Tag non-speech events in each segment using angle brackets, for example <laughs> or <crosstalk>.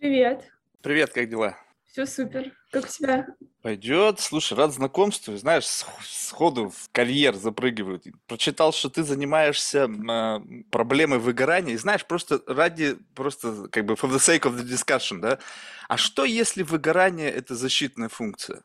Привет. Привет, как дела? Все супер. Как у тебя? Пойдет. Слушай, рад знакомству. Знаешь, сходу в карьер запрыгивают. Прочитал, что ты занимаешься а, проблемой выгорания. И знаешь, просто ради, просто как бы for the sake of the discussion, да? А что, если выгорание– это защитная функция?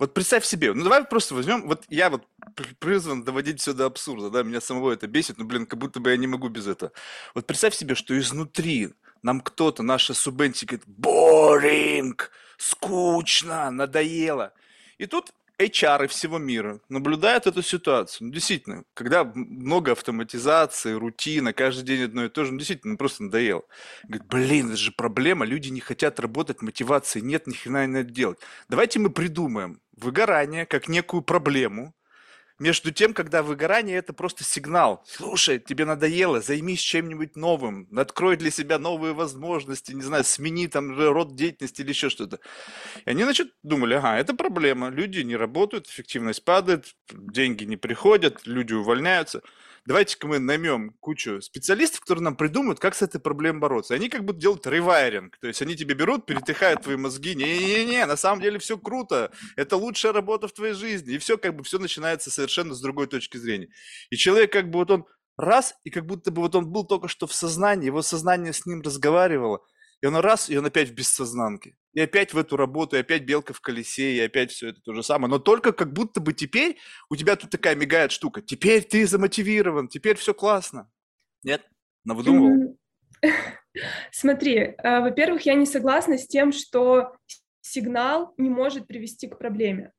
Вот представь себе, ну давай просто возьмем, вот я вот при- призван доводить все до абсурда, да, меня самого это бесит, но, блин, как будто бы я не могу без этого. Вот представь себе, что изнутри нам кто-то, наша субенти говорит, boring, скучно, надоело. И тут HR всего мира наблюдают эту ситуацию. Ну, действительно, когда много автоматизации, рутина, каждый день одно и то же, ну, действительно, ну, просто надоело. Говорит, блин, это же проблема, люди не хотят работать, мотивации нет, ни хрена не надо делать. Давайте мы придумаем выгорание как некую проблему, между тем, когда выгорание это просто сигнал. Слушай, тебе надоело, займись чем-нибудь новым, открой для себя новые возможности, не знаю, смени там род деятельности или еще что-то. И они, значит, думали, ага, это проблема, люди не работают, эффективность падает, деньги не приходят, люди увольняются. Давайте-ка мы наймем кучу специалистов, которые нам придумают, как с этой проблемой бороться. Они как будто делают ревайринг, то есть они тебе берут, перетыхают твои мозги. Не-не-не, на самом деле все круто, это лучшая работа в твоей жизни. И все как бы все начинается совершенно с другой точки зрения. И человек как бы вот он раз, и как будто бы вот он был только что в сознании, его сознание с ним разговаривало, и он раз, и он опять в бессознанке. И опять в эту работу, и опять белка в колесе, и опять все это то же самое. Но только как будто бы теперь у тебя тут такая мигает штука. Теперь ты замотивирован, теперь все классно. Нет? Навыдумывал? <laughs> Смотри, а, во-первых, я не согласна с тем, что сигнал не может привести к проблеме.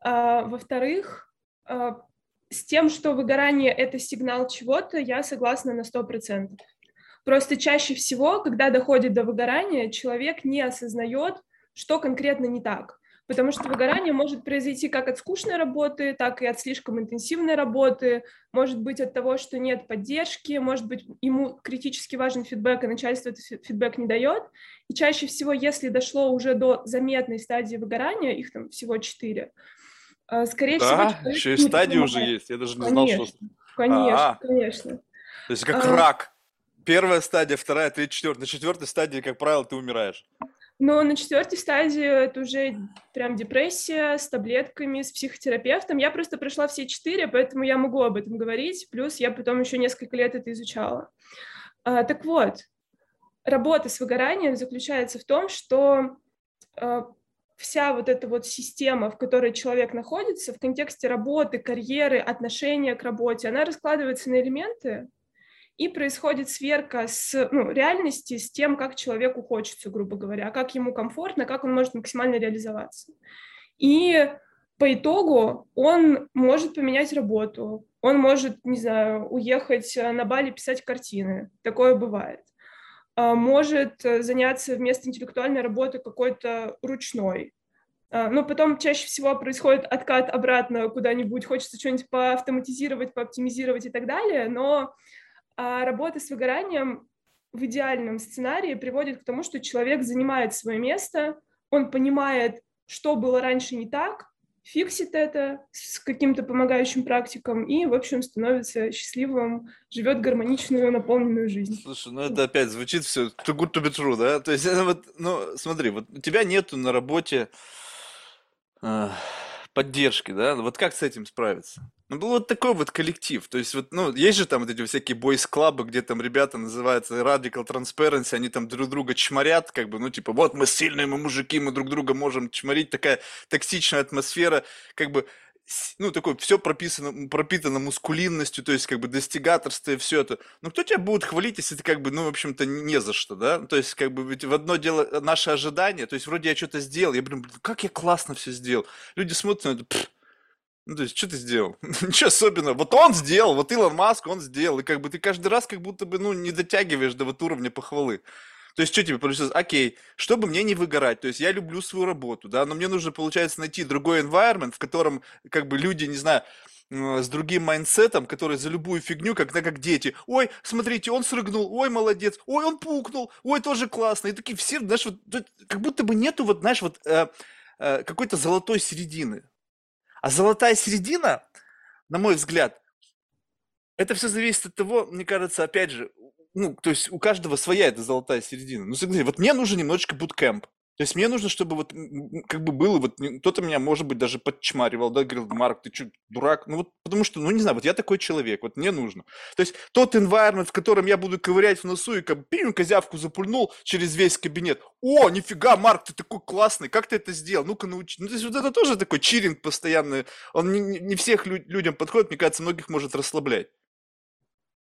А, Во-вторых, а, с тем, что выгорание– это сигнал чего-то, я согласна на 100%. Просто чаще всего, когда доходит до выгорания, человек не осознает, что конкретно не так. Потому что выгорание может произойти как от скучной работы, так и от слишком интенсивной работы, может быть от того, что нет поддержки, может быть ему критически важен фидбэк, а начальство этот фи- фидбэк не дает. И чаще всего, если дошло уже до заметной стадии выгорания, их там всего четыре, э, скорее всего... Да, еще и стадии уже есть. Я даже не знал, что... Конечно, конечно, А, конечно. то есть как А, рак. Первая стадия, вторая, третья, четвертая. На четвертой стадии, как правило, ты умираешь. Но на четвертой стадии это уже прям депрессия с таблетками, с психотерапевтом. Я просто прошла все четыре, поэтому я могу об этом говорить. Плюс я потом еще несколько лет это изучала. А, так вот, работа с выгоранием заключается в том, что а, вся вот эта вот система, в которой человек находится, в контексте работы, карьеры, отношения к работе, она раскладывается на элементы, и происходит сверка с ну, реальности с тем, как человеку хочется, грубо говоря, как ему комфортно, как он может максимально реализоваться. И по итогу он может поменять работу, он может, не знаю, уехать э, на Бали писать картины, такое бывает. А, Может э, заняться вместо интеллектуальной работы какой-то ручной. А, Но потом чаще всего происходит откат обратно куда-нибудь, хочется что-нибудь поавтоматизировать, пооптимизировать и так далее, но а работа с выгоранием в идеальном сценарии приводит к тому, что человек занимает свое место, он понимает, что было раньше не так, фиксит это с каким-то помогающим практиком и, в общем, становится счастливым, живет гармоничную, наполненную жизнь. Слушай, ну это опять звучит все too good to be true, да? То есть, <laughs> вот, ну, смотри, вот у тебя нету на работе а, поддержки, да? Вот как с этим справиться? Ну, был вот такой вот коллектив. То есть, вот, ну, есть же там вот эти всякие бойс-клабы, где там ребята называются Radical Transparency, они там друг друга чморят, как бы, ну, типа, вот мы сильные, мы мужики, мы друг друга можем чморить, такая токсичная атмосфера, как бы, ну, такое, все прописано, пропитано мускулинностью, то есть, как бы, достигаторство и все это. Ну, кто тебя будет хвалить, если ты, как бы, ну, в общем-то, не за что, да? То есть, как бы, ведь в одно дело э, наши ожидания, то есть, вроде я что-то сделал, я, блин, как я классно все сделал. Люди смотрят на это, «Пф, ну, то есть, что ты сделал? <laughs> Ничего особенного. Вот он сделал, вот Илон Маск, он сделал. И как бы ты каждый раз как будто бы, ну, не дотягиваешь до вот уровня похвалы. То есть, что тебе получилось? Окей, чтобы мне не выгорать, то есть я люблю свою работу, да, но мне нужно, получается, найти другой environment, в котором, как бы, люди, не знаю, с другим майндсетом, которые за любую фигню, когда как дети. Ой, смотрите, он срыгнул, ой, молодец, ой, он пукнул, ой, тоже классно. И такие все, знаешь, вот, как будто бы нету, вот, знаешь, вот э, э, какой-то золотой середины. А золотая середина, на мой взгляд, это все зависит от того, мне кажется, опять же, ну, то есть у каждого своя эта золотая середина. Ну, смотри, вот мне нужен немножечко буткемп. То есть мне нужно, чтобы вот как бы было, вот кто-то меня, может быть, даже подчмаривал, да, говорил, Марк, ты что, дурак? Ну вот потому что, ну не знаю, вот я такой человек, вот мне нужно. То есть тот environment, в котором я буду ковырять в носу и как пиню козявку запульнул через весь кабинет. О, нифига, Марк, ты такой классный, как ты это сделал? Ну-ка научи. Ну то есть вот это тоже такой чиринг постоянный. Он не, не всех лю- людям подходит, мне кажется, многих может расслаблять.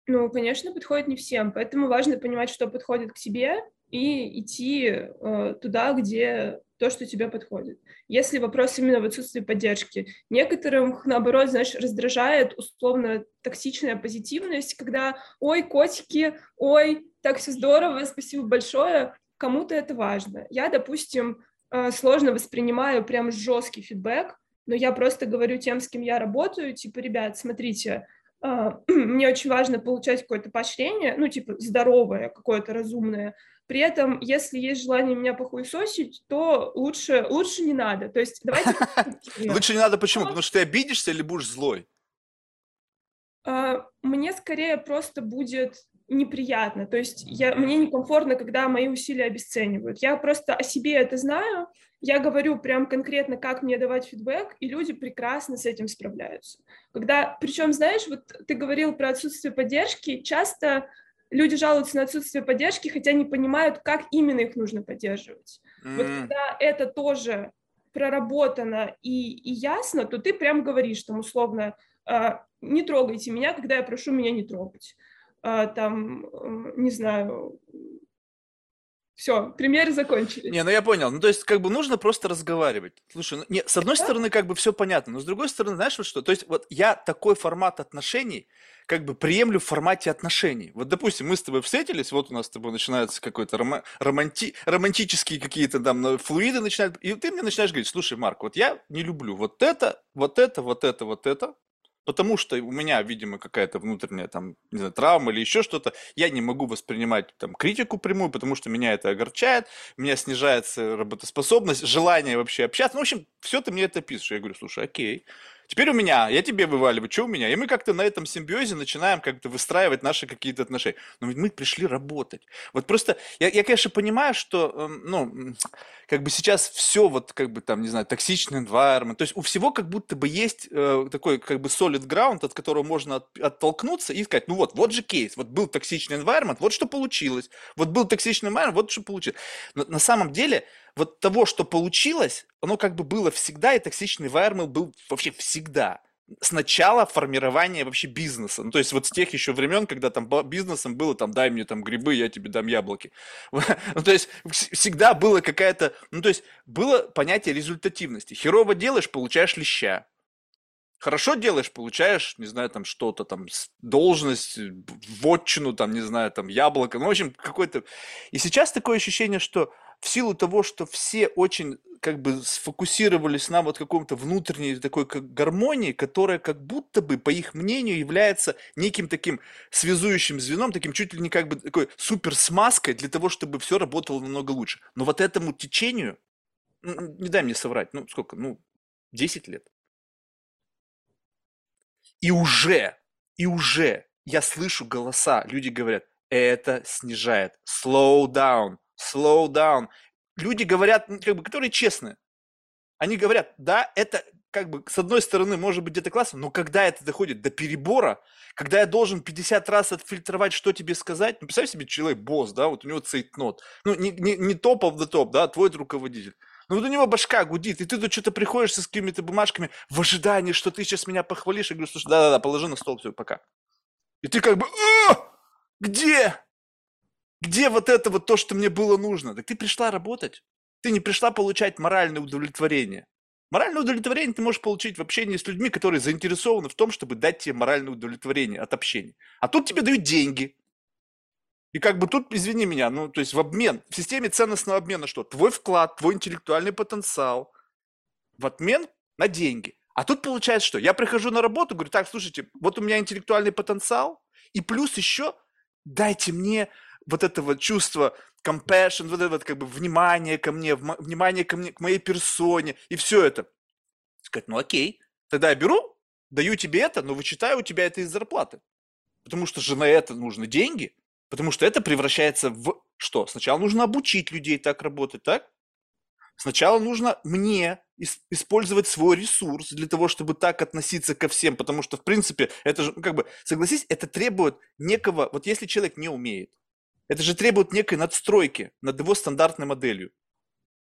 Ну, конечно, подходит не всем, поэтому важно понимать, что подходит к тебе, и идти э, туда, где то, что тебе подходит. Если вопрос именно в отсутствии поддержки. Некоторым, наоборот, знаешь, раздражает условно токсичная позитивность, когда «Ой, котики, ой, так все здорово, спасибо большое». Кому-то это важно. Я, допустим, э, сложно воспринимаю прям жесткий фидбэк, но я просто говорю тем, с кем я работаю, типа, ребят, смотрите, э, <clears throat> мне очень важно получать какое-то поощрение, ну, типа, здоровое, какое-то разумное, при этом, если есть желание меня похуесосить, то лучше, лучше не надо. То есть давайте... <laughs> Лучше не надо почему? Потому что ты обидишься или будешь злой? А, мне скорее просто будет неприятно. То есть я, мне некомфортно, когда мои усилия обесценивают. Я просто о себе это знаю, я говорю прям конкретно, как мне давать фидбэк, и люди прекрасно с этим справляются. Когда, причем, знаешь, вот ты говорил про отсутствие поддержки, часто люди жалуются на отсутствие поддержки, хотя не понимают, как именно их нужно поддерживать. Mm. Вот когда это тоже проработано и, и ясно, то ты прям говоришь там условно, э, не трогайте меня, когда я прошу меня не трогать. Э, там, не знаю, все, примеры закончили. Не, ну я понял. Ну, то есть, как бы нужно просто разговаривать. Слушай, ну, не, с одной стороны, как бы все понятно, но с другой стороны, знаешь, вот что? То есть, вот я такой формат отношений, как бы приемлю в формате отношений. Вот, допустим, мы с тобой встретились, вот у нас с тобой начинаются какой-то рома- романти- романтические какие-то там флуиды начинают, и ты мне начинаешь говорить, слушай, Марк, вот я не люблю вот это, вот это, вот это, вот это, потому что у меня, видимо, какая-то внутренняя там, не знаю, травма или еще что-то, я не могу воспринимать там критику прямую, потому что меня это огорчает, у меня снижается работоспособность, желание вообще общаться. Ну, в общем, все ты мне это пишешь. Я говорю, слушай, окей, Теперь у меня, я тебе вываливаю, что у меня? И мы как-то на этом симбиозе начинаем как-то выстраивать наши какие-то отношения. Но ведь мы пришли работать. Вот просто, я, я конечно, понимаю, что, эм, ну, как бы сейчас все вот, как бы там, не знаю, токсичный environment, то есть у всего как будто бы есть э, такой, как бы solid ground, от которого можно от, оттолкнуться и сказать, ну вот, вот же кейс, вот был токсичный environment, вот что получилось, вот был токсичный environment, вот что получилось. Но на самом деле, вот того, что получилось, оно как бы было всегда, и токсичный environment был вообще всегда. С начала формирования вообще бизнеса. Ну, то есть вот с тех еще времен, когда там бизнесом было там дай мне там грибы, я тебе дам яблоки. <laughs> ну, то есть всегда было какая-то, ну, то есть было понятие результативности. Херово делаешь, получаешь леща. Хорошо делаешь, получаешь, не знаю, там что-то, там, должность, вотчину, там, не знаю, там, яблоко, ну, в общем, какой-то... И сейчас такое ощущение, что в силу того, что все очень как бы сфокусировались на вот каком-то внутренней такой как гармонии, которая как будто бы, по их мнению, является неким таким связующим звеном, таким чуть ли не как бы такой супер смазкой для того, чтобы все работало намного лучше. Но вот этому течению, не дай мне соврать, ну сколько, ну 10 лет. И уже, и уже я слышу голоса, люди говорят, это снижает, slow down, slow down. Люди говорят, как бы, которые честны. Они говорят, да, это как бы с одной стороны может быть где-то классно, но когда это доходит до перебора, когда я должен 50 раз отфильтровать, что тебе сказать, ну, представь себе, человек босс, да, вот у него цейтнот, ну, не, не, не топ of the топ, да, твой руководитель. Ну, вот у него башка гудит, и ты тут что-то приходишь с какими-то бумажками в ожидании, что ты сейчас меня похвалишь. Я говорю, слушай, да-да-да, положи на стол, все, пока. И ты как бы, где? Где вот это вот то, что мне было нужно? Так ты пришла работать. Ты не пришла получать моральное удовлетворение. Моральное удовлетворение ты можешь получить в общении с людьми, которые заинтересованы в том, чтобы дать тебе моральное удовлетворение от общения. А тут тебе дают деньги. И как бы тут, извини меня, ну, то есть в обмен, в системе ценностного обмена что? Твой вклад, твой интеллектуальный потенциал в обмен на деньги. А тут получается что? Я прихожу на работу, говорю, так, слушайте, вот у меня интеллектуальный потенциал, и плюс еще дайте мне вот это вот чувство compassion, вот это вот как бы внимание ко мне, внимание ко мне, к моей персоне, и все это. Сказать, ну окей, тогда я беру, даю тебе это, но вычитаю у тебя это из зарплаты. Потому что же на это нужны деньги. Потому что это превращается в что? Сначала нужно обучить людей так работать, так? Сначала нужно мне использовать свой ресурс для того, чтобы так относиться ко всем, потому что, в принципе, это же, ну, как бы, согласись, это требует некого, вот если человек не умеет, это же требует некой надстройки над его стандартной моделью.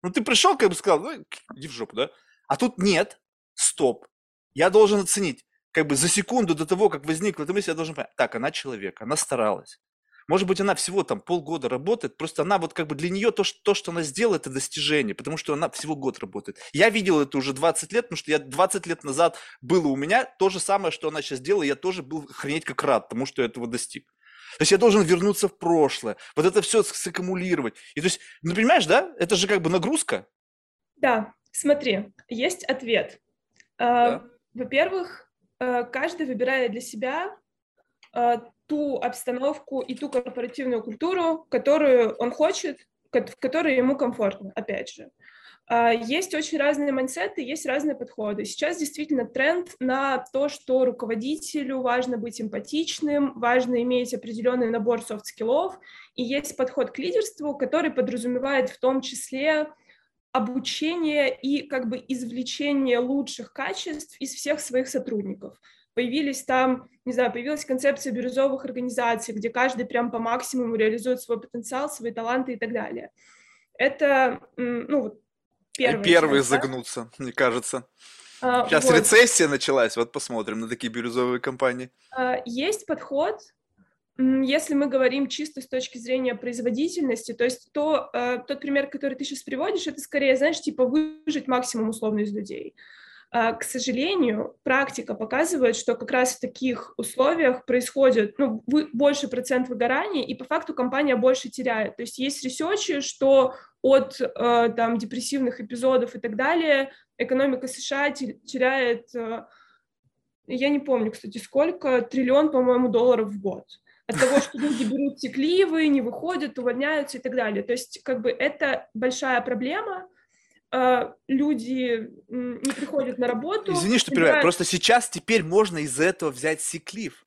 Ну, ты пришел, как бы сказал, ну, иди в жопу, да? А тут нет, стоп. Я должен оценить, как бы за секунду до того, как возникла эта мысль, я должен понять, так, она человек, она старалась. Может быть, она всего там полгода работает, просто она вот как бы для нее то, что, то, что она сделала, это достижение, потому что она всего год работает. Я видел это уже 20 лет, потому что я 20 лет назад было у меня то же самое, что она сейчас делала, я тоже был охренеть как рад тому, что я этого достиг. То есть я должен вернуться в прошлое, вот это все саккумулировать. И то есть, ну понимаешь, да, это же как бы нагрузка. Да, смотри, есть ответ. А, да. Во-первых, э, каждый выбирает для себя э, ту обстановку и ту корпоративную культуру, которую он хочет, в которой ему комфортно, опять же. А, есть очень разные майндсеты, есть разные подходы. Сейчас действительно тренд на то, что руководителю важно быть эмпатичным, важно иметь определенный набор софт-скиллов, и есть подход к лидерству, который подразумевает в том числе обучение и как бы извлечение лучших качеств из всех своих сотрудников появились там, не знаю, появилась концепция бирюзовых организаций, где каждый прям по максимуму реализует свой потенциал, свои таланты и так далее. Это, ну, вот первый. Первые часть, загнутся, да? мне кажется. А, Сейчас вот. рецессия началась, вот посмотрим на такие бирюзовые компании. А, есть подход, если мы говорим чисто с точки зрения производительности, то есть то, э, тот пример, который ты сейчас приводишь, это скорее, знаешь, типа выжить максимум условно из людей. А, к сожалению, практика показывает, что как раз в таких условиях происходит ну, больше процент выгорания, и по факту компания больше теряет. То есть есть ресерчи, что от э, там, депрессивных эпизодов и так далее экономика США теряет, э, я не помню, кстати, сколько, триллион, по-моему, долларов в год от того, что люди берут текливы, не выходят, увольняются и так далее. То есть как бы это большая проблема, а, люди не приходят на работу. Извини, что перебиваю, просто сейчас теперь можно из-за этого взять сиклив.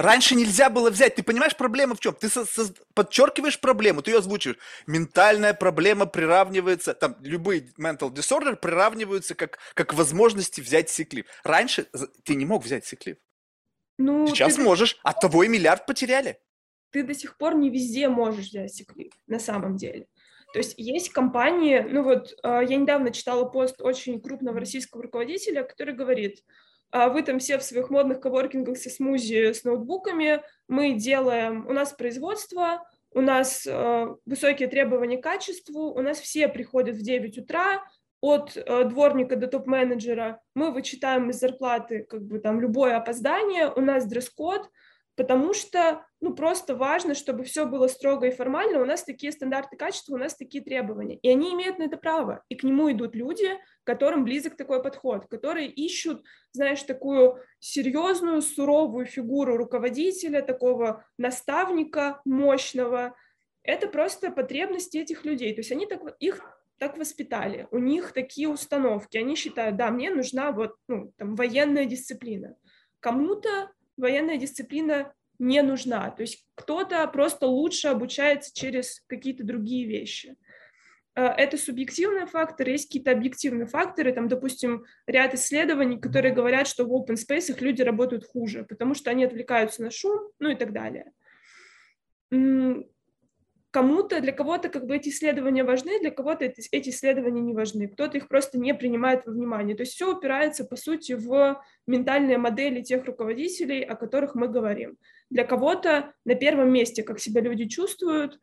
Раньше нельзя было взять. Ты понимаешь, проблема в чем? Ты со- со- подчеркиваешь проблему, ты ее озвучиваешь. Ментальная проблема приравнивается, там, любые mental disorder приравниваются как, как возможности взять сиклив. Раньше ты не мог взять сиклив. Ну, Сейчас ты... можешь, от того и миллиард потеряли. Ты до сих пор не везде можешь взять сиклив, на самом деле. То есть есть компании, ну вот а, я недавно читала пост очень крупного российского руководителя, который говорит, «А вы там все в своих модных коворкингах со смузи с ноутбуками, мы делаем, у нас производство, у нас э, высокие требования к качеству, у нас все приходят в 9 утра, от э, дворника до топ-менеджера, мы вычитаем из зарплаты как бы там любое опоздание, у нас дресс-код, потому что, ну, просто важно, чтобы все было строго и формально, у нас такие стандарты качества, у нас такие требования, и они имеют на это право, и к нему идут люди, которым близок такой подход, которые ищут, знаешь, такую серьезную, суровую фигуру руководителя, такого наставника мощного, это просто потребности этих людей, то есть они так, их так воспитали, у них такие установки, они считают, да, мне нужна вот, ну, там, военная дисциплина, кому-то военная дисциплина не нужна. То есть кто-то просто лучше обучается через какие-то другие вещи. Э, это субъективные факторы, есть какие-то объективные факторы, там, допустим, ряд исследований, которые говорят, что в open space люди работают хуже, потому что они отвлекаются на шум, ну и так далее кому-то, для кого-то как бы эти исследования важны, для кого-то эти, исследования не важны, кто-то их просто не принимает во внимание. То есть все упирается, по сути, в ментальные модели тех руководителей, о которых мы говорим. Для кого-то на первом месте, как себя люди чувствуют,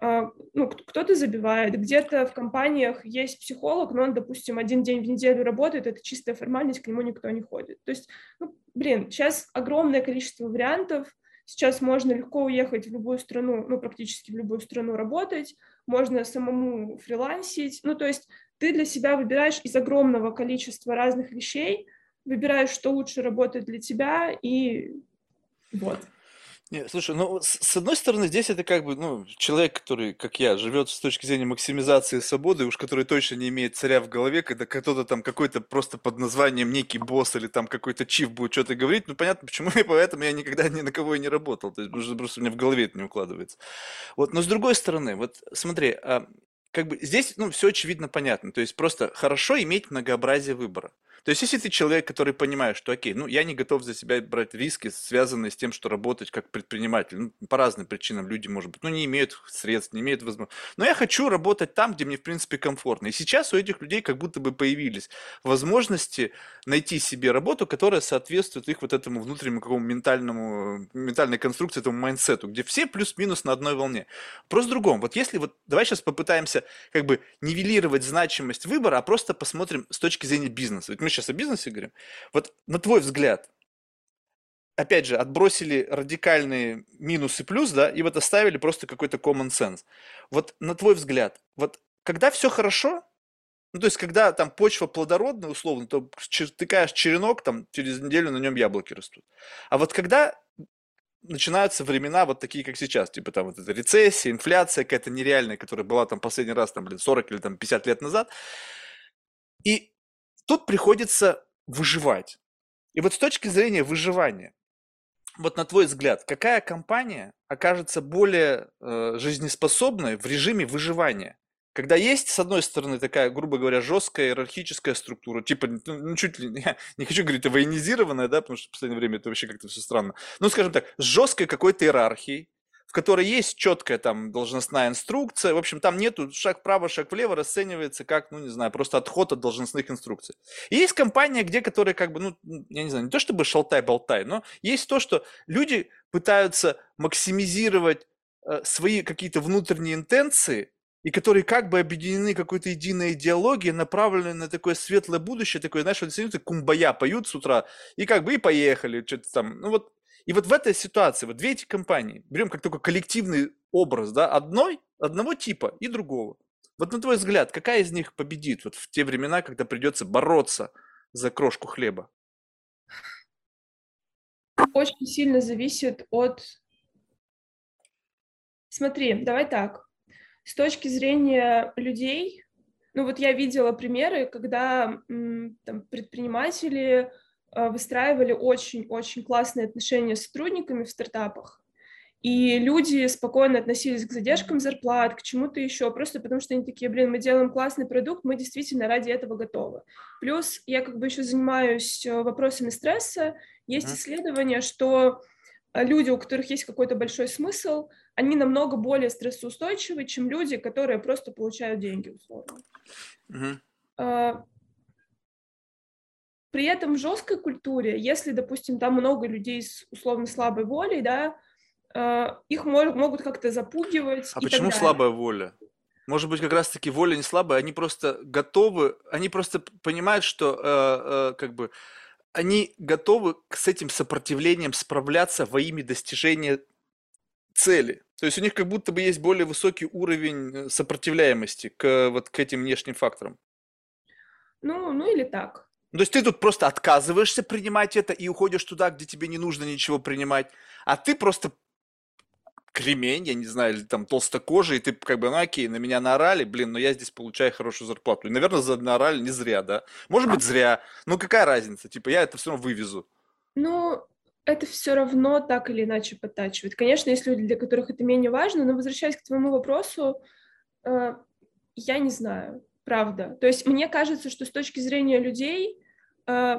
а, ну, кто-то забивает, где-то в компаниях есть психолог, но он, допустим, один день в неделю работает, это чистая формальность, к нему никто не ходит. То есть, ну, блин, сейчас огромное количество вариантов, Сейчас можно легко уехать в любую страну, ну, практически в любую страну работать, можно самому фрилансить. Ну, то есть ты для себя выбираешь из огромного количества разных вещей, выбираешь, что лучше работает для тебя, и вот. Не, слушай, ну, с, одной стороны, здесь это как бы, ну, человек, который, как я, живет с точки зрения максимизации свободы, уж который точно не имеет царя в голове, когда кто-то там какой-то просто под названием некий босс или там какой-то чиф будет что-то говорить, ну, понятно, почему, и поэтому я никогда ни на кого и не работал, то есть просто у меня в голове это не укладывается. Вот, но с другой стороны, вот смотри, а, как бы здесь, ну, все очевидно понятно, то есть просто хорошо иметь многообразие выбора. То есть, если ты человек, который понимает, что, окей, ну, я не готов за себя брать риски, связанные с тем, что работать как предприниматель, ну, по разным причинам люди, может быть, ну, не имеют средств, не имеют возможности. Но я хочу работать там, где мне, в принципе, комфортно. И сейчас у этих людей как будто бы появились возможности найти себе работу, которая соответствует их вот этому внутреннему какому ментальному, ментальной конструкции, этому майндсету, где все плюс-минус на одной волне. Просто другом. Вот если вот, давай сейчас попытаемся как бы нивелировать значимость выбора, а просто посмотрим с точки зрения бизнеса. Ведь мы сейчас о бизнесе говорим. Вот на твой взгляд, опять же, отбросили радикальные минусы плюс, да, и вот оставили просто какой-то common sense. Вот на твой взгляд, вот когда все хорошо, ну, то есть, когда там почва плодородная, условно, то тыкаешь черенок, там через неделю на нем яблоки растут. А вот когда начинаются времена вот такие, как сейчас, типа там вот эта рецессия, инфляция какая-то нереальная, которая была там последний раз, там, блин, 40 или там 50 лет назад, и Тут приходится выживать. И вот с точки зрения выживания, вот на твой взгляд, какая компания окажется более э, жизнеспособной в режиме выживания? Когда есть, с одной стороны, такая, грубо говоря, жесткая иерархическая структура, типа, ну, чуть ли, <laughs> я не хочу говорить, военизированная, да, потому что в последнее время это вообще как-то все странно, ну, скажем так, с жесткой какой-то иерархией, в которой есть четкая там должностная инструкция. В общем, там нету шаг вправо, шаг влево, расценивается как, ну, не знаю, просто отход от должностных инструкций. И есть компания, где, которые как бы, ну, я не знаю, не то чтобы шалтай-болтай, но есть то, что люди пытаются максимизировать э, свои какие-то внутренние интенции, и которые как бы объединены какой-то единой идеологией, направленной на такое светлое будущее, такое, знаешь, вот кумбая поют с утра, и как бы и поехали, что-то там. Ну вот и вот в этой ситуации, вот две эти компании, берем как только коллективный образ, да, одной, одного типа и другого. Вот на твой взгляд, какая из них победит вот в те времена, когда придется бороться за крошку хлеба? Очень сильно зависит от... Смотри, давай так. С точки зрения людей, ну вот я видела примеры, когда там, предприниматели выстраивали очень-очень классные отношения с сотрудниками в стартапах, и люди спокойно относились к задержкам зарплат, к чему-то еще, просто потому что они такие, блин, мы делаем классный продукт, мы действительно ради этого готовы. Плюс я как бы еще занимаюсь э, вопросами стресса. Есть uh-huh. исследования, что э, люди, у которых есть какой-то большой смысл, они намного более стрессоустойчивы, чем люди, которые просто получают деньги, условно. Uh-huh. При этом в жесткой культуре, если, допустим, там много людей с условно слабой волей, да, э, их могут как-то запугивать. А почему слабая воля? Может быть, как раз-таки воля не слабая, они просто готовы, они просто понимают, что э, э, как бы они готовы с этим сопротивлением справляться во имя достижения цели. То есть у них как будто бы есть более высокий уровень сопротивляемости к вот к этим внешним факторам. Ну, ну или так. То есть ты тут просто отказываешься принимать это и уходишь туда, где тебе не нужно ничего принимать, а ты просто кремень, я не знаю, или там толстокожий, и ты как бы, ну окей, на меня наорали, блин, но я здесь получаю хорошую зарплату. И, наверное, за наорали не зря, да? Может быть, зря. Ну какая разница? Типа, я это все равно вывезу. Ну, это все равно так или иначе подтачивает. Конечно, есть люди, для которых это менее важно, но возвращаясь к твоему вопросу, э, я не знаю правда. То есть мне кажется, что с точки зрения людей э,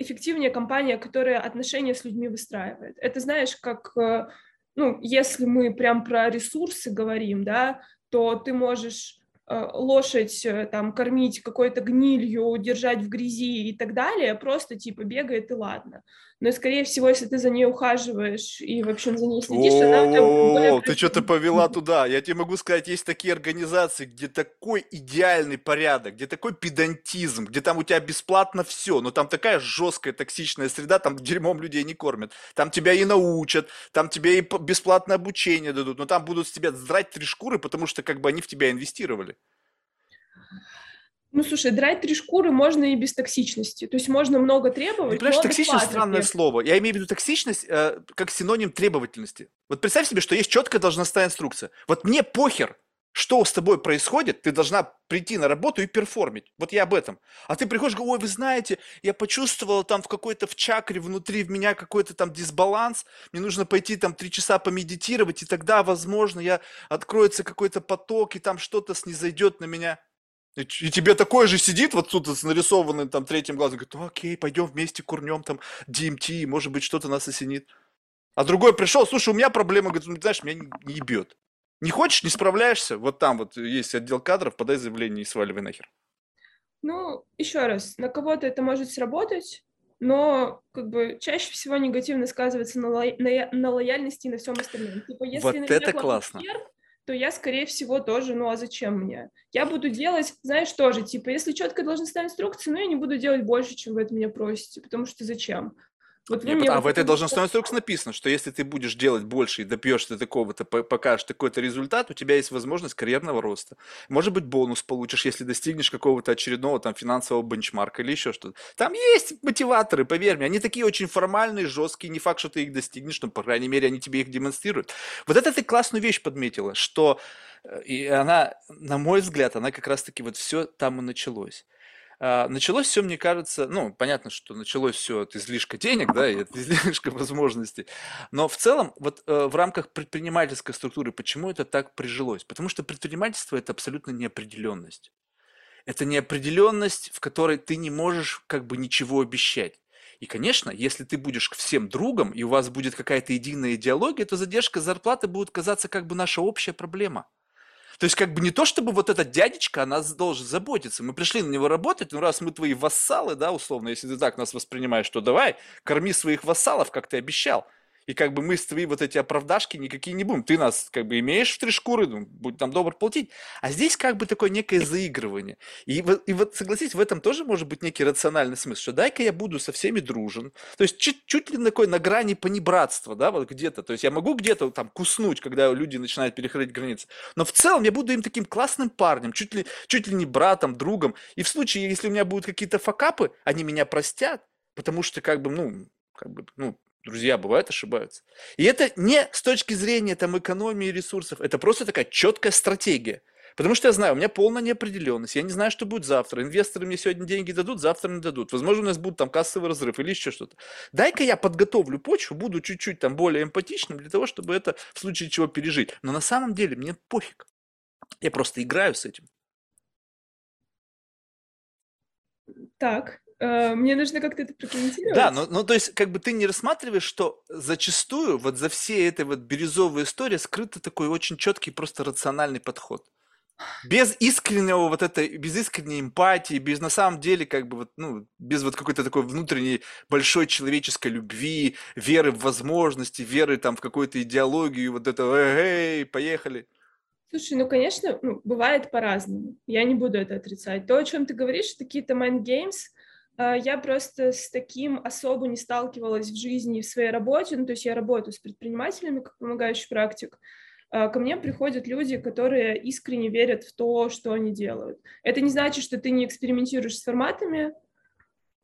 эффективнее компания, которая отношения с людьми выстраивает. Это знаешь, как, э, ну, если мы прям про ресурсы говорим, да, то ты можешь лошадь э, там кормить какой-то гнилью, держать в грязи и так далее, просто типа бегает и ладно. Но, скорее всего, если ты за ней ухаживаешь и, в общем, за ней следишь, она Ты что-то повела туда. Я тебе могу сказать, есть такие организации, где такой идеальный порядок, где такой педантизм, где там у тебя бесплатно все, но там такая жесткая токсичная среда, там дерьмом людей не кормят. Там тебя и научат, там тебе и бесплатное обучение дадут, но там будут с тебя здрать три шкуры, потому что как бы они в тебя инвестировали. Ну, слушай, драть три шкуры можно и без токсичности. То есть можно много требовать, ну, Понимаешь, токсичность – странное слово. Я имею в виду токсичность э, как синоним требовательности. Вот представь себе, что есть четкая должностная инструкция. Вот мне похер, что с тобой происходит, ты должна прийти на работу и перформить. Вот я об этом. А ты приходишь, говоришь, ой, вы знаете, я почувствовал там в какой-то в чакре внутри в меня какой-то там дисбаланс, мне нужно пойти там три часа помедитировать, и тогда, возможно, я откроется какой-то поток, и там что-то снизойдет на меня. И, и тебе такой же сидит вот тут с нарисованным там третьим глазом, говорит, ну окей, пойдем вместе курнем там DMT, может быть, что-то нас осенит. А другой пришел, слушай, у меня проблема, говорит, ну, знаешь, меня не ебет. Не хочешь, не справляешься, вот там вот есть отдел кадров, подай заявление и сваливай нахер. Ну, еще раз, на кого-то это может сработать, но как бы чаще всего негативно сказывается на, ло... на, на лояльности и на всем остальном. Типа, если вот это классно. Вверх, то я, скорее всего, тоже, ну а зачем мне? Я буду делать, знаешь, тоже, типа, если четко должностная инструкция, ну я не буду делать больше, чем вы от меня просите, потому что зачем? Вот мне а в этой должностной инструкции написано, что если ты будешь делать больше и допьешься такого-то, покажешь такой-то результат, у тебя есть возможность карьерного роста. Может быть, бонус получишь, если достигнешь какого-то очередного там финансового бенчмарка или еще что-то. Там есть мотиваторы, поверь мне, они такие очень формальные, жесткие, не факт, что ты их достигнешь, но, по крайней мере, они тебе их демонстрируют. Вот это ты классную вещь подметила, что э, и она, на мой взгляд, она как раз-таки вот все там и началось. А, началось все, мне кажется, ну, понятно, что началось все от излишка денег, да, и от <laughs> излишка возможностей. Но в целом, вот э, в рамках предпринимательской структуры, почему это так прижилось? Потому что предпринимательство – это абсолютно неопределенность. Это неопределенность, в которой ты не можешь как бы ничего обещать. И, конечно, если ты будешь всем другом, и у вас будет какая-то единая идеология, то задержка зарплаты будет казаться как бы наша общая проблема – то есть, как бы не то, чтобы вот этот дядечка о нас должен заботиться. Мы пришли на него работать, ну раз мы твои вассалы, да, условно, если ты так нас воспринимаешь, то давай, корми своих вассалов, как ты обещал. И как бы мы с твои вот эти оправдашки никакие не будем. Ты нас как бы имеешь в три шкуры, ну, будь там добр платить. А здесь как бы такое некое заигрывание. И, и вот согласись, в этом тоже может быть некий рациональный смысл, что дай-ка я буду со всеми дружен. То есть чуть, чуть ли такой на грани понебратства, да, вот где-то. То есть я могу где-то там куснуть, когда люди начинают переходить границы. Но в целом я буду им таким классным парнем, чуть ли, чуть ли не братом, другом. И в случае, если у меня будут какие-то факапы, они меня простят, потому что как бы, ну, как бы, ну, Друзья бывают ошибаются. И это не с точки зрения там, экономии ресурсов, это просто такая четкая стратегия. Потому что я знаю, у меня полная неопределенность, я не знаю, что будет завтра. Инвесторы мне сегодня деньги дадут, завтра не дадут. Возможно, у нас будет там кассовый разрыв или еще что-то. Дай-ка я подготовлю почву, буду чуть-чуть там более эмпатичным для того, чтобы это в случае чего пережить. Но на самом деле мне пофиг. Я просто играю с этим. Так, мне нужно как-то это прокомментировать. Да, ну, ну то есть как бы ты не рассматриваешь, что зачастую вот за всей этой вот бирюзовой историей скрыт такой очень четкий просто рациональный подход. Без искреннего вот этой, без искренней эмпатии, без на самом деле как бы вот, ну, без вот какой-то такой внутренней большой человеческой любви, веры в возможности, веры там в какую-то идеологию, вот это, эй, поехали. Слушай, ну, конечно, ну, бывает по-разному. Я не буду это отрицать. То, о чем ты говоришь, какие-то mind games – я просто с таким особо не сталкивалась в жизни и в своей работе. Ну, то есть я работаю с предпринимателями как помогающий практик. А, ко мне приходят люди, которые искренне верят в то, что они делают. Это не значит, что ты не экспериментируешь с форматами,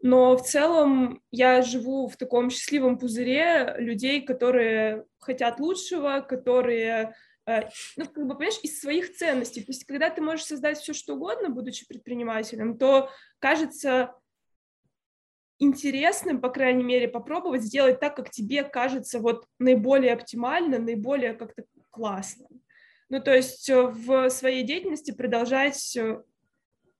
но в целом я живу в таком счастливом пузыре людей, которые хотят лучшего, которые а, ну, как бы, понимаешь, из своих ценностей. То есть, когда ты можешь создать все, что угодно, будучи предпринимателем, то кажется интересным, по крайней мере, попробовать сделать так, как тебе кажется вот наиболее оптимально, наиболее как-то классно. Ну, то есть э, в своей деятельности продолжать э,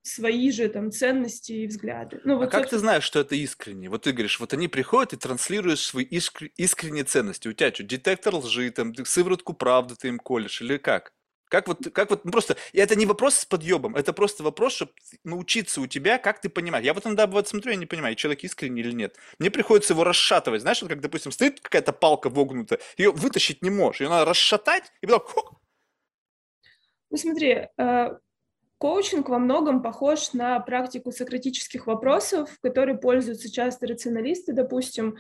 свои же там ценности и взгляды. Ну, вот, а как ты знаешь, что это искренне? Вот ты говоришь, вот они приходят и транслируешь свои искр... искренние ценности. У тебя что, детектор лжи, там, сыворотку правды ты им колешь или как? Как вот, как вот, ну просто, это не вопрос с подъебом, это просто вопрос, чтобы научиться у тебя, как ты понимаешь. Я вот иногда бывает смотрю, я не понимаю, человек искренний или нет. Мне приходится его расшатывать. Знаешь, вот как, допустим, стоит какая-то палка вогнутая, ее вытащить не можешь, ее надо расшатать, и потом... Хо! Ну смотри, э, коучинг во многом похож на практику сократических вопросов, которые пользуются часто рационалисты, допустим.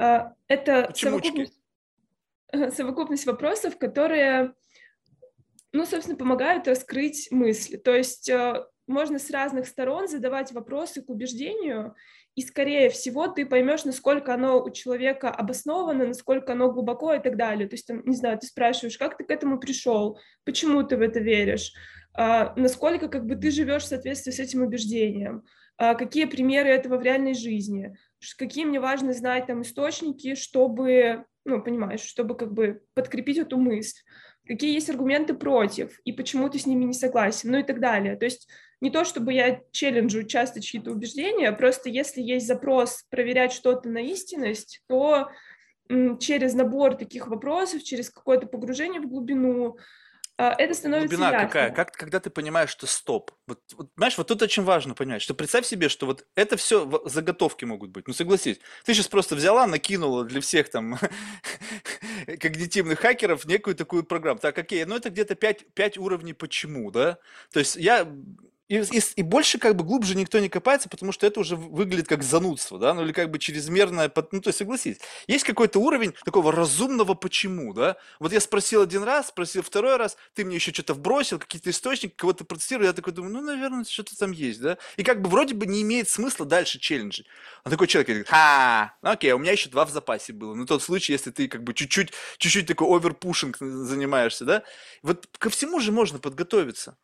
Э, это совокупность, <laughs> совокупность вопросов, которые ну, собственно, помогают раскрыть мысли. То есть э, можно с разных сторон задавать вопросы к убеждению, и, скорее всего, ты поймешь, насколько оно у человека обосновано, насколько оно глубоко и так далее. То есть, там, не знаю, ты спрашиваешь, как ты к этому пришел, почему ты в это веришь, а, насколько как бы ты живешь в соответствии с этим убеждением, а, какие примеры этого в реальной жизни, какие мне важно знать там источники, чтобы, ну, понимаешь, чтобы как бы подкрепить эту мысль какие есть аргументы против, и почему ты с ними не согласен, ну и так далее. То есть не то, чтобы я челленджу часто чьи-то убеждения, просто если есть запрос проверять что-то на истинность, то через набор таких вопросов, через какое-то погружение в глубину, а, это становится Глубина ясно. какая? Как, когда ты понимаешь, что стоп. Вот, вот, знаешь, вот тут очень важно понять, что представь себе, что вот это все заготовки могут быть. Ну, согласись, ты сейчас просто взяла, накинула для всех там <laughs> когнитивных хакеров некую такую программу. Так, окей, ну это где-то 5, 5 уровней почему, да? То есть я и, и, и больше как бы глубже никто не копается, потому что это уже выглядит как занудство, да, ну или как бы чрезмерное, ну то есть согласись, есть какой-то уровень такого разумного почему, да, вот я спросил один раз, спросил второй раз, ты мне еще что-то вбросил, какие-то источники, кого-то процитировал, я такой думаю, ну, наверное, что-то там есть, да, и как бы вроде бы не имеет смысла дальше челленджи. А такой человек говорит, ха, ну окей, у меня еще два в запасе было, ну тот случай, если ты как бы чуть-чуть, чуть-чуть такой оверпушинг занимаешься, да, вот ко всему же можно подготовиться.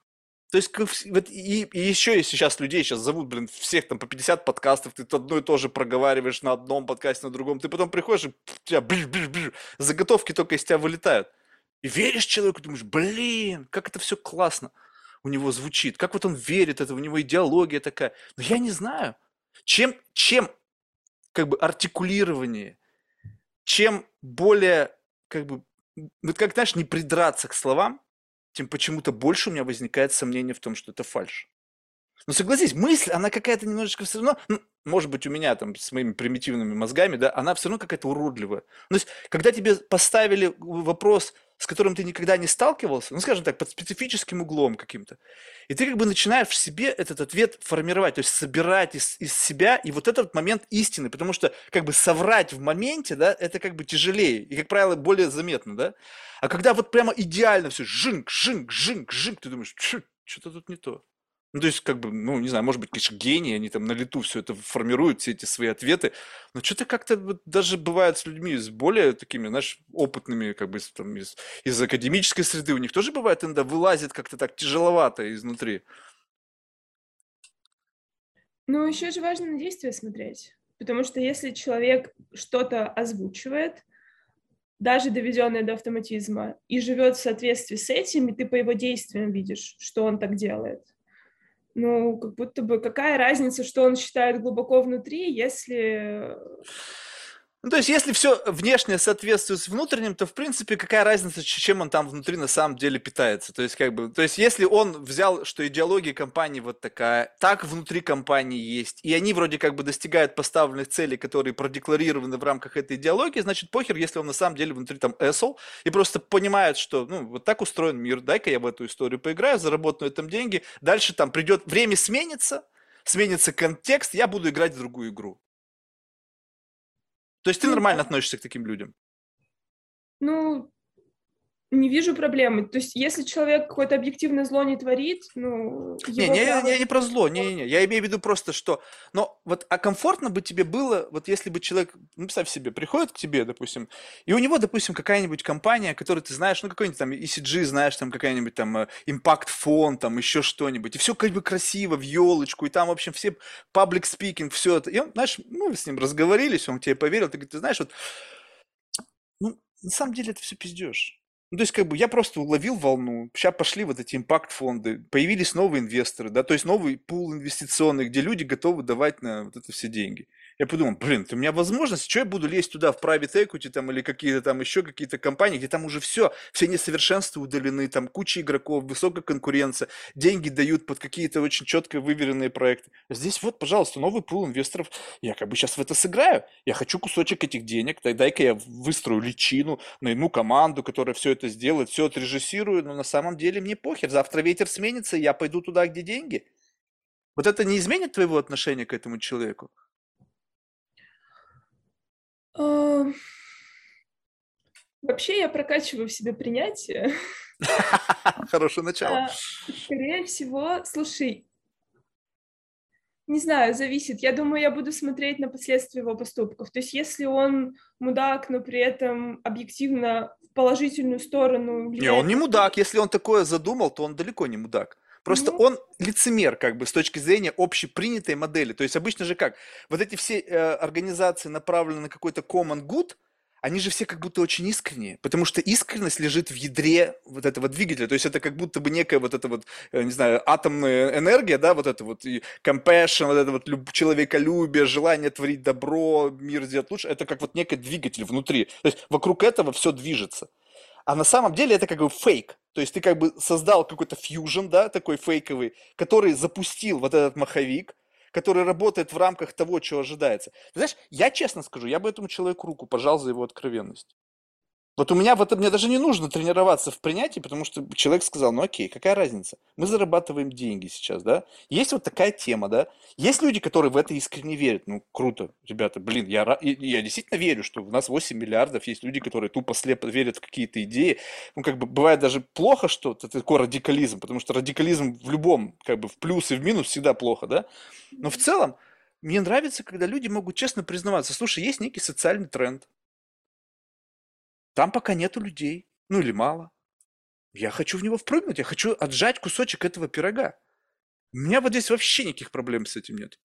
То есть, вот и, и еще если сейчас людей сейчас зовут, блин, всех там по 50 подкастов, ты одно и то же проговариваешь на одном подкасте, на другом, ты потом приходишь, и у тебя бж, бж, бж, заготовки только из тебя вылетают. И веришь человеку, думаешь, блин, как это все классно у него звучит, как вот он верит, это у него идеология такая. Но я не знаю, чем, чем как бы артикулирование, чем более, как бы, вот как, знаешь, не придраться к словам, тем почему-то больше у меня возникает сомнение в том, что это фальш. Но согласись, мысль, она какая-то немножечко все равно, ну, может быть, у меня там с моими примитивными мозгами, да, она все равно какая-то уродливая. Ну, то есть, когда тебе поставили вопрос, с которым ты никогда не сталкивался, ну, скажем так, под специфическим углом каким-то, и ты как бы начинаешь в себе этот ответ формировать, то есть собирать из, из себя, и вот этот момент истины, потому что как бы соврать в моменте, да, это как бы тяжелее, и, как правило, более заметно, да. А когда вот прямо идеально все, жинг, жинг, жинг, жинг, ты думаешь, что-то тут не то. Ну, то есть, как бы, ну, не знаю, может быть, конечно, гении, они там на лету все это формируют, все эти свои ответы, но что-то как-то вот даже бывает с людьми, с более такими, знаешь, опытными, как бы, там, из, из академической среды, у них тоже бывает иногда вылазит как-то так тяжеловато изнутри. Ну, еще же важно на действие смотреть, потому что если человек что-то озвучивает, даже доведенное до автоматизма, и живет в соответствии с этим, и ты по его действиям видишь, что он так делает – ну, как будто бы какая разница, что он считает глубоко внутри, если ну, то есть, если все внешне соответствует с внутренним, то, в принципе, какая разница, чем он там внутри на самом деле питается. То есть, как бы, то есть, если он взял, что идеология компании вот такая, так внутри компании есть, и они вроде как бы достигают поставленных целей, которые продекларированы в рамках этой идеологии, значит, похер, если он на самом деле внутри там эсол, и просто понимает, что, ну, вот так устроен мир, дай-ка я в эту историю поиграю, заработаю на этом деньги, дальше там придет, время сменится, сменится контекст, я буду играть в другую игру. То есть ты ну, нормально относишься к таким людям? Ну, не вижу проблемы. То есть, если человек какое-то объективное зло не творит, ну... Не, не, право... не, не про зло, не, не, не. Я имею в виду просто, что... Но вот, а комфортно бы тебе было, вот если бы человек, ну, представь себе, приходит к тебе, допустим, и у него, допустим, какая-нибудь компания, которую ты знаешь, ну, какой-нибудь там ECG, знаешь, там какая-нибудь там э, фон, там еще что-нибудь, и все как бы красиво, в елочку, и там, в общем, все паблик спикинг, все это. И он, знаешь, мы с ним разговорились, он тебе поверил, ты говоришь, ты знаешь, вот, ну, на самом деле это все пиздешь. Ну, то есть, как бы я просто уловил волну. Сейчас пошли вот эти импакт-фонды, появились новые инвесторы, да, то есть новый пул инвестиционный, где люди готовы давать на вот это все деньги. Я подумал, блин, у меня возможность, что я буду лезть туда в private equity там или какие-то там еще какие-то компании, где там уже все, все несовершенства удалены, там куча игроков, высокая конкуренция, деньги дают под какие-то очень четко выверенные проекты. Здесь вот, пожалуйста, новый пул инвесторов, я как бы сейчас в это сыграю, я хочу кусочек этих денег, дай-ка я выстрою личину, найму команду, которая все это сделает, все отрежиссирую, но на самом деле мне похер, завтра ветер сменится, и я пойду туда, где деньги. Вот это не изменит твоего отношения к этому человеку? Вообще я прокачиваю в себе принятие. <laughs> Хорошее начало. А, скорее всего, слушай, Не знаю, зависит. Я думаю, я буду смотреть на последствия его поступков. То есть если он мудак, но при этом объективно в положительную сторону... Влияет... Не, он не мудак. Если он такое задумал, то он далеко не мудак. Просто ну... он лицемер, как бы, с точки зрения общепринятой модели. То есть обычно же как? Вот эти все э, организации направлены на какой-то common good – они же все как будто очень искренние, потому что искренность лежит в ядре вот этого двигателя, то есть это как будто бы некая вот эта вот, э, не знаю, атомная энергия, да, вот это вот и compassion, вот это вот люб- человеколюбие, желание творить добро, мир сделать лучше, это как вот некий двигатель внутри, то есть вокруг этого все движется. А на самом деле это как бы фейк. То есть ты как бы создал какой-то фьюжн, да, такой фейковый, который запустил вот этот маховик, который работает в рамках того, что ожидается. Ты знаешь, я честно скажу, я бы этому человеку руку пожал за его откровенность. Вот у меня в этом, мне даже не нужно тренироваться в принятии, потому что человек сказал, ну окей, какая разница? Мы зарабатываем деньги сейчас, да? Есть вот такая тема, да? Есть люди, которые в это искренне верят. Ну, круто, ребята, блин, я, я действительно верю, что у нас 8 миллиардов, есть люди, которые тупо слепо верят в какие-то идеи. Ну, как бы бывает даже плохо, что это такой радикализм, потому что радикализм в любом, как бы в плюс и в минус всегда плохо, да? Но в целом, мне нравится, когда люди могут честно признаваться, слушай, есть некий социальный тренд, там пока нету людей, ну или мало. Я хочу в него впрыгнуть, я хочу отжать кусочек этого пирога. У меня вот здесь вообще никаких проблем с этим нет.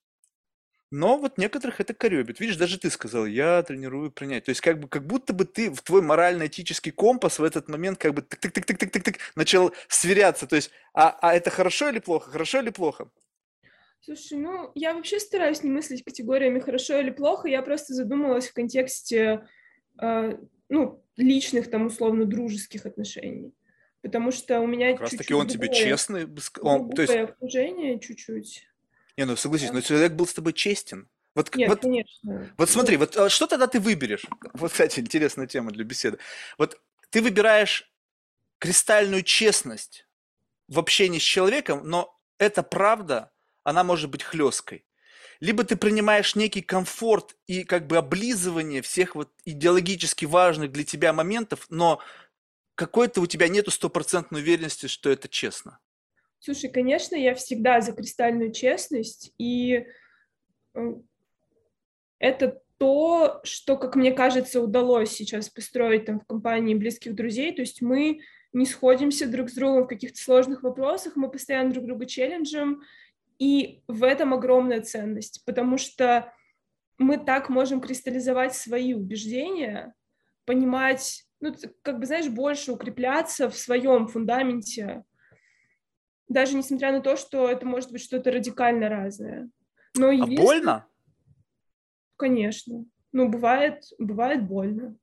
Но вот некоторых это коребит. Видишь, даже ты сказал, я тренирую принять. То есть как бы как будто бы ты в твой морально-этический компас в этот момент как бы тык-тык-тык-тык-тык начал сверяться. То есть, а, а это хорошо или плохо? Хорошо или плохо? Слушай, ну, я вообще стараюсь не мыслить категориями хорошо или плохо. Я просто задумалась в контексте э, ну, личных, там, условно, дружеских отношений. Потому что у меня Как раз таки он тебе честный. Он, то есть... окружение чуть-чуть. Не, ну согласись, да. но человек был с тобой честен. Вот, Нет, вот, конечно. Вот смотри, вот а что тогда ты выберешь? <laughs> Вот, кстати, интересная тема для беседы. Вот ты выбираешь кристальную честность в общении с человеком, но эта правда, она может быть хлесткой либо ты принимаешь некий комфорт и как бы облизывание всех вот идеологически важных для тебя моментов, но какой-то у тебя нету стопроцентной уверенности, что это честно. Слушай, конечно, я всегда за кристальную честность, и э, это то, что, как мне кажется, удалось сейчас построить там в компании близких друзей, то есть мы не сходимся друг с другом в каких-то сложных вопросах, мы постоянно друг друга челленджим, и в этом огромная ценность, потому что мы так можем кристаллизовать свои убеждения, понимать, ну, как бы, знаешь, больше укрепляться в своем фундаменте, даже несмотря на то, что это может быть что-то радикально разное. Но а больно? Конечно. Ну, бывает, бывает больно.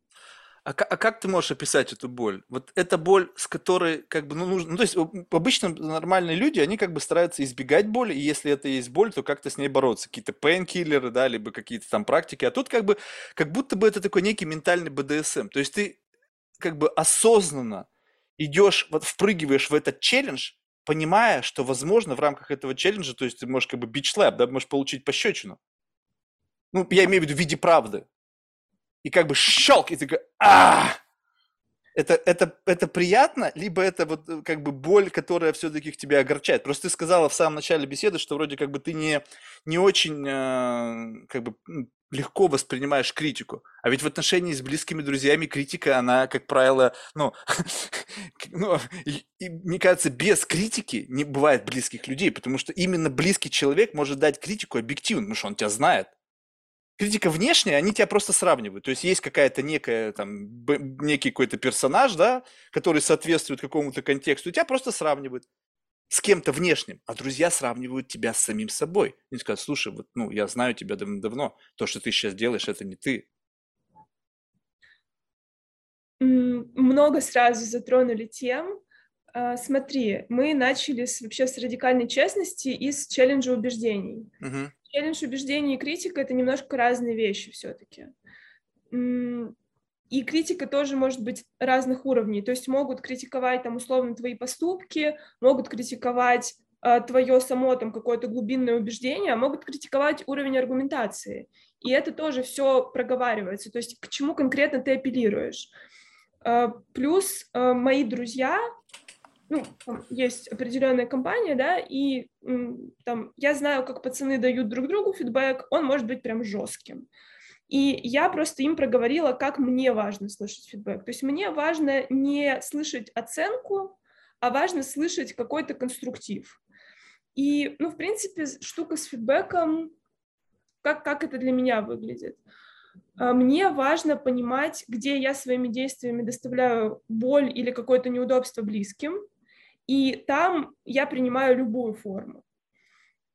А, а как ты можешь описать эту боль? Вот эта боль, с которой как бы, ну, нужно, ну, то есть обычно нормальные люди, они как бы стараются избегать боли, и если это есть боль, то как-то с ней бороться. Какие-то пейнкиллеры, да, либо какие-то там практики. А тут как бы, как будто бы это такой некий ментальный БДСМ. То есть ты как бы осознанно идешь, вот впрыгиваешь в этот челлендж, понимая, что, возможно, в рамках этого челленджа, то есть ты можешь как бы бич слэп, да, можешь получить пощечину. Ну, я имею в виду в виде правды и как бы щелк, и ты такой, а это, это, это приятно, либо это вот э, как бы боль, которая все-таки тебя огорчает. Просто ты сказала в самом начале беседы, что вроде как бы ты не, не очень э, как бы легко воспринимаешь критику. А ведь в отношении с близкими друзьями критика, она, как правило, ну, <laughs> ну и, и, мне кажется, без критики не бывает близких людей, потому что именно близкий человек может дать критику объективно, потому что он тебя знает критика внешняя, они тебя просто сравнивают. То есть есть какая-то некая, там, некий какой-то персонаж, да, который соответствует какому-то контексту, и тебя просто сравнивают с кем-то внешним, а друзья сравнивают тебя с самим собой. Они скажут, слушай, вот, ну, я знаю тебя давно-давно, то, что ты сейчас делаешь, это не ты. Много сразу затронули тем. А, смотри, мы начали с, вообще с радикальной честности и с челленджа убеждений. Угу челлендж убеждений и критика — это немножко разные вещи все-таки. И критика тоже может быть разных уровней. То есть могут критиковать там условно твои поступки, могут критиковать э, твое само там какое-то глубинное убеждение, а могут критиковать уровень аргументации. И это тоже все проговаривается. То есть к чему конкретно ты апеллируешь. Э, плюс э, мои друзья ну, есть определенная компания, да, и там я знаю, как пацаны дают друг другу фидбэк, он может быть прям жестким. И я просто им проговорила, как мне важно слышать фидбэк. То есть мне важно не слышать оценку, а важно слышать какой-то конструктив. И, ну, в принципе, штука с фидбэком, как, как это для меня выглядит. А, мне важно понимать, где я своими действиями доставляю боль или какое-то неудобство близким, и там я принимаю любую форму.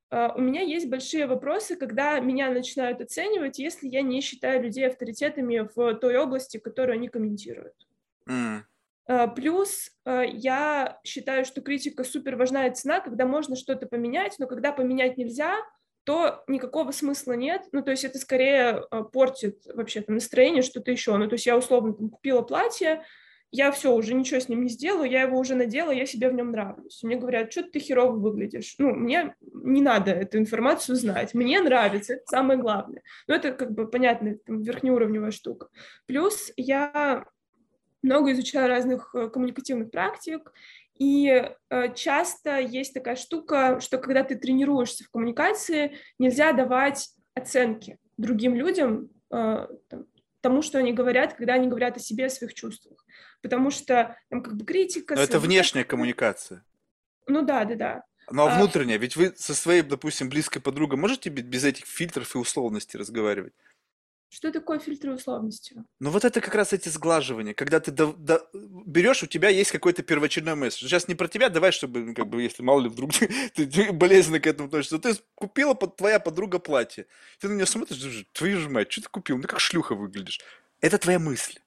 А, у меня есть большие вопросы, когда меня начинают оценивать, если я не считаю людей авторитетами в той области, которую они комментируют. Mm. Плюс я считаю, что критика супер важна и цена, когда можно что-то поменять, но когда поменять нельзя, то никакого смысла нет. Ну, то есть это скорее портит вообще там настроение, что-то еще. Ну, то есть я условно там, купила платье, я все, уже ничего с ним не сделаю, я его уже надела, я себе в нем нравлюсь. Мне говорят, что ты херово выглядишь. Ну, мне не надо эту информацию знать. Мне нравится, это самое главное. Но это как бы понятно, там, верхнеуровневая штука. Плюс я много изучаю разных э, коммуникативных практик, и э, часто есть такая штука, что когда ты тренируешься в коммуникации, нельзя давать оценки другим людям, э, тому, что они говорят, когда они говорят о себе, о своих чувствах. Потому что там как бы критика... Но это внешняя коммуникация. Ну да, да, да. Ну а внутренняя? Ведь вы со своей, допустим, близкой подругой можете без этих фильтров и условностей разговаривать? Что такое фильтры условности? Ну вот это как раз эти сглаживания, когда ты до, до, берешь, у тебя есть какой-то первоочередной месседж. Сейчас не про тебя, давай, чтобы, ну, как бы, если мало ли вдруг <laughs> ты, ты болезненно к этому относишься, ты купила под твоя подруга платье, ты на нее смотришь, твою же мать, что ты купил? Ну как шлюха выглядишь. Это твоя мысль.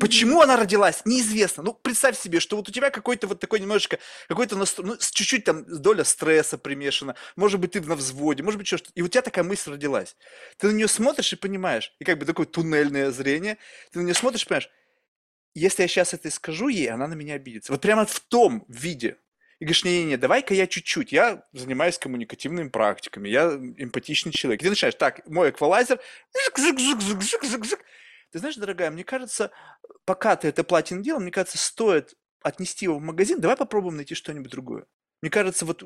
Почему она родилась, неизвестно. Ну, представь себе, что вот у тебя какой-то вот такой немножечко, какой-то, ну, чуть-чуть там доля стресса примешана, может быть, ты на взводе, может быть, что-то. И у тебя такая мысль родилась. Ты на нее смотришь и понимаешь, и как бы такое туннельное зрение, ты на нее смотришь и понимаешь, если я сейчас это скажу ей, она на меня обидится. Вот прямо в том виде. И говоришь, не-не-не, давай-ка я чуть-чуть, я занимаюсь коммуникативными практиками, я эмпатичный человек. И ты начинаешь, так, мой эквалайзер, ты знаешь, дорогая, мне кажется, пока ты это платье не делал, мне кажется, стоит отнести его в магазин, давай попробуем найти что-нибудь другое. Мне кажется, вот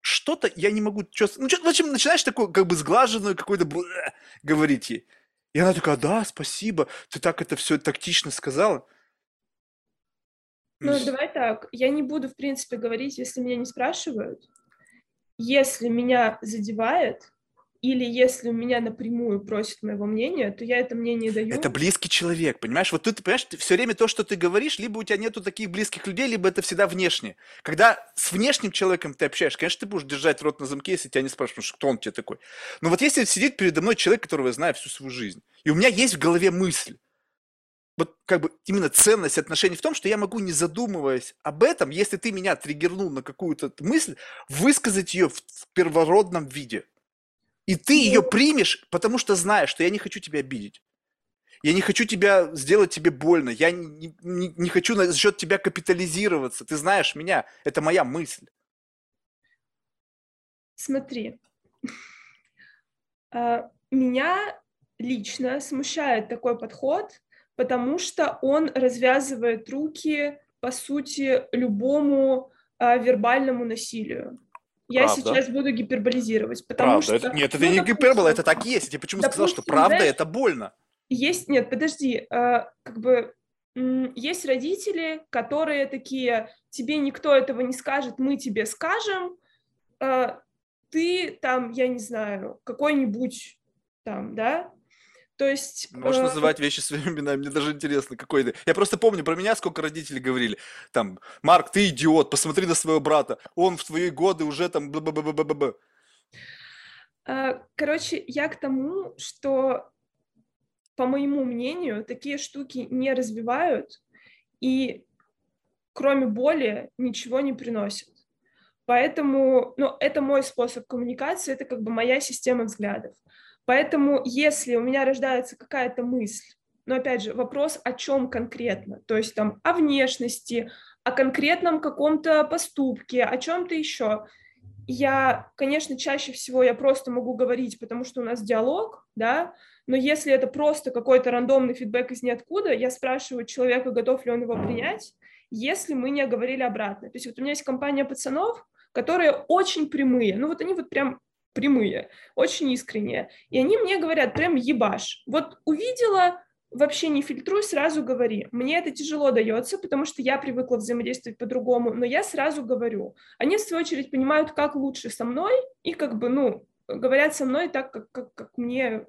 что-то я не могу чувствовать. Ну, что, зачем начинаешь такую, как бы сглаженную какой-то говорить ей? И она такая, да, спасибо, ты так это все тактично сказала. Ну, давай так, я не буду, в принципе, говорить, если меня не спрашивают. Если меня задевает, или если у меня напрямую просят моего мнения, то я это мнение даю. Это близкий человек, понимаешь? Вот ты, понимаешь, ты все время то, что ты говоришь, либо у тебя нету таких близких людей, либо это всегда внешне. Когда с внешним человеком ты общаешься, конечно, ты будешь держать рот на замке, если тебя не спрашивают, что кто он тебе такой. Но вот если сидит передо мной человек, которого я знаю всю свою жизнь, и у меня есть в голове мысль, вот как бы именно ценность отношений в том, что я могу, не задумываясь об этом, если ты меня триггернул на какую-то мысль, высказать ее в первородном виде. И ты ее примешь, потому что знаешь, что я не хочу тебя обидеть. Я не хочу тебя сделать тебе больно. Я не, не, не хочу за счет тебя капитализироваться. Ты знаешь меня. Это моя мысль. Смотри. А, меня лично смущает такой подход, потому что он развязывает руки, по сути, любому а, вербальному насилию. Я правда. сейчас буду гиперболизировать, потому правда. что... Это, нет, это ну, не гипербола, это так есть. Я почему допустим, сказал, что правда знаешь, это больно? Есть, нет, подожди, э, как бы есть родители, которые такие, тебе никто этого не скажет, мы тебе скажем, э, ты там, я не знаю, какой-нибудь там, да, то есть... Можешь э... называть вещи своими именами, мне даже интересно, какой ты. Я просто помню про меня, сколько родителей говорили, там, Марк, ты идиот, посмотри на своего брата, он в твои годы уже там... Б -б -б -б -б. Короче, я к тому, что, по моему мнению, такие штуки не развивают, и кроме боли ничего не приносят. Поэтому, ну, это мой способ коммуникации, это как бы моя система взглядов. Поэтому, если у меня рождается какая-то мысль, но опять же, вопрос о чем конкретно, то есть там о внешности, о конкретном каком-то поступке, о чем-то еще. Я, конечно, чаще всего я просто могу говорить, потому что у нас диалог, да, но если это просто какой-то рандомный фидбэк из ниоткуда, я спрашиваю человека, готов ли он его принять, если мы не говорили обратно. То есть вот у меня есть компания пацанов, которые очень прямые, ну вот они вот прям прямые, очень искренние, и они мне говорят прям ебаш. Вот увидела, вообще не фильтруй, сразу говори. Мне это тяжело дается, потому что я привыкла взаимодействовать по-другому, но я сразу говорю. Они, в свою очередь, понимают, как лучше со мной, и как бы, ну, говорят со мной так, как, как, как мне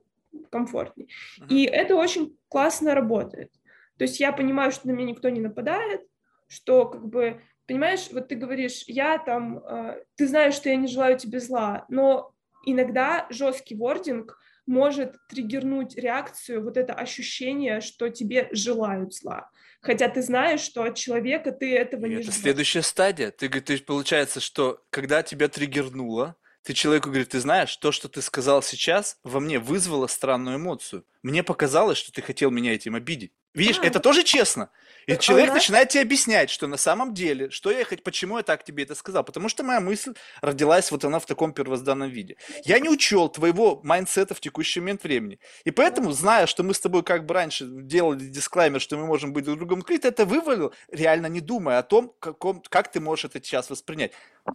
комфортней. Uh-huh. И это очень классно работает. То есть я понимаю, что на меня никто не нападает, что как бы, понимаешь, вот ты говоришь, я там, э, ты знаешь, что я не желаю тебе зла, но иногда жесткий вординг может триггернуть реакцию, вот это ощущение, что тебе желают зла. Хотя ты знаешь, что от человека ты этого И не это ждешь. следующая стадия. Ты, ты получается, что когда тебя триггернуло, ты человеку говоришь, ты знаешь, то, что ты сказал сейчас, во мне вызвало странную эмоцию. Мне показалось, что ты хотел меня этим обидеть. Видишь, А, это тоже честно. И Так, человек нас- начинает тебе объяснять, что на самом деле, что я хоть, почему я так тебе это сказал. Потому что моя мысль родилась вот она в таком первозданном виде. Я не учел твоего майндсета в текущий момент времени. И поэтому, зная, что мы с тобой как бы раньше делали дисклаймер, что мы можем быть друг другом открыты, это вывалил, реально не думая о том, каком, как ты можешь это сейчас воспринять.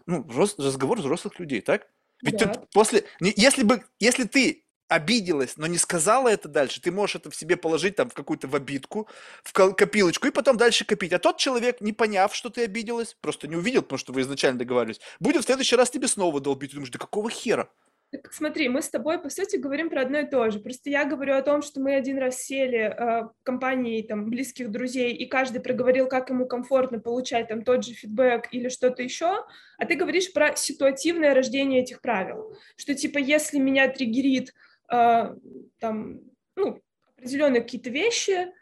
Ну, разговор взрослых людей, так? Ведь Да. ты после, если бы, если ты обиделась, но не сказала это дальше, ты можешь это в себе положить там в какую-то в обидку, в копилочку и потом дальше копить. А тот человек, не поняв, что ты обиделась, просто не увидел, потому что вы изначально договаривались, будет в следующий раз тебе снова долбить. Ты думаешь, да какого хера? Так смотри, мы с тобой, по сути, говорим про одно и то же. Просто я говорю о том, что мы один раз сели э, в компании там, близких друзей, и каждый проговорил, как ему комфортно получать там тот же фидбэк или что-то еще, а ты говоришь про ситуативное рождение этих правил. Что типа, если меня триггерит там, ну, определенные какие-то вещи,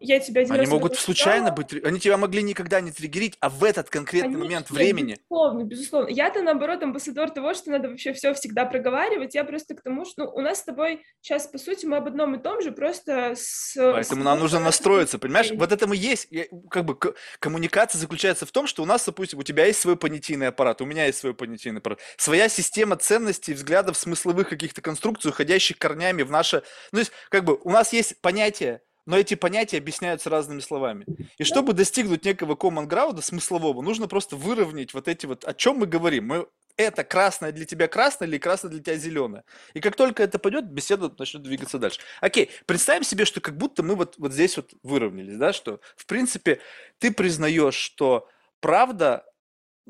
я тебя один Они могут случайно быть, они тебя могли никогда не триггерить, а в этот конкретный момент Конечно, времени Безусловно, безусловно. Я-то, наоборот, амбассадор того, что надо вообще все всегда проговаривать. Я просто к тому, что ну, у нас с тобой сейчас, по сути, мы об одном и том же, просто с... Поэтому с нам нужно настроиться, понимаешь? Вот это и есть, я- как бы коммуникация заключается в том, что у нас, допустим, у тебя есть свой понятийный аппарат, у меня есть свой понятийный аппарат, своя система ценностей, взглядов, смысловых каких-то конструкций, уходящих корнями в наше... Ну, то есть, как бы, у нас есть понятия, но эти понятия объясняются разными словами. И чтобы достигнуть некого common ground смыслового, нужно просто выровнять вот эти вот, о чем мы говорим. Мы это красное для тебя красное или красное для тебя зеленое. И как только это пойдет, беседа начнет двигаться дальше. Окей, представим себе, что как будто мы вот, вот здесь вот выровнялись, да, что в принципе ты признаешь, что правда,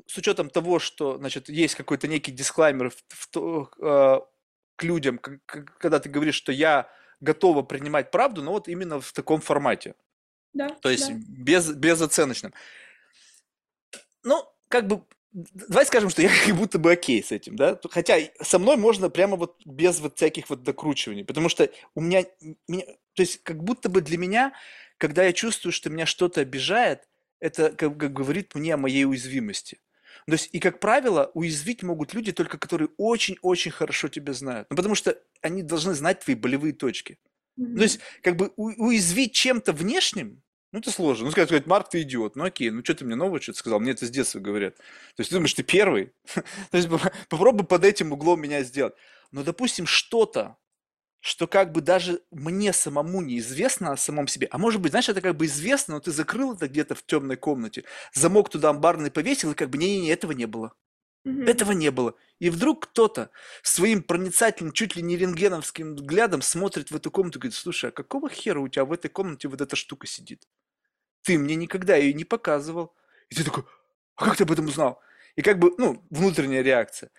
с учетом того, что, значит, есть какой-то некий дисклаймер в, в э, к людям, к- к- когда ты говоришь, что я готова принимать правду, но вот именно в таком формате. Да, То есть да. без, безоценочным. Ну, как бы, давай скажем, что я <laughs> как будто бы окей с этим, да? Хотя со мной можно прямо вот без вот всяких вот докручиваний, потому что у меня, меня, то есть как будто бы для меня, когда я чувствую, что меня что-то обижает, это как, как говорит мне о моей уязвимости. То есть, и как правило, уязвить могут люди только, которые очень-очень хорошо тебя знают. Ну, потому что они должны знать твои болевые точки. Мгм. То есть, как бы у- уязвить чем-то внешним, ну, это сложно. Ну, сказать, сказать, Марк, ты идиот. Ну, окей, ну, что ты мне новое что-то сказал? Мне это с детства говорят. То есть, ты думаешь, ты первый? <laughs> То есть, поп- попробуй под этим углом меня сделать. Но, допустим, что-то, что как бы даже мне самому неизвестно о самом себе. А может быть, знаешь, это как бы известно, но ты закрыл это где-то в темной комнате, замок туда амбарный повесил, и как бы не-не-не, этого не было. Мгм. Этого не было. И вдруг кто-то своим проницательным, чуть ли не рентгеновским взглядом смотрит в эту комнату и говорит, слушай, а какого хера у тебя в этой комнате вот эта штука сидит? Ты мне никогда ее не показывал. И ты такой, а как ты об этом узнал? И как бы, ну, внутренняя реакция.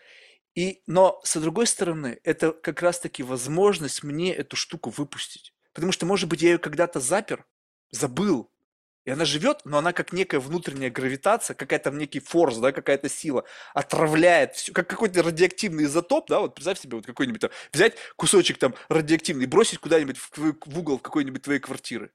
И, но, с другой стороны, это как раз-таки возможность мне эту штуку выпустить. Потому что, может быть, я ее когда-то запер, забыл, и она живет, но она как некая внутренняя гравитация, какая-то некий форс, да, какая-то сила, отравляет все, как какой-то радиоактивный изотоп, да, вот представь себе вот какой-нибудь там, взять кусочек там радиоактивный и бросить куда-нибудь в, в угол какой-нибудь твоей квартиры.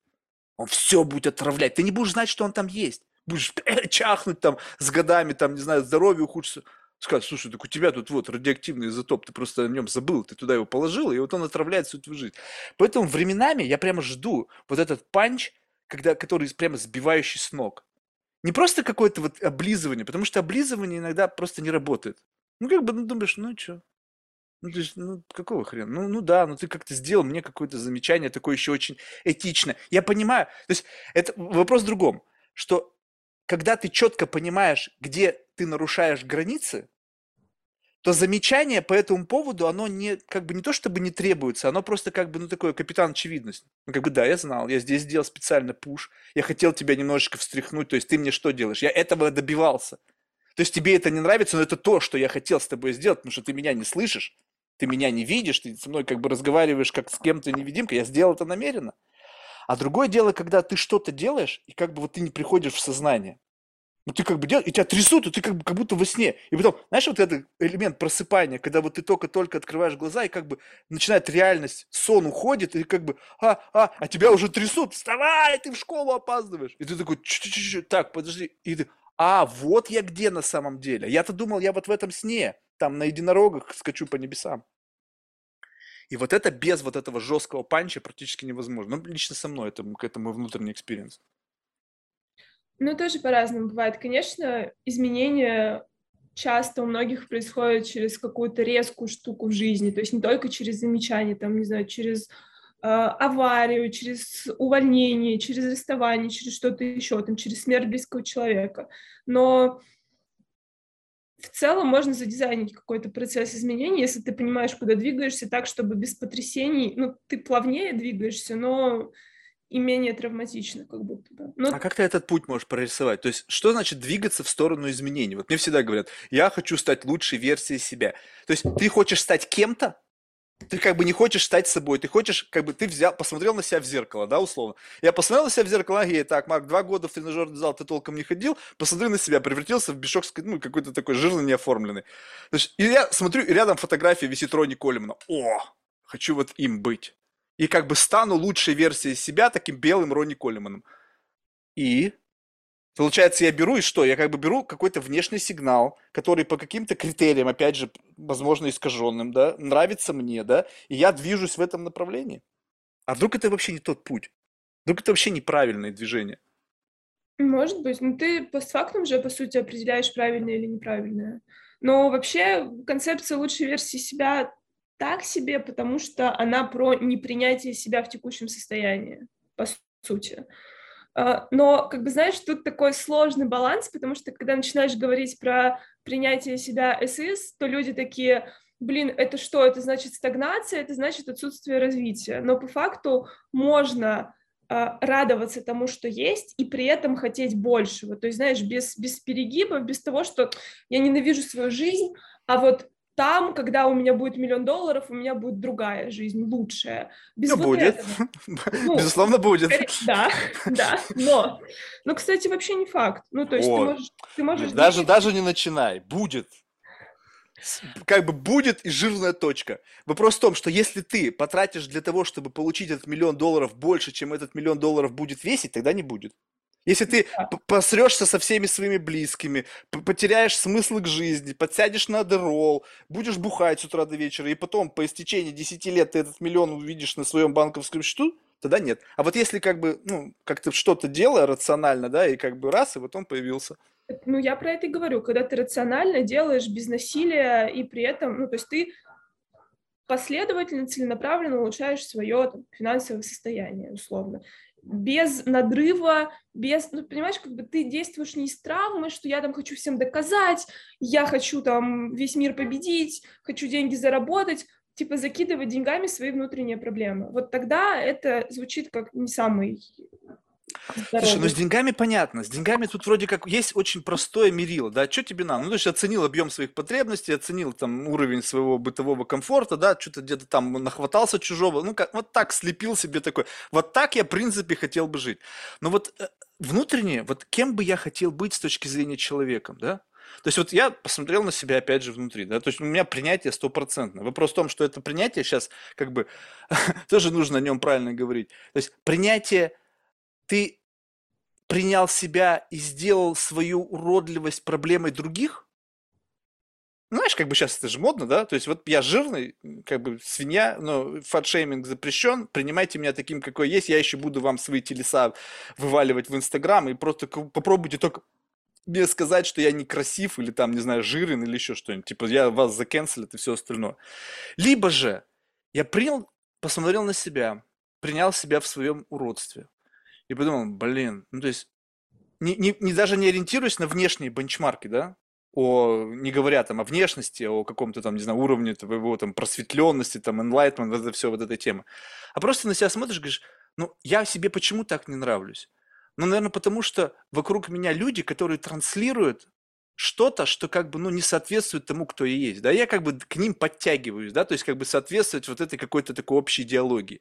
Он все будет отравлять. Ты не будешь знать, что он там есть. Будешь <clears throat> чахнуть там с годами, там, не знаю, здоровье ухудшится. Сказать, слушай, так у тебя тут вот радиоактивный изотоп, ты просто о нем забыл, ты туда его положил, и вот он отравляет всю твою жизнь. Поэтому временами я прямо жду вот этот панч, когда, который прямо сбивающий с ног. Не просто какое-то вот облизывание, потому что облизывание иногда просто не работает. Ну, как бы, ну, думаешь, ну, что? Ну, то есть, ну, какого хрена? Ну, ну да, ну ты как-то сделал мне какое-то замечание, такое еще очень этичное. Я понимаю, то есть, это вопрос в другом, что когда ты четко понимаешь, где ты нарушаешь границы, то замечание по этому поводу, оно не, как бы не то чтобы не требуется, оно просто как бы, ну, такое капитан очевидность. Ну, как бы, да, я знал, я здесь сделал специально пуш, я хотел тебя немножечко встряхнуть, то есть ты мне что делаешь? Я этого добивался. То есть тебе это не нравится, но это то, что я хотел с тобой сделать, потому что ты меня не слышишь, ты меня не видишь, ты со мной как бы разговариваешь как с кем-то невидимка, я сделал это намеренно. А другое дело, когда ты что-то делаешь, и как бы вот ты не приходишь в сознание. Ну, ты как бы делаешь, и тебя трясут, и ты как, бы, как будто во сне. И потом, знаешь, вот этот элемент просыпания, когда вот ты только-только открываешь глаза, и как бы начинает реальность, сон уходит, и как бы, а, а, а тебя уже трясут, вставай, ты в школу опаздываешь. И ты такой, Ч -ч -ч так, подожди. И ты, а, вот я где на самом деле. Я-то думал, я вот в этом сне, там на единорогах скачу по небесам. И вот это без вот этого жесткого панча практически невозможно. Ну, лично со мной это, это мой внутренний experience. Ну, тоже по-разному бывает. Конечно, изменения часто у многих происходят через какую-то резкую штуку в жизни, то есть не только через замечание, там, не знаю, через э, аварию, через увольнение, через расставание, через что-то еще, там, через смерть близкого человека. Но в целом можно задизайнить какой-то процесс изменений, если ты понимаешь, куда двигаешься, так, чтобы без потрясений, ну, ты плавнее двигаешься, но и менее травматично, как будто бы. Но... А как ты этот путь можешь прорисовать? То есть, что значит двигаться в сторону изменений? Вот мне всегда говорят, я хочу стать лучшей версией себя. То есть, ты хочешь стать кем-то, ты как бы не хочешь стать собой, ты хочешь, как бы ты взял, посмотрел на себя в зеркало, да, условно. Я посмотрел на себя в зеркало, ага, так, Марк, два года в тренажерный зал ты толком не ходил, посмотри на себя, превратился в бешок, ну, какой-то такой жирный, неоформленный. То есть, и я смотрю, и рядом фотография висит Ронни Колемана. О, хочу вот им быть и как бы стану лучшей версией себя таким белым Ронни Коллиманом. И Получается, я беру и что? Я как бы беру какой-то внешний сигнал, который по каким-то критериям, опять же, возможно, искаженным, да, нравится мне, да, и я движусь в этом направлении. А вдруг это вообще не тот путь? Вдруг это вообще неправильное движение? Может быть. Ну, ты постфактум же, по сути, определяешь, правильное или неправильное. Но вообще концепция лучшей версии себя так себе, потому что она про непринятие себя в текущем состоянии, по сути. А, но, как бы, знаешь, тут такой сложный баланс, потому что, когда начинаешь говорить про принятие себя СС, то люди такие, блин, это что? Это значит стагнация, это значит отсутствие развития. Но по факту можно а, радоваться тому, что есть, и при этом хотеть большего. То есть, знаешь, без, без перегибов, без того, что я ненавижу свою жизнь, а вот там, когда у меня будет миллион долларов, у меня будет другая жизнь, лучшая. Без ну, вот будет. Этого. <laughs> Ну, Безусловно, будет. Да, <laughs> да, но, ну, кстати, вообще не факт. Ну, то есть О, ты можешь... Ты можешь даже, думать... даже не начинай, будет. Как бы будет и жирная точка. Вопрос в том, что если ты потратишь для того, чтобы получить этот миллион долларов больше, чем этот миллион долларов будет весить, тогда не будет. Если ты посрешься со всеми своими близкими, потеряешь смысл к жизни, подсядешь на адерол, будешь бухать с утра до вечера, и потом по истечении 10 лет ты этот миллион увидишь на своем банковском счету, тогда нет. А вот если как бы, ну, как-то что-то делая рационально, да, и как бы раз, и вот он появился. Ну, я про это и говорю, когда ты рационально делаешь без насилия, и при этом, ну, то есть ты последовательно, целенаправленно улучшаешь свое там, финансовое состояние, условно без надрыва, без, ну, понимаешь, как бы ты действуешь не из травмы, что я там хочу всем доказать, я хочу там весь мир победить, хочу деньги заработать, типа закидывать деньгами свои внутренние проблемы. Вот тогда это звучит как не самый Слушай, ну с деньгами понятно. С деньгами тут вроде как есть очень простое мерило, да, что тебе надо? Ну, то есть оценил объем своих потребностей, оценил там уровень своего бытового комфорта, да, что-то где-то там нахватался чужого, ну, как, вот так слепил себе такой. Вот так я, в принципе, хотел бы жить. Но вот э, внутренне, вот кем бы я хотел быть с точки зрения человека, да? То есть вот я посмотрел на себя опять же внутри, да, то есть у меня принятие стопроцентное. Вопрос в том, что это принятие сейчас как бы <laughs> тоже нужно о нем правильно говорить. То есть принятие ты принял себя и сделал свою уродливость проблемой других? Знаешь, как бы сейчас это же модно, да? То есть вот я жирный, как бы свинья, но фатшейминг запрещен, принимайте меня таким, какой есть, я еще буду вам свои телеса вываливать в Инстаграм, и просто попробуйте только мне сказать, что я некрасив или там, не знаю, жирен или еще что-нибудь. Типа я вас закенселят и все остальное. Либо же я принял, посмотрел на себя, принял себя в своем уродстве и подумал, блин, ну то есть, не, не, не даже не ориентируясь на внешние бенчмарки, да, о, не говоря там о внешности, о каком-то там, не знаю, уровне твоего там просветленности, там, enlightenment, вот это все, вот эта тема. А просто на себя смотришь, говоришь, ну, я себе почему так не нравлюсь? Ну, наверное, потому что вокруг меня люди, которые транслируют что-то, что как бы, ну, не соответствует тому, кто я есть, да, я как бы к ним подтягиваюсь, да, то есть как бы соответствовать вот этой какой-то такой общей идеологии.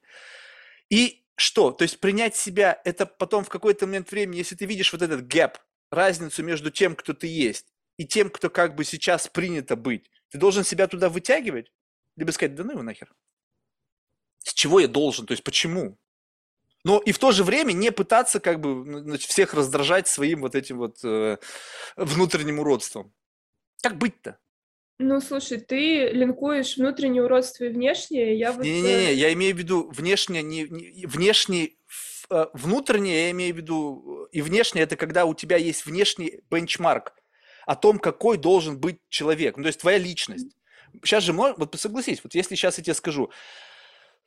И что? То есть принять себя, это потом в какой-то момент времени, если ты видишь вот этот гэп, разницу между тем, кто ты есть, и тем, кто как бы сейчас принято быть, ты должен себя туда вытягивать, либо сказать, да ну его нахер. С чего я должен? То есть почему? Но и в то же время не пытаться как бы значит, всех раздражать своим вот этим вот э, внутренним уродством. Как быть-то? Ну, слушай, ты линкуешь внутреннее уродство и внешнее, я вот... Не-не-не, э, я имею в виду внешнее, не, не внешний, э, внутреннее, я имею в виду, и внешнее, это когда у тебя есть внешний бенчмарк о том, какой должен быть человек, ну, то есть твоя личность. Сейчас же, вот согласись, вот если сейчас я тебе скажу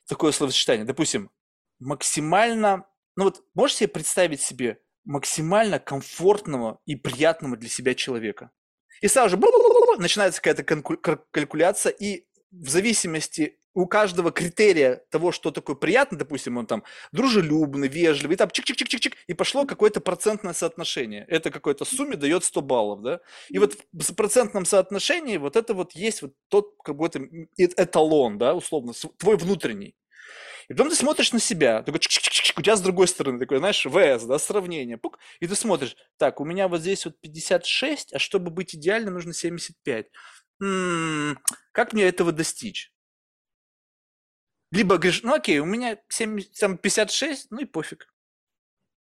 такое словосочетание, допустим, максимально, ну вот можешь себе представить себе максимально комфортного и приятного для себя человека? И сразу же начинается какая-то калькуляция, и в зависимости у каждого критерия того, что такое приятно, допустим, он там дружелюбный, вежливый, и там чик-чик-чик-чик-чик, и пошло какое-то процентное соотношение. Это какой-то сумме дает 100 баллов, да? И вот в процентном соотношении вот это вот есть вот тот какой-то эталон, да, условно, твой внутренний. И потом ты смотришь на себя, такой, у тебя с другой стороны такой, знаешь, ВС, да, сравнение, пук, и ты смотришь, так, у меня вот здесь вот 56, а чтобы быть идеально, нужно 75. М-м, как мне этого достичь? Либо говоришь, ну окей, у меня 70, там 56, ну и пофиг.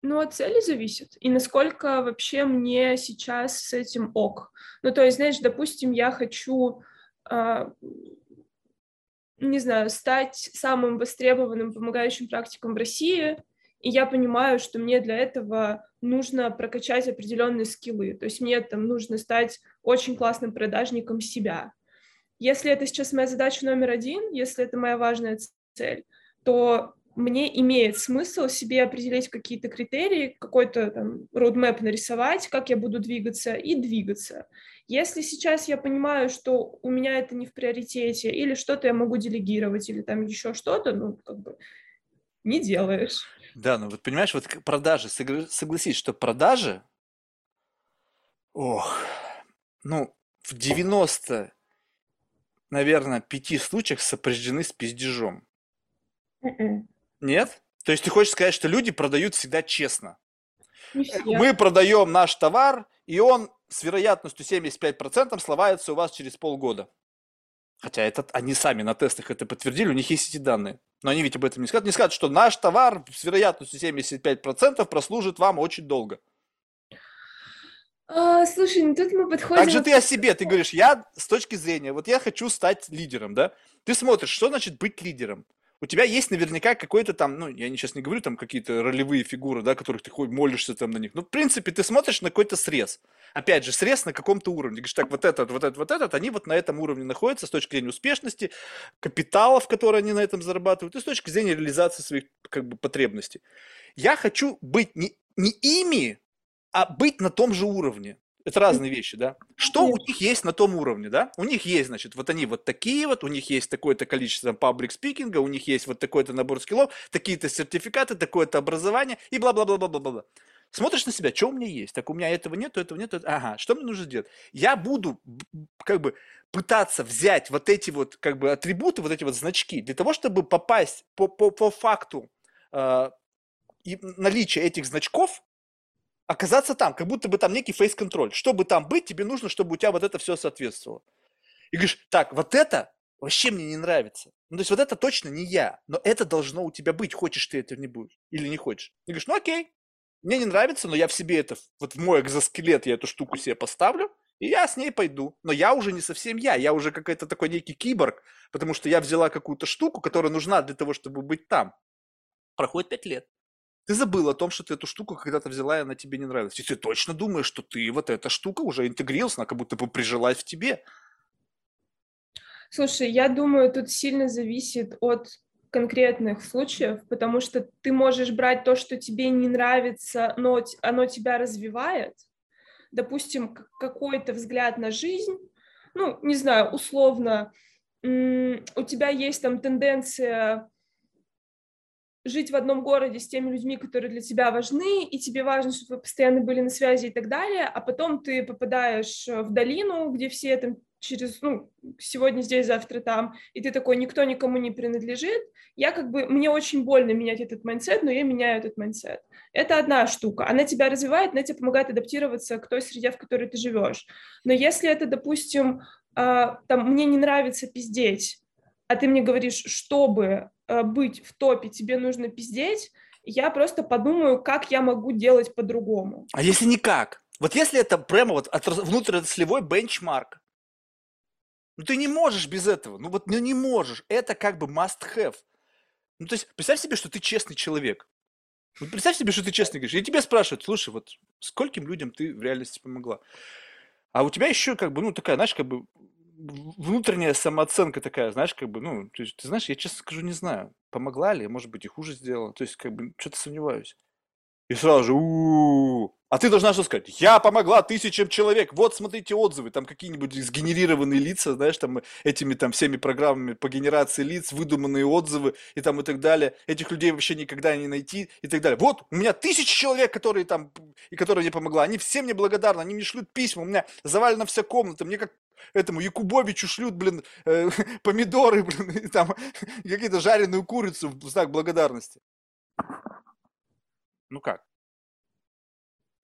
Ну, от цели зависит. И насколько вообще мне сейчас с этим ок. Ну, то есть, знаешь, допустим, я хочу а, не знаю, стать самым востребованным помогающим практиком в России, и я понимаю, что мне для этого нужно прокачать определенные скиллы, то есть мне там нужно стать очень классным продажником себя. Если это сейчас моя задача номер один, если это моя важная цель, то мне имеет смысл себе определить какие-то критерии, какой-то там roadmap нарисовать, как я буду двигаться и двигаться. Если сейчас я понимаю, что у меня это не в приоритете, или что-то я могу делегировать, или там еще что-то, ну, как бы не делаешь. Да, ну вот понимаешь, вот продажи, согласись, что продажи, ох, ну, в 90, наверное, пяти случаях сопряжены с пиздежом. Mm-mm. М-м. Нет? То есть ты хочешь сказать, что люди продают всегда честно? Мы продаем наш товар, и он с вероятностью 75% сломается у вас через полгода. Хотя это, они сами на тестах это подтвердили, у них есть эти данные. Но они ведь об этом не скажут. Не скажут, что наш товар с вероятностью 75% прослужит вам очень долго. А, слушай, ну тут мы подходим... Так же ты о себе, ты говоришь, я с точки зрения, вот я хочу стать лидером, да? Ты смотришь, что значит быть лидером? У тебя есть наверняка какой-то там, ну, я сейчас не говорю там какие-то ролевые фигуры, да, которых ты хоть молишься там на них. Ну, в принципе, ты смотришь на какой-то срез. Опять же, срез на каком-то уровне. Ты говоришь, так, вот этот, вот этот, вот этот, они вот на этом уровне находятся с точки зрения успешности, капиталов, которые они на этом зарабатывают, и с точки зрения реализации своих, как бы, потребностей. Я хочу быть не, не ими, а быть на том же уровне. Это разные вещи, да? Что у них есть на том уровне, да? У них есть, значит, вот они вот такие вот, у них есть такое-то количество паблик спикинга, у них есть вот такой-то набор скиллов, такие-то сертификаты, такое-то образование и бла-бла-бла-бла-бла-бла. Смотришь на себя, что у меня есть? Так у меня этого нет, этого нет. Ага, что мне нужно сделать? Я буду как бы пытаться взять вот эти вот как бы атрибуты, вот эти вот значки, для того, чтобы попасть по, по, по факту э, и наличия этих значков оказаться там, как будто бы там некий фейс-контроль. Чтобы там быть, тебе нужно, чтобы у тебя вот это все соответствовало. И говоришь, так, вот это вообще мне не нравится. Ну, то есть вот это точно не я, но это должно у тебя быть, хочешь ты это не будешь или не хочешь. И говоришь, ну окей, мне не нравится, но я в себе это, вот в мой экзоскелет я эту штуку себе поставлю, и я с ней пойду. Но я уже не совсем я, я уже какой-то такой некий киборг, потому что я взяла какую-то штуку, которая нужна для того, чтобы быть там. Проходит пять лет. Ты забыл о том, что ты эту штуку когда-то взяла, и она тебе не нравилась. И ты точно думаешь, что ты вот эта штука уже интегрировалась, она как будто бы прижилась в тебе. Слушай, я думаю, тут сильно зависит от конкретных случаев, потому что ты можешь брать то, что тебе не нравится, но оно тебя развивает. Допустим, какой-то взгляд на жизнь, ну, не знаю, условно, у тебя есть там тенденция жить в одном городе с теми людьми, которые для тебя важны, и тебе важно, чтобы вы постоянно были на связи и так далее, а потом ты попадаешь в долину, где все там через, ну, сегодня здесь, завтра там, и ты такой, никто никому не принадлежит, я как бы, мне очень больно менять этот майндсет, но я меняю этот майндсет. Это одна штука. Она тебя развивает, она тебе помогает адаптироваться к той среде, в которой ты живешь. Но если это, допустим, а, там, мне не нравится пиздеть, а ты мне говоришь, чтобы а, быть в топе, тебе нужно пиздеть, я просто подумаю, как я могу делать по-другому. А если никак? Вот если это прямо вот внутриотраслевой бенчмарк, ну ты не можешь без этого, ну вот ну не можешь, это как бы must have. Ну то есть представь себе, что ты честный человек. Вот представь себе, что ты честный говоришь. И тебя спрашивают, слушай, вот скольким людям ты в реальности помогла? А у тебя еще как бы, ну такая, знаешь, как бы внутренняя самооценка такая, знаешь, как бы, ну, то ты знаешь, я честно скажу, не знаю, помогла ли, может быть, и хуже сделала, то есть, как бы, что-то сомневаюсь. И сразу же, у а ты должна что сказать? Я помогла тысячам человек. Вот, смотрите отзывы. Там какие-нибудь сгенерированные лица, знаешь, там этими там всеми программами по генерации лиц, выдуманные отзывы и там и так далее. Этих людей вообще никогда не найти и так далее. Вот, у меня тысячи человек, которые там, и которые мне помогла. Они все мне благодарны, они мне шлют письма. У меня завалена вся комната. Мне как этому Якубовичу шлют, блин, э, <laughs> помидоры, блин, и там <laughs> какие-то жареную курицу в знак благодарности. Ну как?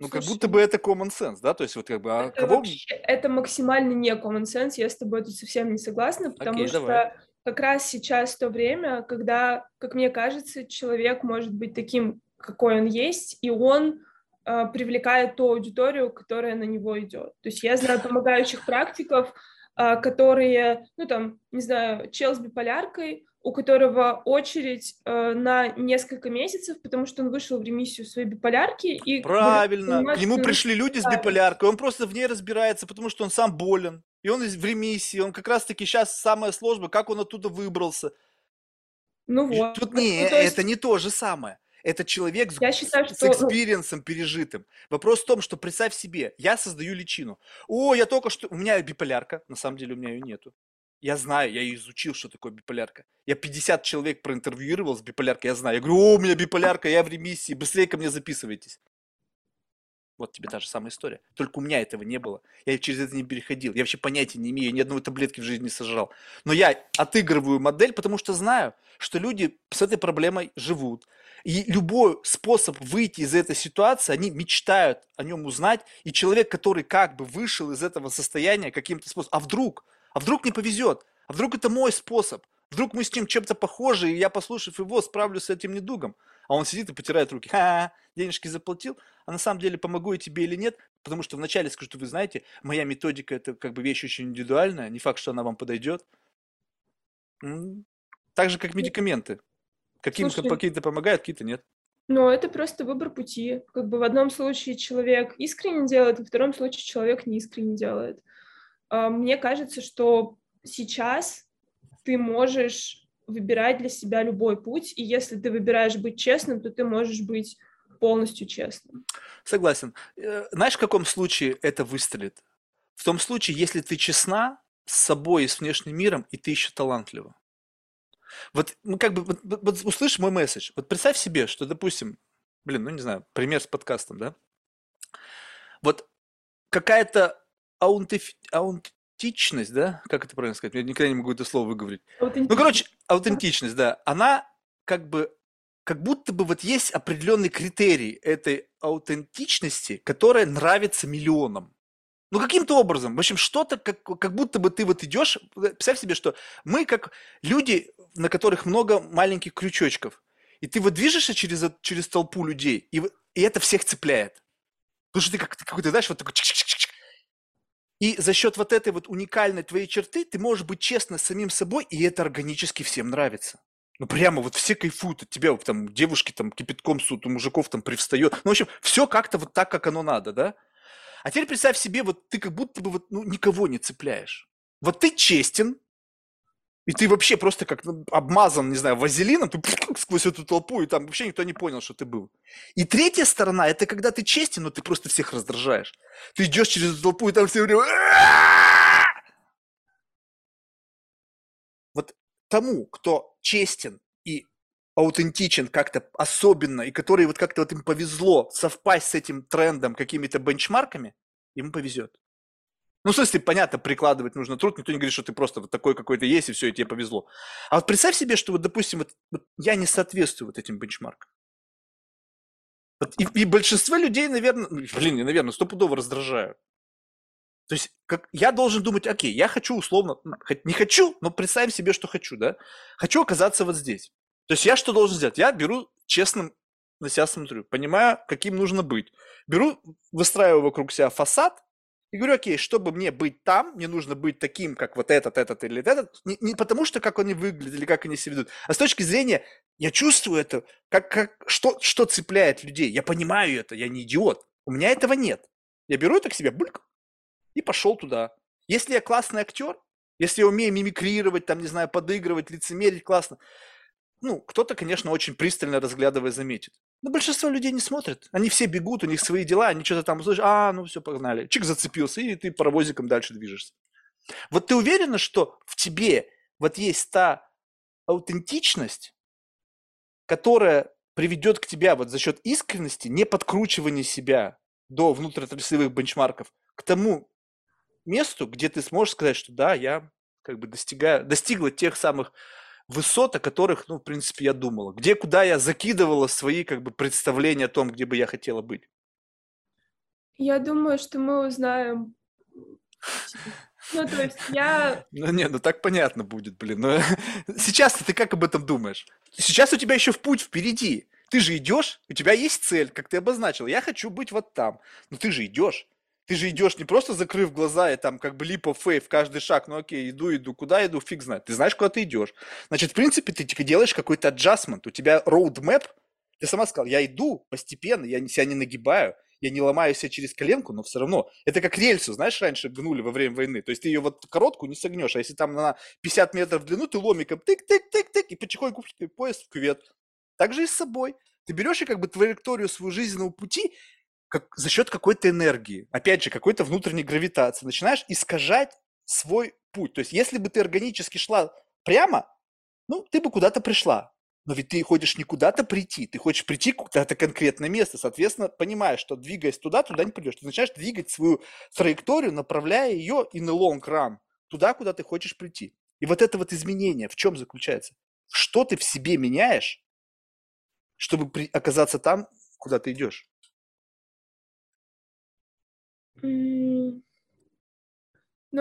Ну, как будто бы это common sense, да? То есть вот как бы, а Это кого... вообще, это максимально не common sense, я с тобой тут совсем не согласна, потому Окей, что давай. как раз сейчас то время, когда, как мне кажется, человек может быть таким, какой он есть, и он привлекает ту аудиторию, которая на него идет. То есть я знаю помогающих практиков, э, которые, ну там, не знаю, чел с биполяркой, у которого очередь э, на несколько месяцев, потому что он вышел в ремиссию своей биполярки. И Правильно. К нему пришли люди с биполяркой, он просто в ней разбирается, потому что он сам болен. И он в ремиссии, он как раз-таки сейчас самое сложное, как он оттуда выбрался. Ну вот. Тут не, ну, есть... это не то же самое. Это человек с, я считаю, с экспириенсом пережитым. Вопрос в том, что представь себе, я создаю личину. О, я только что... У меня биполярка, на самом деле у меня ее нету. Я знаю, я изучил, что такое биполярка. Я 50 человек проинтервьюировал с биполяркой, я знаю. Я говорю, о, у меня биполярка, я в ремиссии, быстрее ко мне записывайтесь. Вот тебе та же самая история. Только у меня этого не было. Я через это не переходил. Я вообще понятия не имею, ни одной таблетки в жизни не сожрал. Но я отыгрываю модель, потому что знаю, что люди с этой проблемой живут. И любой способ выйти из этой ситуации, они мечтают о нем узнать. И человек, который как бы вышел из этого состояния каким-то способом, а вдруг, а вдруг не повезет? А вдруг это мой способ? Вдруг мы с ним чем-то похожи, и я, послушав его, справлюсь с этим недугом. А он сидит и потирает руки. Ха, денежки заплатил, а на самом деле помогу я тебе или нет, потому что вначале скажу, что вы знаете, моя методика это как бы вещь очень индивидуальная, не факт, что она вам подойдет. Так же, как медикаменты. Каким-то какие-то помогают, какие-то нет. Но это просто выбор пути. Как бы в одном случае человек искренне делает, во втором случае человек не искренне делает. А, мне кажется, что сейчас ты можешь выбирать для себя любой путь, и если ты выбираешь быть честным, то ты можешь быть полностью честным. Согласен. Э, знаешь, в каком случае это выстрелит? В том случае, если ты честна с собой и с внешним миром, и ты еще талантлива. Вот, ну, как бы, вот, вот услышь мой месседж. Вот представь себе, что, допустим, блин, ну, не знаю, пример с подкастом, да? Вот какая-то аутентиф... аутентичность, да, как это правильно сказать, я никогда не могу это слово выговорить. Ну, короче, аутентичность, да, она как бы, как будто бы вот есть определенный критерий этой аутентичности, которая нравится миллионам. Ну, каким-то образом, в общем, что-то, как, как будто бы ты вот идешь, представь себе, что мы как люди, на которых много маленьких крючочков, и ты вот движешься через, через толпу людей, и, и это всех цепляет. Потому что ты как, какой-то, знаешь, вот такой и за счет вот этой вот уникальной твоей черты ты можешь быть честно с самим собой, и это органически всем нравится. Ну, прямо вот все кайфуют от тебя, там, девушки там кипятком суд, у мужиков там привстает. Ну, в общем, все как-то вот так, как оно надо, да? А теперь представь себе, вот ты как будто бы вот, ну, никого не цепляешь. Вот ты честен, И ты вообще просто как ну, обмазан, не знаю, вазелином, ты сквозь эту толпу, и там вообще никто не понял, что ты был. И третья сторона, это когда ты честен, но ты просто всех раздражаешь. Ты идешь через эту толпу, и там все время... Вот тому, кто честен аутентичен как-то особенно, и который вот как-то вот им повезло совпасть с этим трендом, какими-то бенчмарками, ему повезет. Ну, в смысле, понятно, прикладывать нужно труд, никто не говорит, что ты просто вот такой какой-то есть, и все, и тебе повезло. А вот представь себе, что вот, допустим, вот, вот я не соответствую вот этим бенчмаркам. Вот, и, и большинство людей, наверное, ну, блин, я, наверное, стопудово раздражаю. То есть как, я должен думать, окей, я хочу условно, не хочу, но представим себе, что хочу, да? Хочу оказаться вот здесь. То есть я что должен сделать? Я беру честным на себя смотрю, понимаю, каким нужно быть. Беру, выстраиваю вокруг себя фасад, и говорю, окей, чтобы мне быть там, мне нужно быть таким, как вот этот, этот или этот. Не, не потому что, как они выглядят или как они себя ведут, а с точки зрения, я чувствую это, как, как, что, что цепляет людей. Я понимаю это, я не идиот. У меня этого нет. Я беру это к себе, бульк, и пошел туда. Если я классный актер, если я умею мимикрировать, там, не знаю, подыгрывать, лицемерить классно, ну, кто-то, конечно, очень пристально разглядывая заметит. Но большинство людей не смотрят. Они все бегут, у них свои дела, они что-то там слышат, а, ну все, погнали. Чик зацепился, и ты паровозиком дальше движешься. Вот ты уверена, что в тебе вот есть та аутентичность, которая приведет к тебе вот за счет искренности, не подкручивания себя до внутриотраслевых бенчмарков, к тому месту, где ты сможешь сказать, что да, я как бы достигаю, достигла тех самых высот, о которых, ну, в принципе, я думала. Где, куда я закидывала свои, как бы, представления о том, где бы я хотела быть. Я думаю, что мы узнаем. Ну, то есть я... <laughs> Ну, не, ну так понятно будет, блин. Но <laughs> сейчас ты как об этом думаешь? Сейчас у тебя еще в путь впереди. Ты же идешь, у тебя есть цель, как ты обозначил. Я хочу быть вот там. Но ты же идешь. Ты же идешь не просто закрыв глаза и там как бы липо фейв каждый шаг, ну окей, иду, иду, куда иду, фиг знает. Ты знаешь, куда ты идешь. Значит, в принципе, ты типа делаешь какой-то аджастмент, у тебя roadmap, ты сама сказал, я иду постепенно, я себя не нагибаю, я не ломаю себя через коленку, но все равно. Это как рельсу, знаешь, раньше гнули во время войны. То есть ты ее вот короткую не согнешь, а если там на 50 метров в длину, ты ломиком тык-тык-тык-тык, и потихоньку поезд в кювет. Так же и с собой. Ты берешь и как бы траекторию своего жизненного пути как, за счет какой-то энергии, опять же, какой-то внутренней гравитации, начинаешь искажать свой путь. То есть, если бы ты органически шла прямо, ну, ты бы куда-то пришла. Но ведь ты хочешь не куда-то прийти, ты хочешь прийти куда-то конкретное место. Соответственно, понимаешь, что двигаясь туда, туда не придешь. Ты начинаешь двигать свою траекторию, направляя ее и на long run, туда, куда ты хочешь прийти. И вот это вот изменение в чем заключается? Что ты в себе меняешь, чтобы при, оказаться там, куда ты идешь? Ну,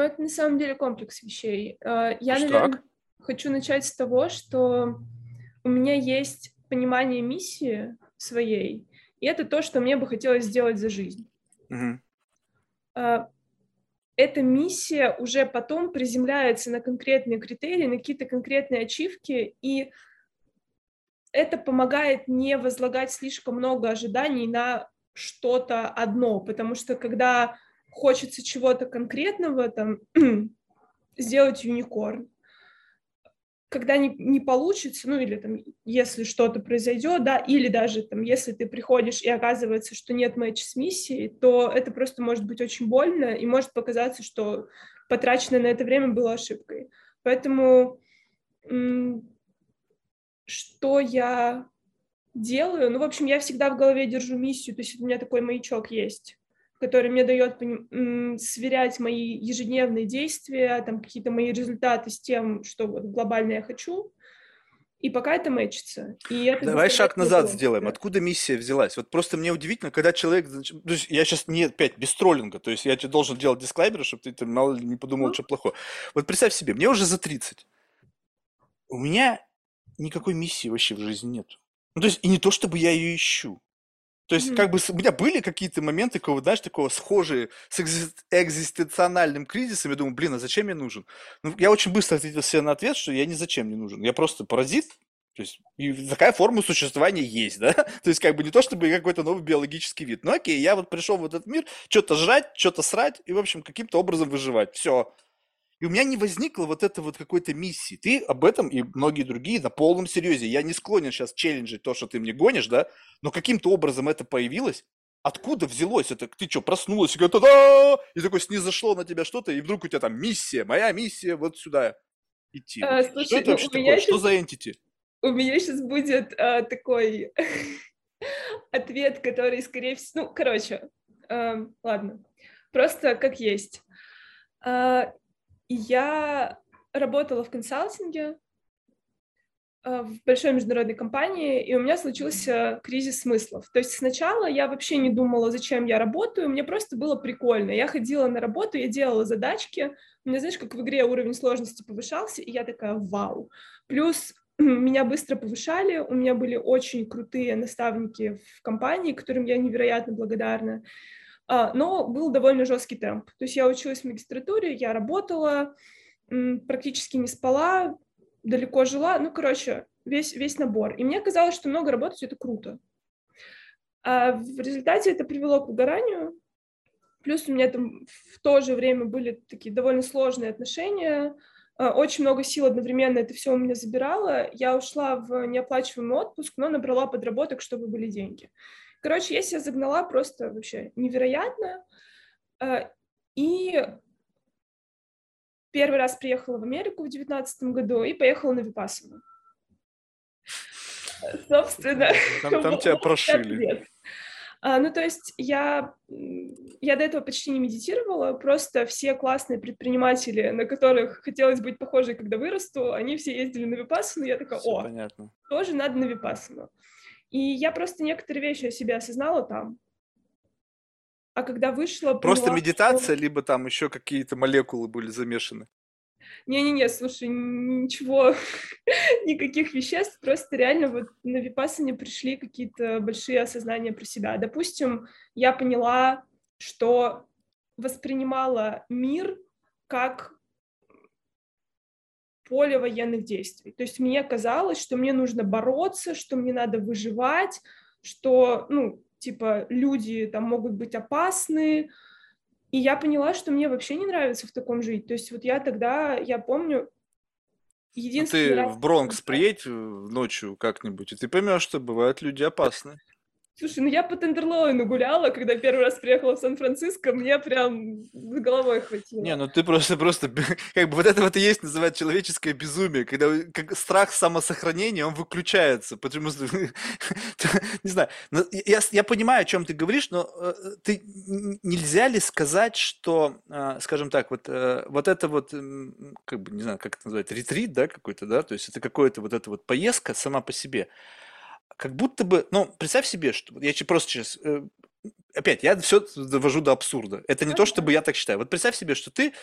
это на самом деле комплекс вещей. А, я, Что наверное, хочу начать с того, что у меня есть понимание миссии своей, и это то, что мне бы хотелось сделать за жизнь. Угу. Эта миссия уже потом приземляется на конкретные критерии, на какие-то конкретные ачивки, и это помогает не возлагать слишком много ожиданий на что-то одно, потому что когда хочется чего-то конкретного, там, <clears throat> сделать юникорн, когда не, не получится, ну или там, если что-то произойдет, да, или даже там, если ты приходишь и оказывается, что нет матча с миссией, то это просто может быть очень больно и может показаться, что потраченное на это время было ошибкой. Поэтому что я делаю. Ну, в общем, я всегда в голове держу миссию, то есть у меня такой маячок есть, который мне дает сверять мои ежедневные действия, там какие-то мои результаты с тем, что вот глобально я хочу. И пока это мэчится. И это Давай шаг назад было. сделаем. Да. Откуда миссия взялась? Вот просто мне удивительно, когда человек... То есть я сейчас не опять без троллинга, то есть я тебе должен делать дисклаймер, чтобы ты, ты мало ли не подумал, ну. что плохое. Вот представь себе, мне уже за 30. У меня никакой миссии вообще в жизни нет. Ну, то есть, и не то, чтобы я ее ищу. То есть, mm-hmm. как бы у меня были какие-то моменты, такого, знаешь, такого схожие с экзистенциональным кризисом. Я думаю, блин, а зачем я нужен? Ну, я очень быстро ответил себе на ответ, что я ни зачем не нужен. Я просто паразит, то есть, и такая форма существования есть, <laughs> да? То есть, как бы не то, чтобы какой-то новый биологический вид. Ну, окей, я вот пришел в этот мир, что-то жрать, что-то срать и, в общем, каким-то образом выживать. Все. И у меня не возникло вот это вот какой-то миссии. Ты об этом и многие другие на полном серьезе. Я не склонен сейчас челленджить то, что ты мне гонишь, да, но каким-то образом это появилось. Откуда взялось это? Ты что, проснулась и говорит, да и такой снизошло на тебя что-то, и вдруг у тебя там миссия, моя миссия вот сюда идти. А, слушай, что это ну, вообще такое? Сейчас... Что за entity? У меня сейчас будет а, такой <laughs> ответ, который, скорее всего... Ну, короче, а, ладно. Просто как есть. А, я работала в консалтинге а, в большой международной компании, и у меня случился кризис смыслов. То есть сначала я вообще не думала, зачем я работаю, мне просто было прикольно. Я ходила на работу, я делала задачки, у меня, знаешь, как в игре уровень сложности повышался, и я такая, вау. Плюс <clears throat> меня быстро повышали, у меня были очень крутые наставники в компании, которым я невероятно благодарна. А, но был довольно жесткий темп. То есть я училась в магистратуре, я работала, практически не спала, далеко жила, ну, короче, весь, весь набор. И мне казалось, что много работать — это круто. А в результате это привело к выгоранию, плюс у меня там в то же время были такие довольно сложные отношения, а, очень много сил одновременно это все у меня забирало. Я ушла в неоплачиваемый отпуск, но набрала подработок, чтобы были деньги. Короче, я себя загнала просто вообще невероятно. А, и первый раз приехала в Америку в девятнадцатом году и поехала на Випассану. Собственно. Там, там <laughs> тебя прошили. А, ну, то есть я, я до этого почти не медитировала, просто все классные предприниматели, на которых хотелось быть похожей, когда вырасту, они все ездили на Випассану, я такая, о, понятно. тоже надо на Випассану. И я просто некоторые вещи о себе осознала там. А когда вышла... Просто поняла, медитация, что... либо там еще какие-то молекулы были замешаны? Не-не-не, слушай, ничего, <laughs> никаких веществ, просто реально вот на Випассане пришли какие-то большие осознания про себя. Допустим, я поняла, что воспринимала мир как поле военных действий. То есть мне казалось, что мне нужно бороться, что мне надо выживать, что, ну, типа, люди там могут быть опасны, и я поняла, что мне вообще не нравится в таком жить. То есть вот я тогда, я помню, единственный ну, ты раз... в Бронкс приедь ночью как-нибудь, и ты поймешь, что бывают люди опасные. Слушай, ну я по Тендерлоину гуляла, когда первый раз приехала в Сан-Франциско, мне прям головой хватило. Не, ну ты просто, просто, <laughs> как бы вот это вот и есть называть человеческое безумие, когда как страх самосохранения, он выключается, потому что, <laughs> не знаю, я, я понимаю, о чем ты говоришь, но э, ты, нельзя ли сказать, что, э, скажем так, вот, э, вот это вот, как бы, не знаю, как это называть, ретрит, да, какой-то, да, то есть это какое-то вот эта вот поездка сама по себе, как будто бы, ну, представь себе, что я просто сейчас, э, опять, я все довожу до абсурда. Это не то, чтобы я так считаю. Вот представь себе, что ты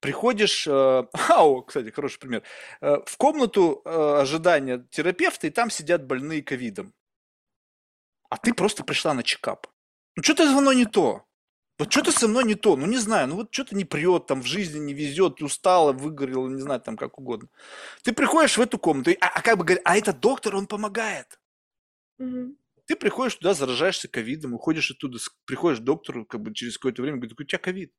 приходишь, э, <laughs> ау, кстати, хороший пример, э, в комнату ожидания терапевта, и там сидят больные ковидом. А ты просто пришла на чекап. Ну, что-то со мной не то. Вот что-то со мной не то, ну не знаю, ну вот что-то не прет, там в жизни не везет, устала, выгорела, не знаю, там как угодно. Ты приходишь в эту комнату, а, а как бы говорят, а этот доктор, он помогает. Ты приходишь туда, заражаешься ковидом, уходишь оттуда, приходишь к доктору, как бы через какое-то время, говорит, у тебя ковид.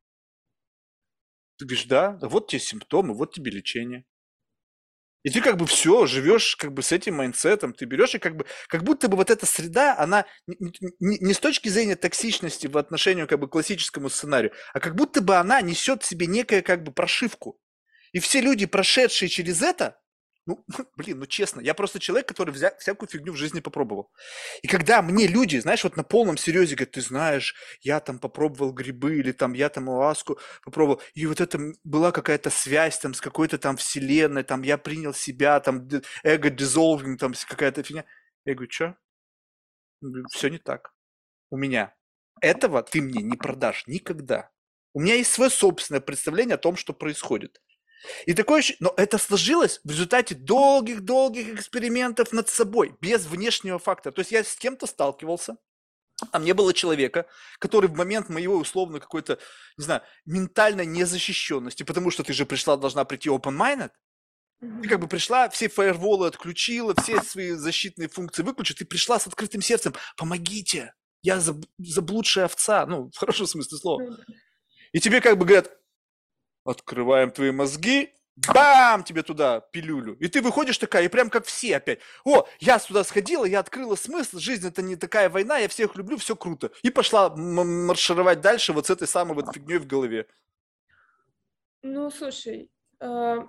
Ты говоришь, да, вот тебе симптомы, вот тебе лечение. И ты как бы все, живешь как бы с этим майндсетом, ты берешь и как бы, как будто бы вот эта среда, она не, не, не с точки зрения токсичности в отношении как бы классическому сценарию, а как будто бы она несет в себе некую как бы прошивку. И все люди, прошедшие через это, ну, <laughs> блин, ну честно, я просто человек, который вся, всякую фигню в жизни попробовал. И когда мне люди, знаешь, вот на полном серьезе говорят, ты знаешь, я там попробовал грибы или там я там ласку попробовал, и вот это была какая-то связь там с какой-то там вселенной, там я принял себя, там эго dissolving, там какая-то фигня. Я говорю, что? Все не так. У меня. Этого ты мне не продашь никогда. У меня есть свое собственное представление о том, что происходит. И такое но это сложилось в результате долгих-долгих экспериментов над собой, без внешнего фактора. То есть я с кем-то сталкивался, а мне было человека, который в момент моего условно какой-то, не знаю, ментальной незащищенности, потому что ты же пришла, должна прийти open-minded, ты как бы пришла, все фаерволы отключила, все свои защитные функции выключила, ты пришла с открытым сердцем, помогите, я заблудшая овца, ну, в хорошем смысле слова. И тебе как бы говорят, открываем твои мозги, бам, тебе туда пилюлю. И ты выходишь такая, и прям как все опять. О, я сюда сходила, я открыла смысл, жизнь это не такая война, я всех люблю, все круто. И пошла маршировать дальше вот с этой самой вот фигней в голове. Ну, слушай, э,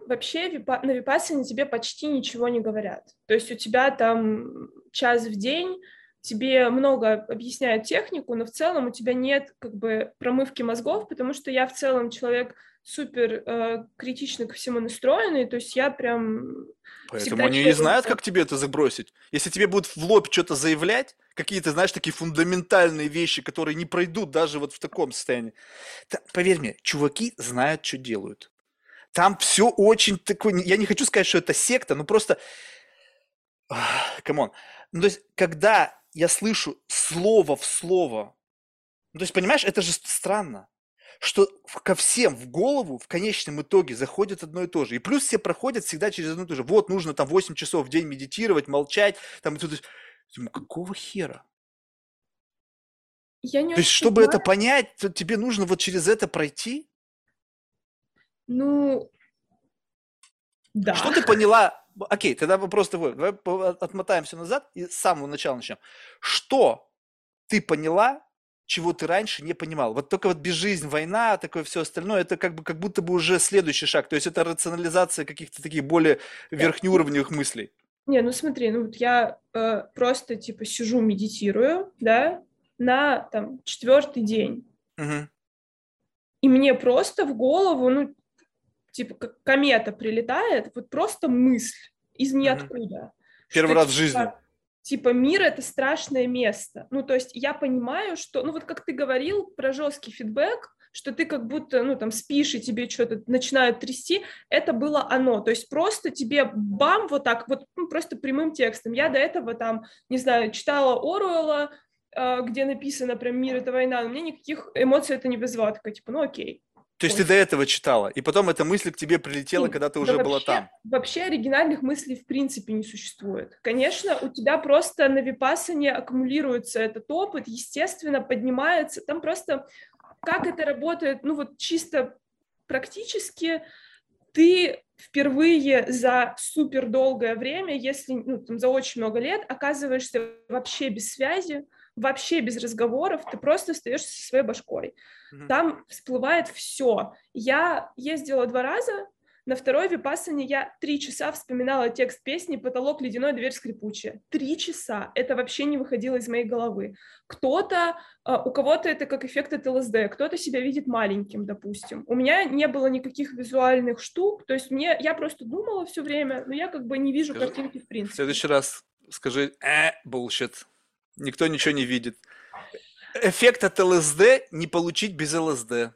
вообще на випассане тебе почти ничего не говорят. То есть у тебя там час в день, тебе много объясняют технику, но в целом у тебя нет как бы промывки мозгов, потому что я в целом человек супер э, критично ко всему настроенный, то есть я прям... Поэтому они не знают, как тебе это забросить. Если тебе будут в лоб что-то заявлять, какие-то, знаешь, такие фундаментальные вещи, которые не пройдут даже вот в таком состоянии. Да, поверь мне, чуваки знают, что делают. Там все очень такое... Я не хочу сказать, что это секта, но просто... Come on. Ну, то есть, когда я слышу слово в слово, ну, то есть, понимаешь, это же странно что ко всем в голову в конечном итоге заходит одно и то же. И плюс все проходят всегда через одно и то же. Вот нужно там 8 часов в день медитировать, молчать. Там, и тут, думаю, какого хера? Я не то есть, чтобы понимаю. это понять, то тебе нужно вот через это пройти? Ну, да. Что ты поняла? Окей, тогда вопрос такой. Давай отмотаемся назад и с самого начала начнем. Что ты поняла чего ты раньше не понимал. Вот только вот безжизнь, война, такое все остальное, это как бы как будто бы уже следующий шаг. То есть это рационализация каких-то таких более верхнеуровневых мыслей. Не, ну смотри, ну вот я э, просто типа сижу, медитирую, да, на там четвертый день. Угу. И мне просто в голову, ну, типа как комета прилетает, вот просто мысль из ниоткуда. Первый раз в жизни. Типа, типа мир это страшное место. Ну, то есть я понимаю, что, ну вот как ты говорил про жесткий фидбэк, что ты как будто, ну, там, спишь, и тебе что-то начинают трясти, это было оно. То есть просто тебе бам, вот так, вот ну, просто прямым текстом. Я до этого там, не знаю, читала Оруэлла, э, где написано прям «Мир — это война», но мне никаких эмоций это не вызвало. Такая, типа, ну, окей. То есть Ой. ты до этого читала, и потом эта мысль к тебе прилетела, Нет, когда ты уже вообще, была там. Вообще оригинальных мыслей в принципе не существует. Конечно, у тебя просто на випасане аккумулируется этот опыт, естественно, поднимается. Там просто как это работает, ну вот чисто практически ты впервые за супер долгое время, если ну, там, за очень много лет, оказываешься вообще без связи, вообще без разговоров, ты просто остаешься со своей башкой. Mm-hmm. Там всплывает все. Я ездила два раза, на второй випассане я три часа вспоминала текст песни «Потолок ледяной, дверь скрипучая». Три часа. Это вообще не выходило из моей головы. Кто-то, а, у кого-то это как эффект от ЛСД, кто-то себя видит маленьким, допустим. У меня не было никаких визуальных штук, то есть мне, я просто думала все время, но я как бы не вижу Скажи, картинки в принципе. В следующий раз скажи «э, bullshit». Никто ничего не видит. Эффект от ЛСД не получить без ЛСД.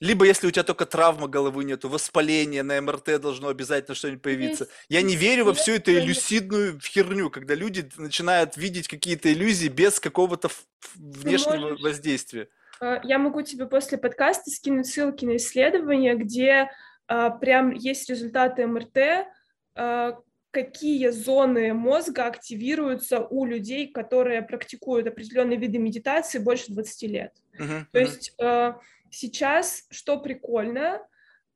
Либо если у тебя только травма головы нету, воспаление на МРТ должно обязательно что-нибудь появиться. Я не верю во всю эту иллюсидную херню, когда люди начинают видеть какие-то иллюзии без какого-то внешнего можешь, воздействия. Э, я могу тебе после подкаста скинуть ссылки на исследования, где а, прям есть результаты МРТ, а, какие зоны мозга активируются у людей, которые практикуют определенные виды медитации больше 20 лет. Uh-huh, То uh-huh. есть э, сейчас, что прикольно,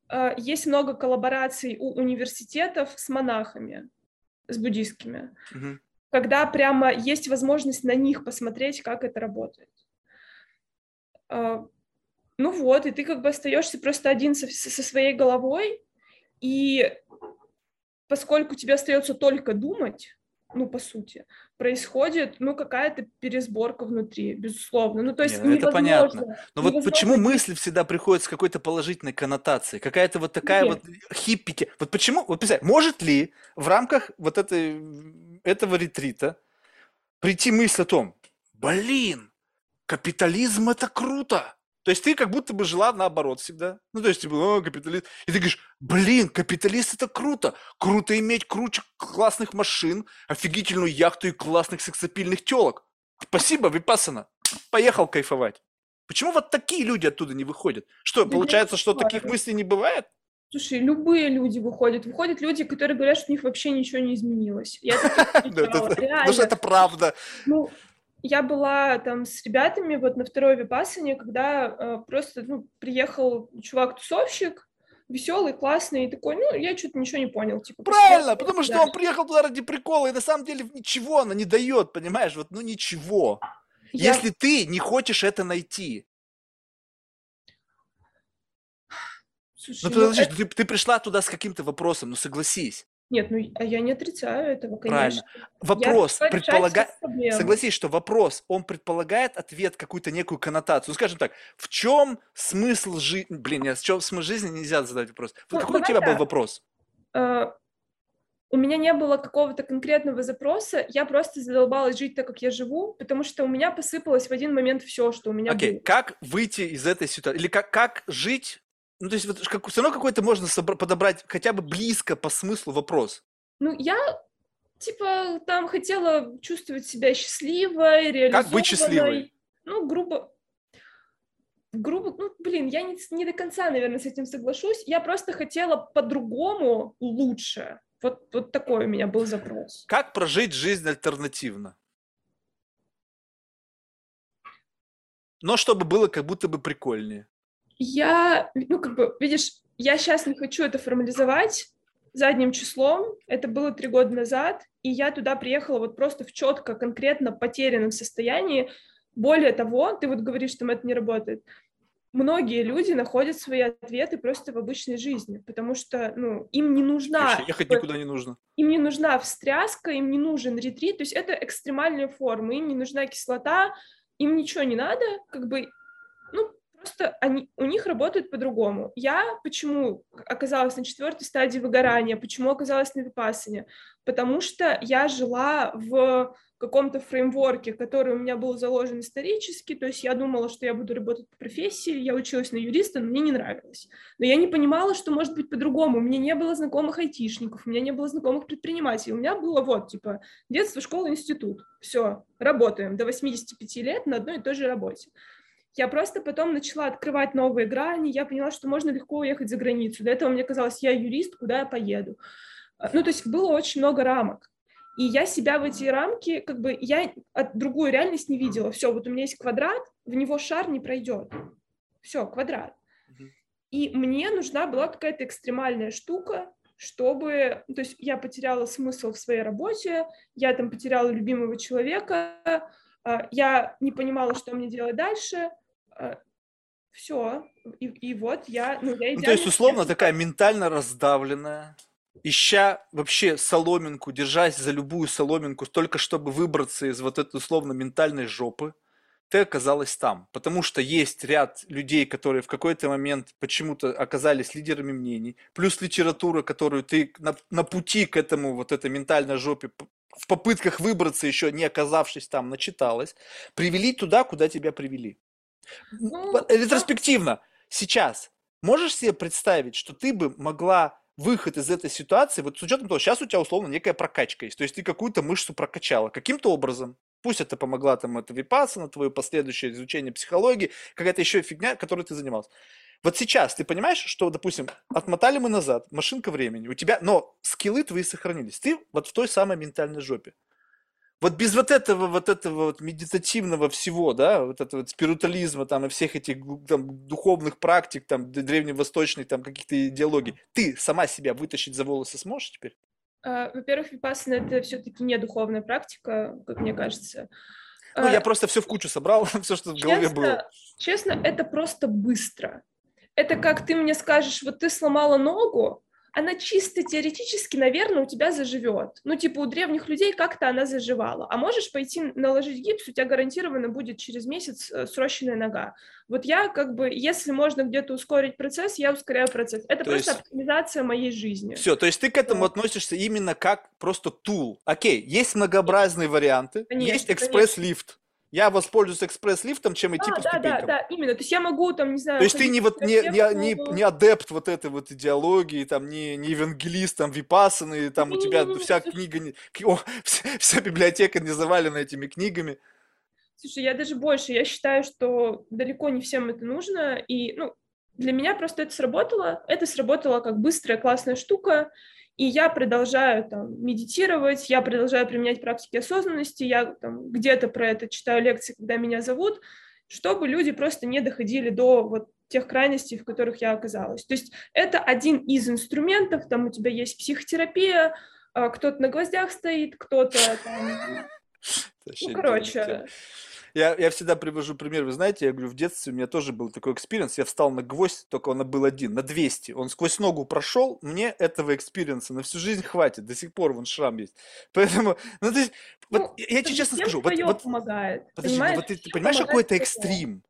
э, есть много коллабораций у университетов с монахами, с буддийскими, uh-huh. когда прямо есть возможность на них посмотреть, как это работает. Э, ну вот, и ты как бы остаешься просто один со, со своей головой, и поскольку тебе остается только думать, ну, по сути, происходит, ну, какая-то пересборка внутри, безусловно. Ну, то есть Не, ну, это понятно. Но вот почему мысль всегда приходит с какой-то положительной коннотацией? Какая-то вот такая Нет. вот хиппики. Вот почему, вот представь, может ли в рамках вот этой, этого ретрита прийти мысль о том, блин, капитализм это круто, то есть ты как будто бы жила наоборот всегда. Ну, то есть, типа, о, капиталист. И ты говоришь, блин, капиталист это круто. Круто иметь круче классных машин, офигительную яхту и классных сексапильных телок. Спасибо, Випасана. Поехал кайфовать. Почему вот такие люди оттуда не выходят? Что, получается, что таких мыслей не бывает? Слушай, любые люди выходят. Выходят люди, которые говорят, что у них вообще ничего не изменилось. Я <laughs> Потому что это правда. Ну, я была там с ребятами вот на второй випассане, когда э, просто ну, приехал чувак-тусовщик, веселый, классный, и такой, ну, я что-то ничего не понял. Типа, Правильно, потому что он приехал туда ради прикола, и на самом деле ничего она не дает, понимаешь, вот, ну, ничего. Я... Если ты не хочешь это найти. Слушай, ну, ну подожди, это... ты, ты пришла туда с каким-то вопросом, ну, согласись. Нет, ну а я не отрицаю этого, конечно. Правильно. Вопрос предполагает... Согласись, что вопрос, он предполагает ответ, какую-то некую коннотацию. Ну, скажем так, в чем смысл жизни... Блин, нет, в чем смысл жизни нельзя задать вопрос. Ну, Какой у тебя так. был вопрос? Uh, у меня не было какого-то конкретного запроса, я просто задолбалась жить так, как я живу, потому что у меня посыпалось в один момент все, что у меня okay. было. как выйти из этой ситуации? Или как, как жить ну, то есть, вот, как, все равно какой-то можно собра- подобрать хотя бы близко по смыслу вопрос. Ну, я, типа, там хотела чувствовать себя счастливой, реализованной. Как быть счастливой? Ну, грубо... Грубо, ну, блин, я не, не до конца, наверное, с этим соглашусь. Я просто хотела по-другому лучше. Вот, вот такой у меня был запрос. Как прожить жизнь альтернативно? Но чтобы было как будто бы прикольнее я, ну, как бы, видишь, я сейчас не хочу это формализовать задним числом, это было три года назад, и я туда приехала вот просто в четко, конкретно потерянном состоянии. Более того, ты вот говоришь, что это не работает. Многие люди находят свои ответы просто в обычной жизни, потому что, ну, им не нужна... Конечно, ехать никуда не нужно. Им не нужна встряска, им не нужен ретрит, то есть это экстремальные формы, им не нужна кислота, им ничего не надо, как бы, просто они, у них работают по-другому. Я почему оказалась на четвертой стадии выгорания, почему оказалась на випассане? Потому что я жила в каком-то фреймворке, который у меня был заложен исторически, то есть я думала, что я буду работать по профессии, я училась на юриста, но мне не нравилось. Но я не понимала, что может быть по-другому. У меня не было знакомых айтишников, у меня не было знакомых предпринимателей. У меня было вот, типа, детство, школа, институт. Все, работаем до 85 лет на одной и той же работе. Я просто потом начала открывать новые грани, я поняла, что можно легко уехать за границу. До этого мне казалось, я юрист, куда я поеду. А, ну, то есть было очень много рамок. И я себя в эти рамки, как бы, я другую реальность не видела. Все, вот у меня есть квадрат, в него шар не пройдет. Все, квадрат. И мне нужна была какая-то экстремальная штука, чтобы... То есть я потеряла смысл в своей работе, я там потеряла любимого человека, а, я не понимала, что мне делать дальше, все, и, и вот я, ну, я ну, То есть, условно, такая ментально раздавленная, ища вообще соломинку, держась за любую соломинку, только чтобы выбраться из вот этой условно ментальной жопы, ты оказалась там. Потому что есть ряд людей, которые в какой-то момент почему-то оказались лидерами мнений, плюс литература, которую ты на, на пути к этому вот этой ментальной жопе в попытках выбраться, еще не оказавшись там, начиталась, привели туда, куда тебя привели. Ну, Ретроспективно, сейчас, можешь себе представить, что ты бы могла выход из этой ситуации, вот с учетом того, сейчас у тебя условно некая прокачка есть, то есть ты какую-то мышцу прокачала, каким-то образом, пусть это помогла там это на твое последующее изучение психологии, какая-то еще фигня, которой ты занимался. Вот сейчас ты понимаешь, что, допустим, отмотали мы назад, машинка времени, у тебя, но скиллы твои сохранились, ты вот в той самой ментальной жопе. Вот без вот этого, вот этого вот медитативного всего, да, вот этого вот спиритуализма там и всех этих там, духовных практик, там, древневосточных там каких-то идеологий, ты сама себя вытащить за волосы сможешь теперь? А, во-первых, випассана это все-таки не духовная практика, как мне кажется. Ну, я просто все в кучу собрал, <laughs> все, что в голове было. Честно, это просто быстро. Это как ты мне скажешь, вот ты сломала ногу, она чисто теоретически, наверное, у тебя заживет. Ну, типа у древних людей как-то она заживала. А можешь пойти наложить гипс, у тебя гарантированно будет через месяц э, срощенная нога. Вот я как бы, если можно где-то ускорить процесс, я ускоряю процесс. Это то просто есть... оптимизация моей жизни. Все, то есть ты к этому да. относишься именно как просто тул. Окей, есть многообразные варианты, конечно, есть экспресс-лифт я воспользуюсь экспресс-лифтом, чем идти а, по да, ступенькам. Да, да, именно. То есть я могу там, не знаю... То есть ты не, вот, не, не, не, не адепт вот этой вот идеологии, там, не, не евангелист, там, випасаны, там у тебя вся книга, не, <laughs> о, вся, вся библиотека не завалена этими книгами. Слушай, я даже больше, я считаю, что далеко не всем это нужно, и, ну, для меня просто это сработало, это сработало как быстрая классная штука, и я продолжаю там медитировать, я продолжаю применять практики осознанности, я там где-то про это читаю лекции, когда меня зовут, чтобы люди просто не доходили до вот тех крайностей, в которых я оказалась. То есть это один из инструментов, там у тебя есть психотерапия, а, кто-то на гвоздях стоит, кто-то там... Ну, короче, я, я всегда привожу пример, вы знаете, я говорю, в детстве у меня тоже был такой experience, я встал на гвоздь, только он был один, на 200, он сквозь ногу прошел, мне этого экспириенса на всю жизнь хватит, до сих пор вон шрам есть. <laughs> Поэтому, ну, то есть, вот, ну, я тебе честно скажу, вот, вот, помогает, подожди, ну, вот ты, ты понимаешь, какой это экстрим?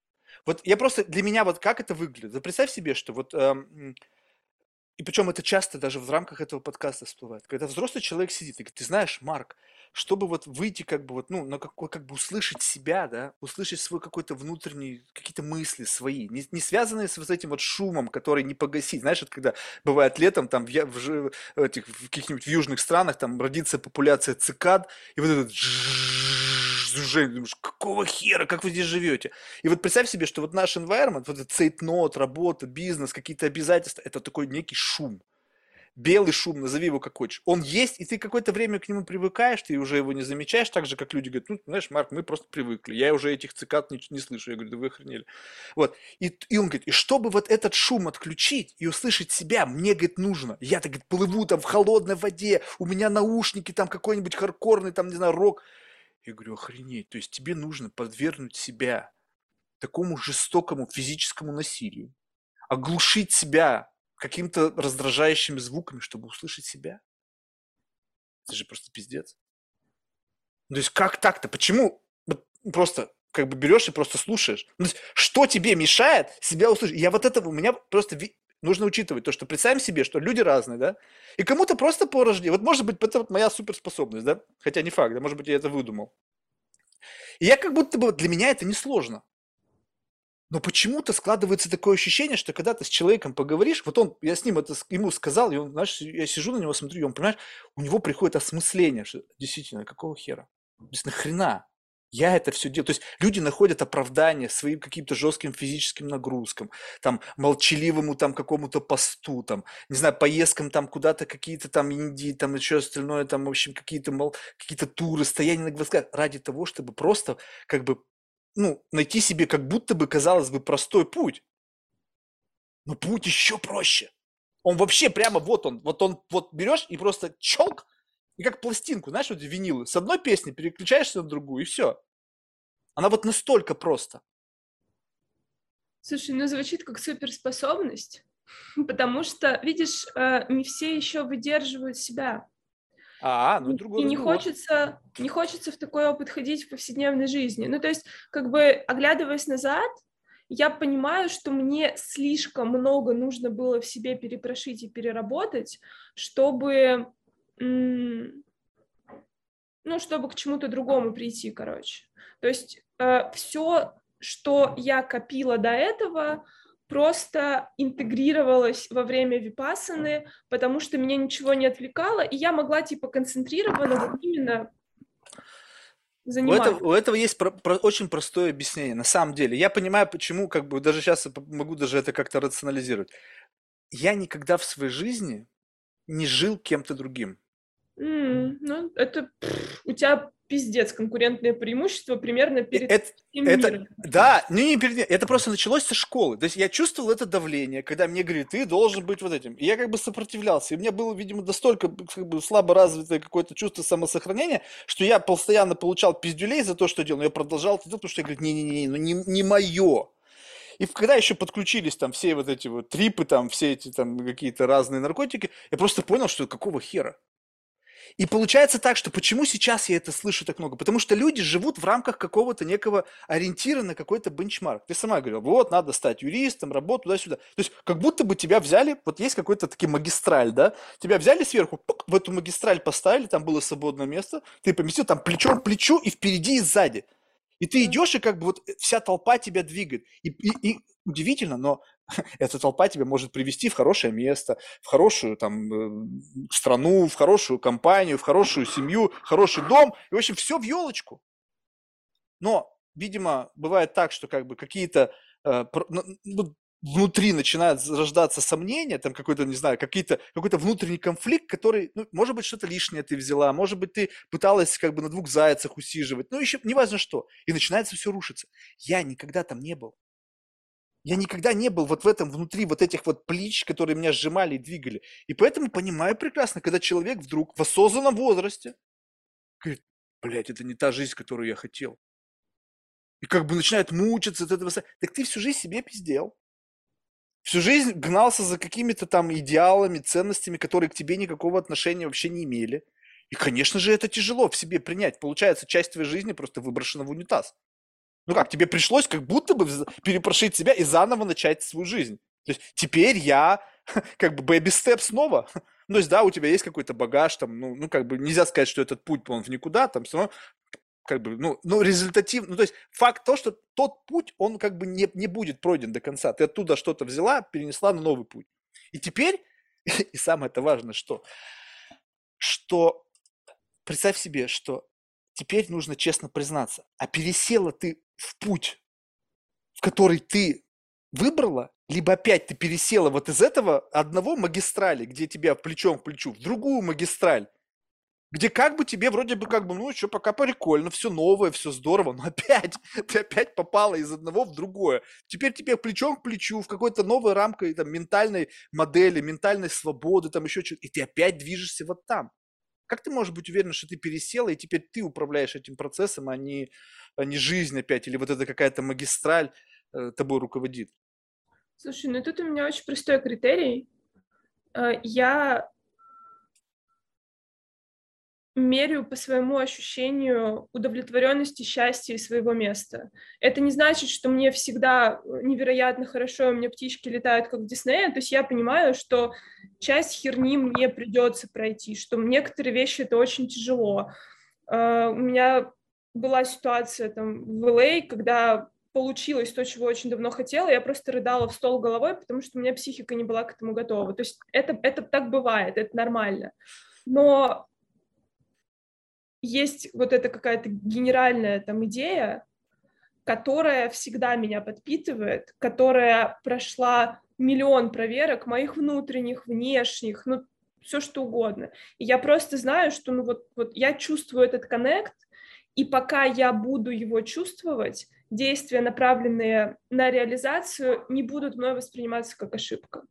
Вот я просто, для меня вот как это выглядит? Вот представь себе, что вот эм, и причем это часто даже в рамках этого подкаста всплывает. Когда взрослый человек сидит и говорит, ты знаешь, Марк, чтобы вот выйти как бы вот, ну, на какой, как бы услышать себя, да, услышать свой какой-то внутренний, какие-то мысли свои, не, не связанные с вот этим вот шумом, который не погасить. Знаешь, вот когда бывает летом там в, в, в этих в каких-нибудь в южных странах там родится популяция цикад, и вот этот жужжение, думаешь, какого хера, как вы здесь живете? И вот представь себе, что вот наш environment, вот этот цейтнот, работа, бизнес, какие-то обязательства, это такой некий шум белый шум, назови его как хочешь, он есть, и ты какое-то время к нему привыкаешь, ты уже его не замечаешь, так же, как люди говорят, ну, знаешь, Марк, мы просто привыкли, я уже этих цикад не, не слышу. Я говорю, да вы охренели. Вот. И, и он говорит, и чтобы вот этот шум отключить и услышать себя, мне, говорит, нужно. Я, так, говорит, плыву там в холодной воде, у меня наушники там какой-нибудь хардкорный, там, не знаю, рок. Я говорю, охренеть, то есть тебе нужно подвергнуть себя такому жестокому физическому насилию, оглушить себя каким-то раздражающими звуками, чтобы услышать себя. Это же просто пиздец. То есть как так-то? Почему просто как бы берешь и просто слушаешь? Ну, что тебе мешает себя услышать? Я вот этого, у меня просто нужно учитывать то, что представим себе, что люди разные, да, и кому-то просто по рождению, вот может быть, это вот моя суперспособность, да, хотя не факт, да, может быть, я это выдумал. И я как будто бы, для меня это несложно. Но почему-то складывается такое ощущение, что когда ты с человеком поговоришь, вот он, я с ним это ему сказал, и он, знаешь, я сижу на него, смотрю, и он, понимаешь, у него приходит осмысление, что действительно, какого хера? То есть нахрена? Я это все делаю. То есть люди находят оправдание своим каким-то жестким физическим нагрузкам, там, молчаливому там какому-то посту, там, не знаю, поездкам там куда-то, какие-то там Индии, там еще остальное, там, в общем, какие-то мол, какие-то туры, стояние на гвоздях, ради того, чтобы просто как бы ну, найти себе как будто бы, казалось бы, простой путь. Но путь еще проще. Он вообще прямо вот он, вот он, вот берешь и просто челк, и как пластинку, знаешь, вот винилы, с одной песни переключаешься на другую, и все. Она вот настолько просто. Слушай, ну звучит как суперспособность, <laughs> потому что, видишь, э, не все еще выдерживают себя. А, ну другой И не хочется, не хочется в такой опыт ходить в повседневной жизни. Ну, то есть, как бы, оглядываясь назад, я понимаю, что мне слишком много нужно было в себе перепрошить и переработать, чтобы, ну, чтобы к чему-то другому прийти, короче. То есть э, все, что я копила до этого, просто интегрировалась во время випасаны, потому что меня ничего не отвлекало, и я могла типа концентрированно вот именно заниматься. У этого, у этого есть про, про, очень простое объяснение. На самом деле, я понимаю, почему, как бы даже сейчас могу даже это как-то рационализировать. Я никогда в своей жизни не жил кем-то другим. Mm, ну, это пфф, у тебя пиздец конкурентное преимущество примерно перед это, всем это, миром. Да, не, не перед это просто началось со школы. То есть я чувствовал это давление, когда мне говорили, ты должен быть вот этим. И я как бы сопротивлялся. И у меня было, видимо, настолько как бы, слабо развитое какое-то чувство самосохранения, что я постоянно получал пиздюлей за то, что делал, но я продолжал это делать, потому что я говорю, не-не-не, ну не, не мое. И когда еще подключились там все вот эти вот трипы, там все эти там какие-то разные наркотики, я просто понял, что какого хера? И получается так, что почему сейчас я это слышу так много? Потому что люди живут в рамках какого-то некого ориентира на какой-то бенчмарк. Ты сама говорила, вот, надо стать юристом, работать туда-сюда. То есть как будто бы тебя взяли, вот есть какой-то таки магистраль, да? Тебя взяли сверху, пук, в эту магистраль поставили, там было свободное место, ты поместил там плечом к плечу и впереди и сзади. И ты идешь, и как бы вот вся толпа тебя двигает. И, и, и удивительно, но <laughs> эта толпа тебя может привести в хорошее место, в хорошую там э, страну, в хорошую компанию, в хорошую семью, в хороший дом. И, в общем, все в елочку. Но, видимо, бывает так, что как бы какие-то э, ну, внутри начинают рождаться сомнения, там какой-то, не знаю, какие-то, какой-то внутренний конфликт, который, ну, может быть, что-то лишнее ты взяла, может быть, ты пыталась как бы на двух зайцах усиживать, ну, еще неважно что. И начинается все рушиться. Я никогда там не был. Я никогда не был вот в этом внутри вот этих вот плеч, которые меня сжимали и двигали. И поэтому понимаю прекрасно, когда человек вдруг в осознанном возрасте говорит, блядь, это не та жизнь, которую я хотел. И как бы начинает мучиться от этого. Так ты всю жизнь себе пиздел. Всю жизнь гнался за какими-то там идеалами, ценностями, которые к тебе никакого отношения вообще не имели. И, конечно же, это тяжело в себе принять. Получается, часть твоей жизни просто выброшена в унитаз. Ну как, тебе пришлось как будто бы перепрошить себя и заново начать свою жизнь. То есть теперь я <laughs> как бы baby step снова. <laughs> Ну, то есть, да, у тебя есть какой-то багаж, там, ну, ну, как бы нельзя сказать, что этот путь, он в никуда, там все равно как бы, ну, ну, результатив, ну, то есть факт то, что тот путь, он как бы не, не будет пройден до конца. Ты оттуда что-то взяла, перенесла на новый путь. И теперь, <laughs> и самое это важное, что, что представь себе, что теперь нужно честно признаться, а пересела ты в путь, в который ты выбрала, либо опять ты пересела вот из этого одного магистрали, где тебя плечом к плечу, в другую магистраль, где как бы тебе вроде бы как бы, ну, что, пока прикольно, все новое, все здорово, но <laughs> опять, ты опять попала из одного в другое. Теперь тебе плечом к плечу в какой-то новой рамкой там, ментальной модели, ментальной свободы, там еще что-то, и ты опять движешься вот там. Как ты можешь быть уверен, что ты пересела, и теперь ты управляешь этим процессом, а не, а не жизнь опять, или вот эта какая-то магистраль э, тобой руководит? Слушай, ну тут у меня очень простой критерий. Э, я меряю по своему ощущению удовлетворенности, счастья и своего места. Это не значит, что мне всегда невероятно хорошо, у меня птички летают, как в Диснее. То есть я понимаю, что часть херни мне придется пройти, что некоторые вещи это очень тяжело. Uh, у меня была ситуация там в LA, а, когда получилось то, чего очень давно хотела, я просто рыдала в стол головой, потому что у меня психика не была к этому готова. То есть это, это так бывает, это нормально. Но есть вот эта какая-то генеральная там идея, которая всегда меня подпитывает, которая прошла миллион проверок моих внутренних, внешних, ну, все что угодно. И я просто знаю, что ну вот, вот я чувствую этот коннект, и пока я буду его чувствовать, действия, направленные на реализацию, не будут мной восприниматься как ошибка.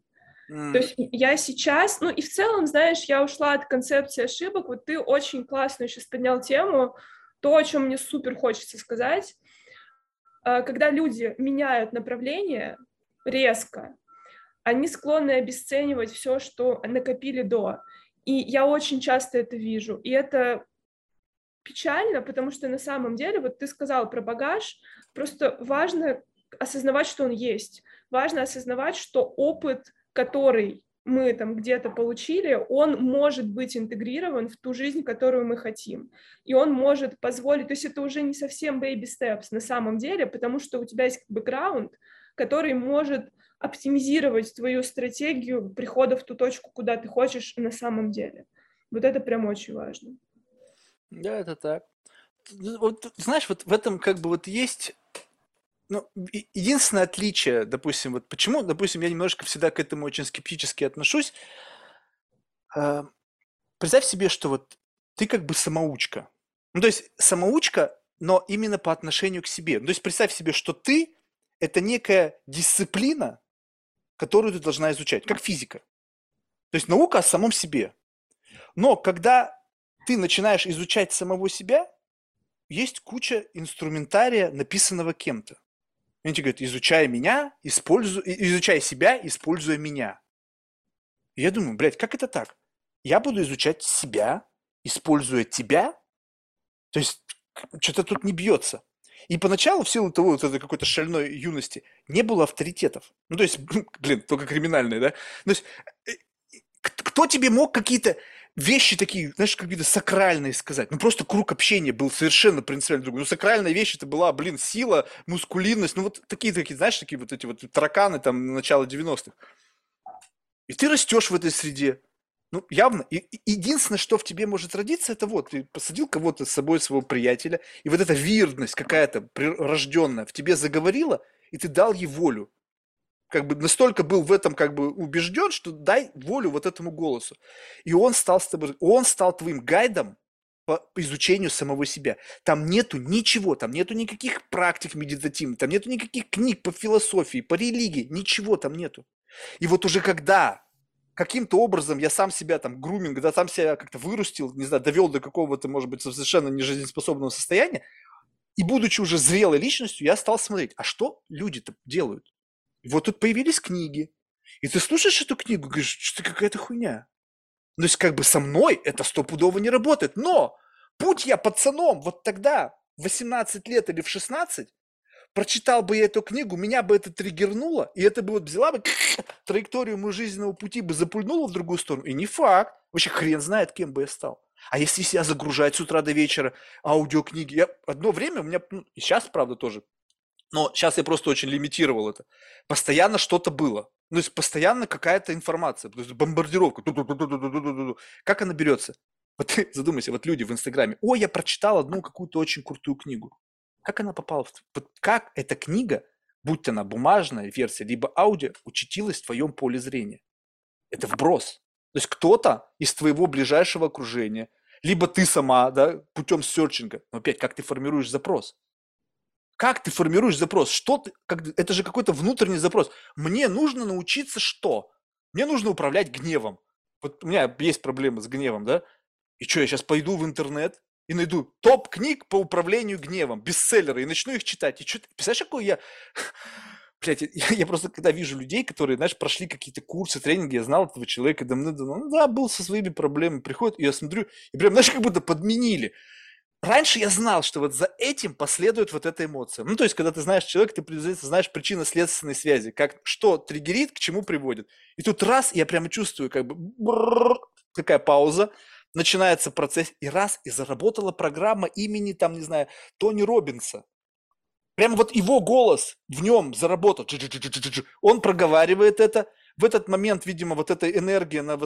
То есть я сейчас, ну и в целом, знаешь, я ушла от концепции ошибок. Вот ты очень классно сейчас поднял тему, то, о чем мне супер хочется сказать. А, когда люди меняют направление резко, они склонны обесценивать все, что накопили до. И я очень часто это вижу. И это печально, потому что на самом деле, вот ты сказал про багаж, просто важно осознавать, что он есть. Важно осознавать, что опыт который мы там где-то получили, он может быть интегрирован в ту жизнь, которую мы хотим. И он может позволить, то есть это уже не совсем baby steps на самом деле, потому что у тебя есть бэкграунд, который может оптимизировать твою стратегию прихода в ту точку, куда ты хочешь на самом деле. Вот это прям очень важно. Да, это так. Вот, знаешь, вот в этом как бы вот есть ну, единственное отличие, допустим, вот почему, допустим, я немножко всегда к этому очень скептически отношусь. Э, представь себе, что вот ты как бы самоучка. Ну, то есть самоучка, но именно по отношению к себе. Ну, то есть представь себе, что ты – это некая дисциплина, которую ты должна изучать, как физика. То есть наука о самом себе. Но когда ты начинаешь изучать самого себя, есть куча инструментария, написанного кем-то. Они тебе говорят, изучай меня, используй, изучай себя, используя меня. И я думаю, блядь, как это так? Я буду изучать себя, используя тебя? То есть что-то тут не бьется. И поначалу, в силу того, вот этой какой-то шальной юности, не было авторитетов. Ну, то есть, <laughs> блин, только криминальные, да? То есть, э, кто тебе мог какие-то вещи такие, знаешь, какие-то сакральные сказать. Ну, просто круг общения был совершенно принципиально другой. Ну, сакральная вещь это была, блин, сила, мускулинность. Ну, вот такие, такие, знаешь, такие вот эти вот тараканы там начала 90-х. И ты растешь в этой среде. Ну, явно. И, и единственное, что в тебе может родиться, это вот, ты посадил кого-то с собой, своего приятеля, и вот эта вирдность какая-то рожденная в тебе заговорила, и ты дал ей волю. Как бы настолько был в этом как бы убежден, что дай волю вот этому голосу. И он стал с тобой, он стал твоим гайдом по изучению самого себя. Там нету ничего, там нету никаких практик медитативных, там нету никаких книг по философии, по религии, ничего там нету. И вот уже когда каким-то образом я сам себя там груминг, да, сам себя как-то вырастил, не знаю, довел до какого-то, может быть, совершенно нежизнеспособного состояния, и будучи уже зрелой личностью, я стал смотреть, а что люди-то делают? И вот тут появились книги. И ты слушаешь эту книгу, говоришь, что какая-то хуйня. То есть как бы со мной это стопудово не работает. Но будь я пацаном вот тогда, в 18 лет или в 16, прочитал бы я эту книгу, меня бы это триггернуло, и это бы вот взяла бы <clears throat> траекторию моего жизненного пути бы запульнула в другую сторону. И не факт. Вообще хрен знает, кем бы я стал. А если себя загружать с утра до вечера аудиокниги? Я одно время у меня, ну, сейчас, правда, тоже, но сейчас я просто очень лимитировал это. Постоянно что-то было. Ну, то есть постоянно какая-то информация, то есть бомбардировка. Как она берется? Вот <laughs> задумайся, вот люди в Инстаграме, о, я прочитал одну какую-то очень крутую книгу. Как она попала в... Вот как эта книга, будь она бумажная версия, либо аудио, учтилась в твоем поле зрения? Это вброс. То есть кто-то из твоего ближайшего окружения, либо ты сама, да, путем серчинга, но опять, как ты формируешь запрос? Как ты формируешь запрос? Что ты, как, это же какой-то внутренний запрос. Мне нужно научиться что? Мне нужно управлять гневом. Вот у меня есть проблемы с гневом, да? И что, я сейчас пойду в интернет и найду топ книг по управлению гневом, бестселлеры, и начну их читать. И что, представляешь, какой я... <laughs> Блядь, я, я просто когда вижу людей, которые, знаешь, прошли какие-то курсы, тренинги, я знал этого человека давно-давно, ну да, был со своими проблемами, приходит, и я смотрю, и прям, знаешь, как будто подменили. Раньше я знал, что вот за этим последует вот эта эмоция. Ну, то есть, когда ты знаешь человека, ты знаешь причинно-следственной связи, как, что триггерит, к чему приводит. И тут раз, я прямо чувствую, как бы, бррр, такая пауза, начинается процесс, и раз, и заработала программа имени, там, не знаю, Тони Робинса. Прямо вот его голос в нем заработал. Он проговаривает это. В этот момент, видимо, вот эта энергия, на,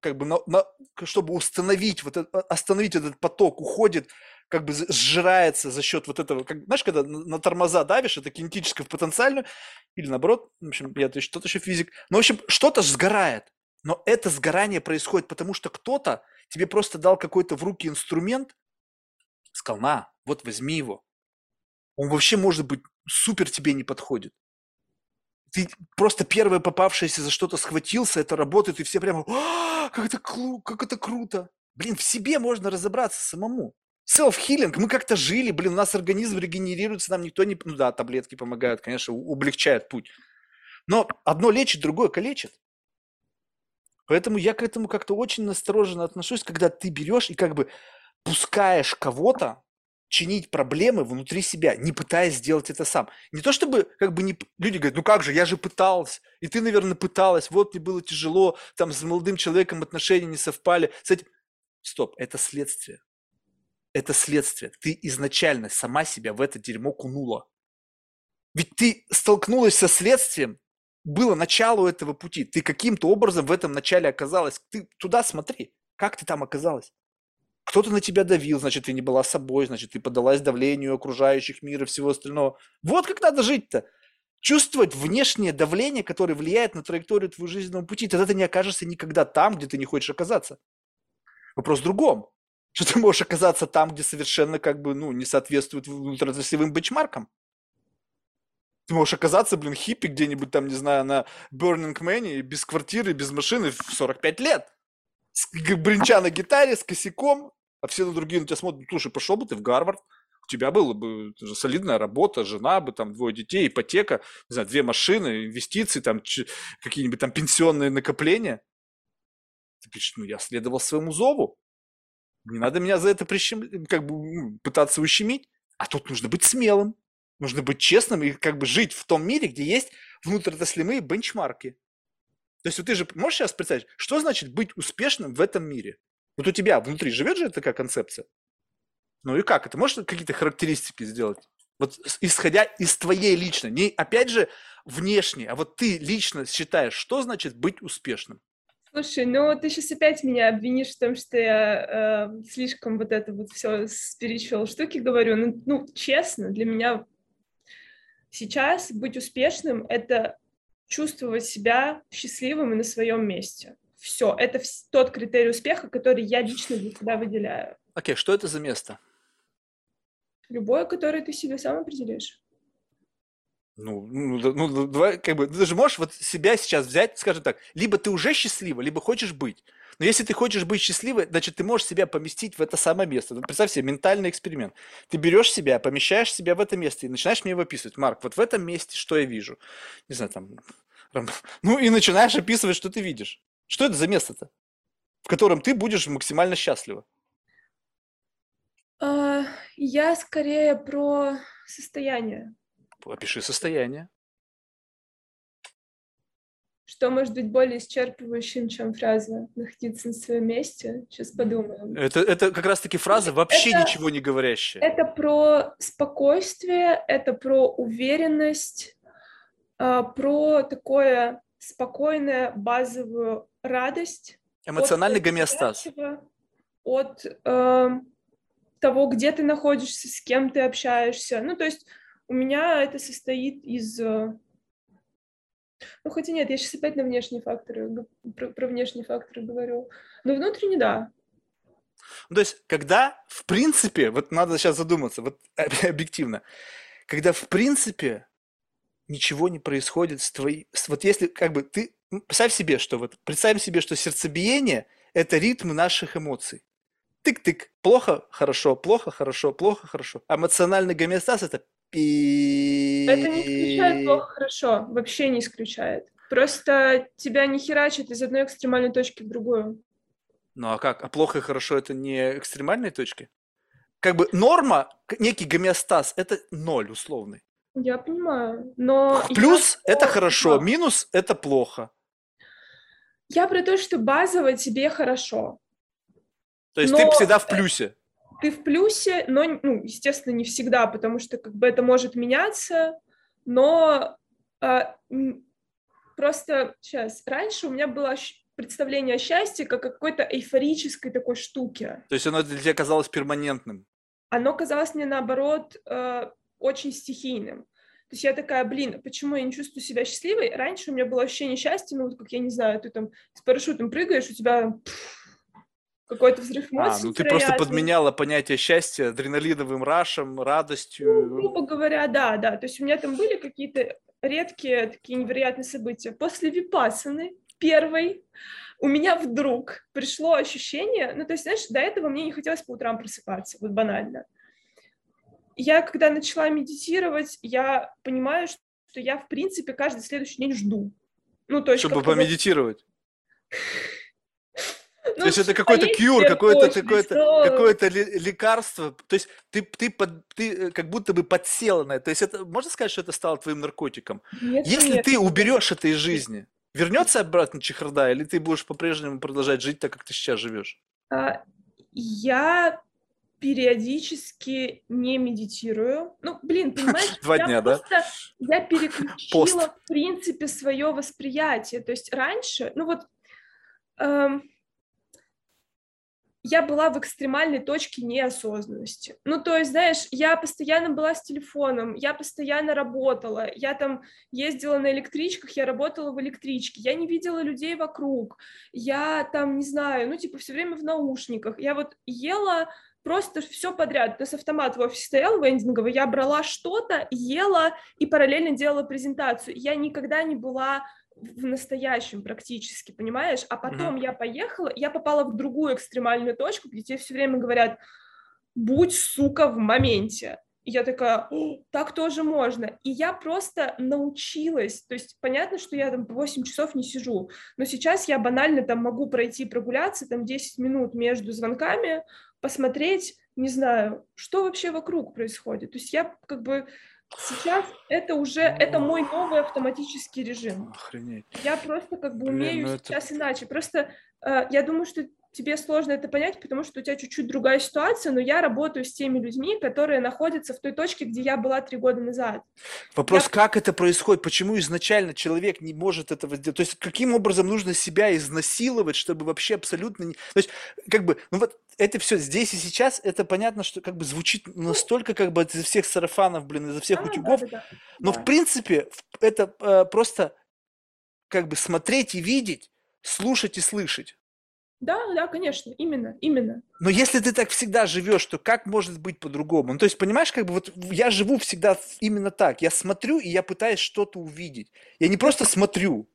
как бы на, на, чтобы установить, вот это, остановить этот поток, уходит, как бы сжирается за счет вот этого. Как, знаешь, когда на тормоза давишь, это кинетическое в потенциальную, или наоборот, в общем, я что-то еще физик. Но, в общем, что-то сгорает. Но это сгорание происходит потому, что кто-то тебе просто дал какой-то в руки инструмент, сказал, на, вот возьми его он вообще, может быть, супер тебе не подходит. Ты просто первое попавшееся за что-то схватился, это работает, и все прямо, «А, как это, как это круто. Блин, в себе можно разобраться самому. Селф-хилинг, мы как-то жили, блин, у нас организм регенерируется, нам никто не... Ну да, таблетки помогают, конечно, облегчают путь. Но одно лечит, другое калечит. Поэтому я к этому как-то очень настороженно отношусь, когда ты берешь и как бы пускаешь кого-то чинить проблемы внутри себя, не пытаясь сделать это сам. Не то чтобы, как бы, не... люди говорят, ну как же, я же пытался, и ты, наверное, пыталась, вот мне было тяжело, там с молодым человеком отношения не совпали. Кстати, стоп, это следствие. Это следствие. Ты изначально сама себя в это дерьмо кунула. Ведь ты столкнулась со следствием, было начало этого пути. Ты каким-то образом в этом начале оказалась. Ты туда смотри, как ты там оказалась. Кто-то на тебя давил, значит, ты не была собой, значит, ты подалась давлению окружающих мира и всего остального. Вот как надо жить-то. Чувствовать внешнее давление, которое влияет на траекторию твоего жизненного пути. Тогда ты не окажешься никогда там, где ты не хочешь оказаться. Вопрос в другом. Что ты можешь оказаться там, где совершенно как бы, ну, не соответствует внутриотраслевым бенчмаркам. Ты можешь оказаться, блин, хиппи где-нибудь там, не знаю, на Burning Man, без квартиры, без машины в 45 лет с, бренча на гитаре, с косяком, а все на другие на тебя смотрят, слушай, пошел бы ты в Гарвард, у тебя была бы солидная работа, жена бы, там, двое детей, ипотека, не знаю, две машины, инвестиции, там, какие-нибудь там пенсионные накопления. Ты говоришь, ну, я следовал своему зову. Не надо меня за это прищем... как бы пытаться ущемить. А тут нужно быть смелым. Нужно быть честным и как бы жить в том мире, где есть внутриотраслевые бенчмарки. То есть вот ты же можешь сейчас представить, что значит быть успешным в этом мире? Вот у тебя внутри живет же такая концепция? Ну и как? Это можешь какие-то характеристики сделать? Вот исходя из твоей личной, не опять же внешней, а вот ты лично считаешь, что значит быть успешным? Слушай, ну ты сейчас опять меня обвинишь в том, что я э, слишком вот это вот все spiritual штуки говорю. Ну, ну, честно, для меня сейчас быть успешным — это чувствовать себя счастливым и на своем месте. Все, это тот критерий успеха, который я лично для себя выделяю. Окей, okay, что это за место? Любое, которое ты себе сам определишь. Ну, ну, ну, давай, как бы, ты же можешь вот себя сейчас взять, скажем так, либо ты уже счастлива, либо хочешь быть. Но если ты хочешь быть счастливой, значит, ты можешь себя поместить в это самое место. Ну, представь себе, ментальный эксперимент. Ты берешь себя, помещаешь себя в это место и начинаешь мне его описывать. Марк, вот в этом месте что я вижу? Не знаю, там... <laughs> Ну, и начинаешь описывать, что ты видишь. Что это за место-то, в котором ты будешь максимально счастлива? Uh, я скорее про состояние. Опиши состояние. Что может быть более исчерпывающим, чем фраза «находиться на своем месте»? Сейчас подумаем. Это, это как раз-таки фраза вообще это, ничего не говорящая. Это про спокойствие, это про уверенность, а, про такое спокойное базовую радость. Эмоциональный от гомеостаз. От э, того, где ты находишься, с кем ты общаешься. Ну, то есть у меня это состоит из... Э, ну, хотя нет, я сейчас опять на внешние факторы, про, про внешние факторы говорю. Но внутренне, да. Ну, то есть, когда, в принципе, вот надо сейчас задуматься, вот <laughs> объективно, когда, в принципе, ничего не происходит с твоей... Вот если, как бы, ты... Представь себе, что вот... Представим себе, что сердцебиение – это ритм наших эмоций. Тык-тык. Плохо, хорошо, плохо, хорошо, плохо, хорошо. Эмоциональный гомеостаз – это это не исключает плохо хорошо, вообще не исключает. Просто тебя не херачит из одной экстремальной точки в другую. Ну а как? А плохо и хорошо это не экстремальные точки? Как бы норма, некий гомеостаз, это ноль условный. Я понимаю, но... Плюс я... это хорошо, минус это плохо. Я про то, что базово тебе хорошо. То есть но... ты всегда в плюсе ты в плюсе, но, ну, естественно, не всегда, потому что как бы это может меняться, но а, просто сейчас, раньше у меня было представление о счастье как о какой-то эйфорической такой штуке. То есть оно для тебя казалось перманентным? Оно казалось мне, наоборот, э, очень стихийным. То есть я такая, блин, почему я не чувствую себя счастливой? Раньше у меня было ощущение счастья, ну, вот как, я не знаю, ты там с парашютом прыгаешь, у тебя пфф, какой-то взрыв эмоций. А, ну ты просто подменяла понятие счастья адреналиновым рашем, радостью. Ну, грубо говоря, да, да. То есть у меня там были какие-то редкие такие невероятные события. После випасаны первой у меня вдруг пришло ощущение, ну то есть, знаешь, до этого мне не хотелось по утрам просыпаться, вот банально. Я, когда начала медитировать, я понимаю, что я, в принципе, каждый следующий день жду. Ну, то есть... Чтобы помедитировать. <laughs> Ну, <laughs> то есть это какой-то кьюр, какое-то какое-то какое-то лекарство. То есть ты ты под, ты э, как будто бы подсела на это. То есть это можно сказать, что это стало твоим наркотиком. Нет, Если нет, ты уберешь это из жизни, вернется обратно чехарда, или ты будешь по-прежнему продолжать жить так, как ты сейчас живешь? А, я периодически не медитирую. Ну, блин, понимаешь? <laughs> Два дня, просто, да? Я переключила, в принципе, свое восприятие. То есть раньше, ну вот, эм, я была в экстремальной точке неосознанности. Ну, то есть, знаешь, я постоянно была с телефоном, я постоянно работала, я там ездила на электричках, я работала в электричке, я не видела людей вокруг, я там, не знаю, ну, типа, все время в наушниках, я вот ела просто все подряд. То есть автомат в офисе стоял вендинговый, я брала что-то, ела и параллельно делала презентацию. Я никогда не была в настоящем практически, понимаешь? А потом mm-hmm. я поехала, я попала в другую экстремальную точку, где тебе все время говорят, будь, сука, в моменте. И я такая, так тоже можно. И я просто научилась, то есть понятно, что я там по 8 часов не сижу, но сейчас я банально там могу пройти прогуляться, там 10 минут между звонками, посмотреть, не знаю, что вообще вокруг происходит. То есть я как бы Сейчас это уже, это мой новый автоматический режим. Охренеть. Я просто как бы Блин, умею ну сейчас это... иначе. Просто э, я думаю, что тебе сложно это понять, потому что у тебя чуть-чуть другая ситуация, но я работаю с теми людьми, которые находятся в той точке, где я была три года назад. Вопрос, я... как это происходит? Почему изначально человек не может этого сделать? То есть каким образом нужно себя изнасиловать, чтобы вообще абсолютно не... То есть как бы, ну вот это все здесь и сейчас, это понятно, что как бы звучит настолько как бы из всех сарафанов, блин, из всех а, утюгов, да, да, да. но да. в принципе это э, просто как бы смотреть и видеть, слушать и слышать. Да, да, конечно, именно, именно. Но если ты так всегда живешь, то как может быть по-другому? Ну, то есть, понимаешь, как бы вот я живу всегда именно так. Я смотрю, и я пытаюсь что-то увидеть. Я не просто смотрю.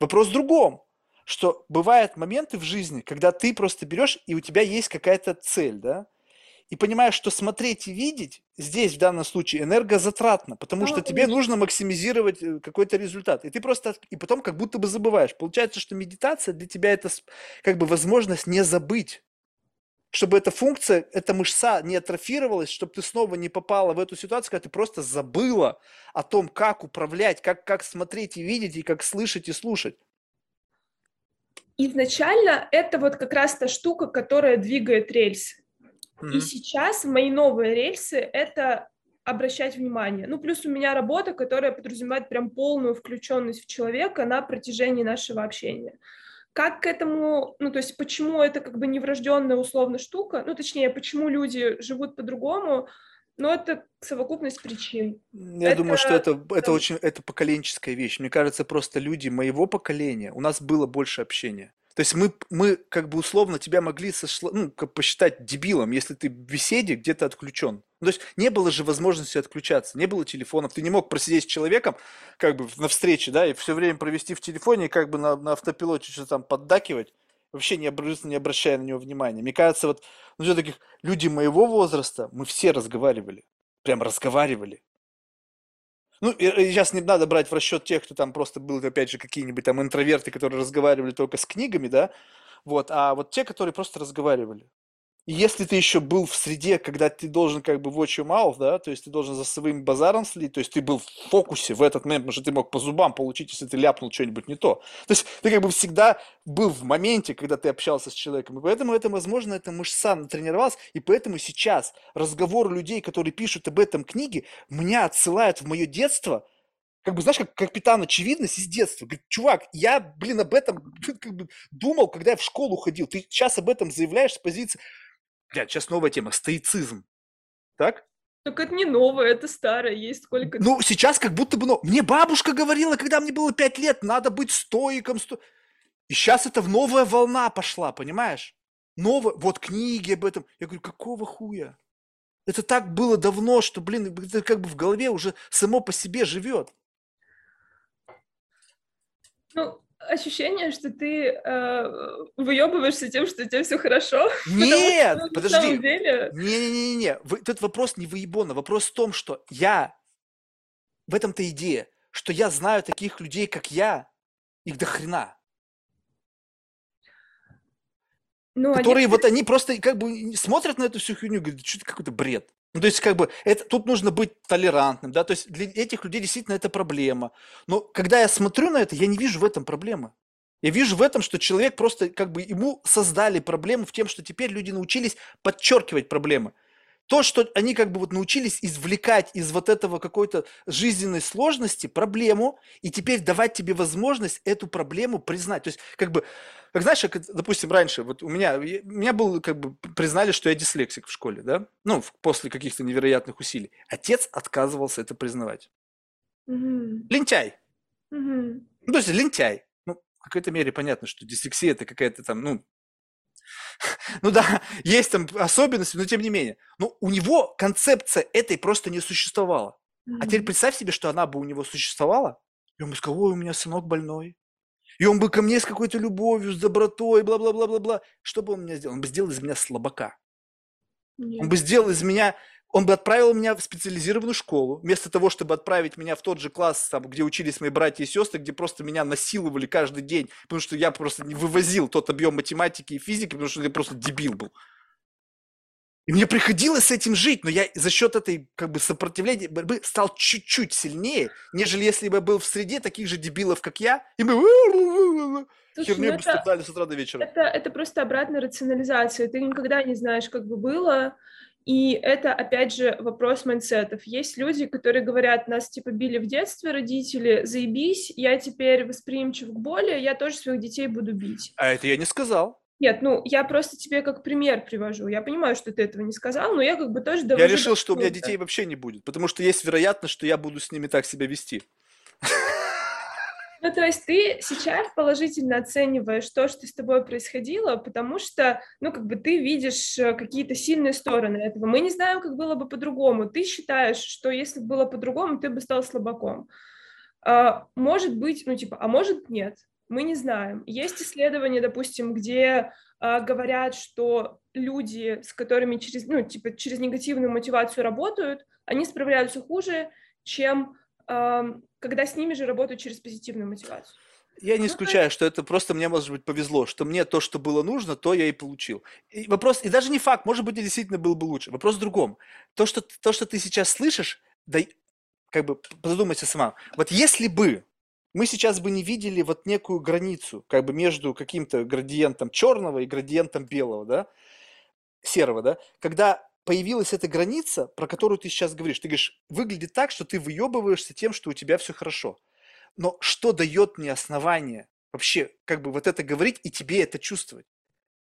Вопрос в другом, что бывают моменты в жизни, когда ты просто берешь, и у тебя есть какая-то цель, да? И понимаешь, что смотреть и видеть здесь в данном случае энергозатратно, потому что тебе нужно максимизировать э, какой-то результат. И ты просто, и потом как будто бы забываешь. Получается, что медитация для тебя это как бы возможность не забыть. Чтобы эта функция, эта мышца не атрофировалась, чтобы ты снова не попала в эту ситуацию, когда ты просто забыла о том, как управлять, как, как смотреть и видеть, и как слышать и слушать. Изначально это вот как раз та штука, которая двигает рельсы. Mm-hmm. И сейчас мои новые рельсы — это обращать внимание. Ну, плюс у меня работа, которая подразумевает прям полную включенность в человека на протяжении нашего общения. Как к этому, ну, то есть почему это как бы неврожденная условно штука, ну, точнее, почему люди живут по-другому, но это совокупность причин. Я это... думаю, что это, это очень это поколенческая вещь. Мне кажется, просто люди моего поколения, у нас было больше общения. То есть мы, мы как бы условно тебя могли сошло, ну, как посчитать дебилом, если ты в беседе где-то отключен. Ну, то есть не было же возможности отключаться, не было телефонов, ты не мог просидеть с человеком как бы на встрече, да, и все время провести в телефоне, как бы на, на автопилоте что-то там поддакивать, вообще не, не обращая на него внимания. Мне кажется, вот, ну, все-таки люди моего возраста, мы все разговаривали, прям разговаривали. Ну, сейчас не надо брать в расчет тех, кто там просто был, опять же, какие-нибудь там интроверты, которые разговаривали только с книгами, да, вот, а вот те, которые просто разговаривали. Если ты еще был в среде, когда ты должен как бы watch your mouth, да, то есть ты должен за своим базаром следить, то есть ты был в фокусе в этот момент, потому что ты мог по зубам получить, если ты ляпнул что-нибудь не то. То есть ты как бы всегда был в моменте, когда ты общался с человеком. И поэтому это, возможно, это мышца натренировалась, и поэтому сейчас разговор людей, которые пишут об этом книге, меня отсылают в мое детство, как бы, знаешь, как капитан очевидность из детства. Говорит, чувак, я, блин, об этом <laughs> как бы думал, когда я в школу ходил. Ты сейчас об этом заявляешь с позиции Блядь, сейчас новая тема, стоицизм. Так? Так это не новое, это старое, есть сколько... Ну, сейчас как будто бы... Ну, мне бабушка говорила, когда мне было пять лет, надо быть стоиком. Сто... И сейчас это в новая волна пошла, понимаешь? Новая, вот книги об этом. Я говорю, какого хуя? Это так было давно, что, блин, это как бы в голове уже само по себе живет. Ну, ощущение, что ты э, выебываешься тем, что у тебя все хорошо. <laughs> Нет, что, подожди. На самом деле... Не-не-не, тут вопрос не выебона, вопрос в том, что я, в этом-то идея, что я знаю таких людей, как я, их до хрена. Ну, которые они... вот они просто как бы смотрят на эту всю хуйню и говорят, что это какой-то бред. Ну, то есть, как бы, это, тут нужно быть толерантным, да, то есть для этих людей действительно это проблема. Но когда я смотрю на это, я не вижу в этом проблемы. Я вижу в этом, что человек просто, как бы, ему создали проблему в тем, что теперь люди научились подчеркивать проблемы то, что они как бы вот научились извлекать из вот этого какой-то жизненной сложности проблему, и теперь давать тебе возможность эту проблему признать. То есть, как бы, как знаешь, как, допустим, раньше, вот у меня, меня был, как бы, признали, что я дислексик в школе, да, ну, после каких-то невероятных усилий. Отец отказывался это признавать. Mm-hmm. Лентяй. Mm-hmm. Ну, то есть лентяй. Ну, в какой-то мере понятно, что дислексия это какая-то там, ну, <laughs> ну да, есть там особенности, но тем не менее. Но у него концепция этой просто не существовала. А теперь представь себе, что она бы у него существовала, и он бы сказал, ой, у меня сынок больной. И он бы ко мне с какой-то любовью, с добротой, бла-бла-бла-бла-бла. Что бы он мне сделал? Он бы сделал из меня слабака. Нет. Он бы сделал из меня он бы отправил меня в специализированную школу, вместо того, чтобы отправить меня в тот же класс, там, где учились мои братья и сестры, где просто меня насиловали каждый день, потому что я просто не вывозил тот объем математики и физики, потому что я просто дебил был. И мне приходилось с этим жить, но я за счет этой как бы сопротивления борьбы стал чуть-чуть сильнее, нежели если бы я был в среде таких же дебилов, как я, и мы херню ну бы это, с утра до вечера. Это, это просто обратная рационализация. Ты никогда не знаешь, как бы было, и это, опять же, вопрос майндсетов. Есть люди, которые говорят, нас типа били в детстве родители, заебись, я теперь восприимчив к боли, я тоже своих детей буду бить. А это я не сказал. Нет, ну, я просто тебе как пример привожу. Я понимаю, что ты этого не сказал, но я как бы тоже. Я решил, что у меня детей вообще не будет, потому что есть вероятность, что я буду с ними так себя вести. Ну, то есть ты сейчас положительно оцениваешь то, что с тобой происходило, потому что, ну, как бы ты видишь э, какие-то сильные стороны этого. Мы не знаем, как было бы по-другому. Ты считаешь, что если бы было по-другому, ты бы стал слабаком. А, может быть, ну, типа, а может нет. Мы не знаем. Есть исследования, допустим, где а, говорят, что люди, с которыми через, ну, типа, через негативную мотивацию работают, они справляются хуже, чем когда с ними же работают через позитивную мотивацию. Я не ну, исключаю, что это просто мне, может быть, повезло, что мне то, что было нужно, то я и получил. И вопрос, и даже не факт, может быть, действительно был бы лучше. Вопрос в другом. То, что, то, что ты сейчас слышишь, да, как бы задумайся сама. Вот если бы мы сейчас бы не видели вот некую границу, как бы между каким-то градиентом черного и градиентом белого, да, серого, да, когда появилась эта граница, про которую ты сейчас говоришь. Ты говоришь, выглядит так, что ты выебываешься тем, что у тебя все хорошо. Но что дает мне основание вообще как бы вот это говорить и тебе это чувствовать?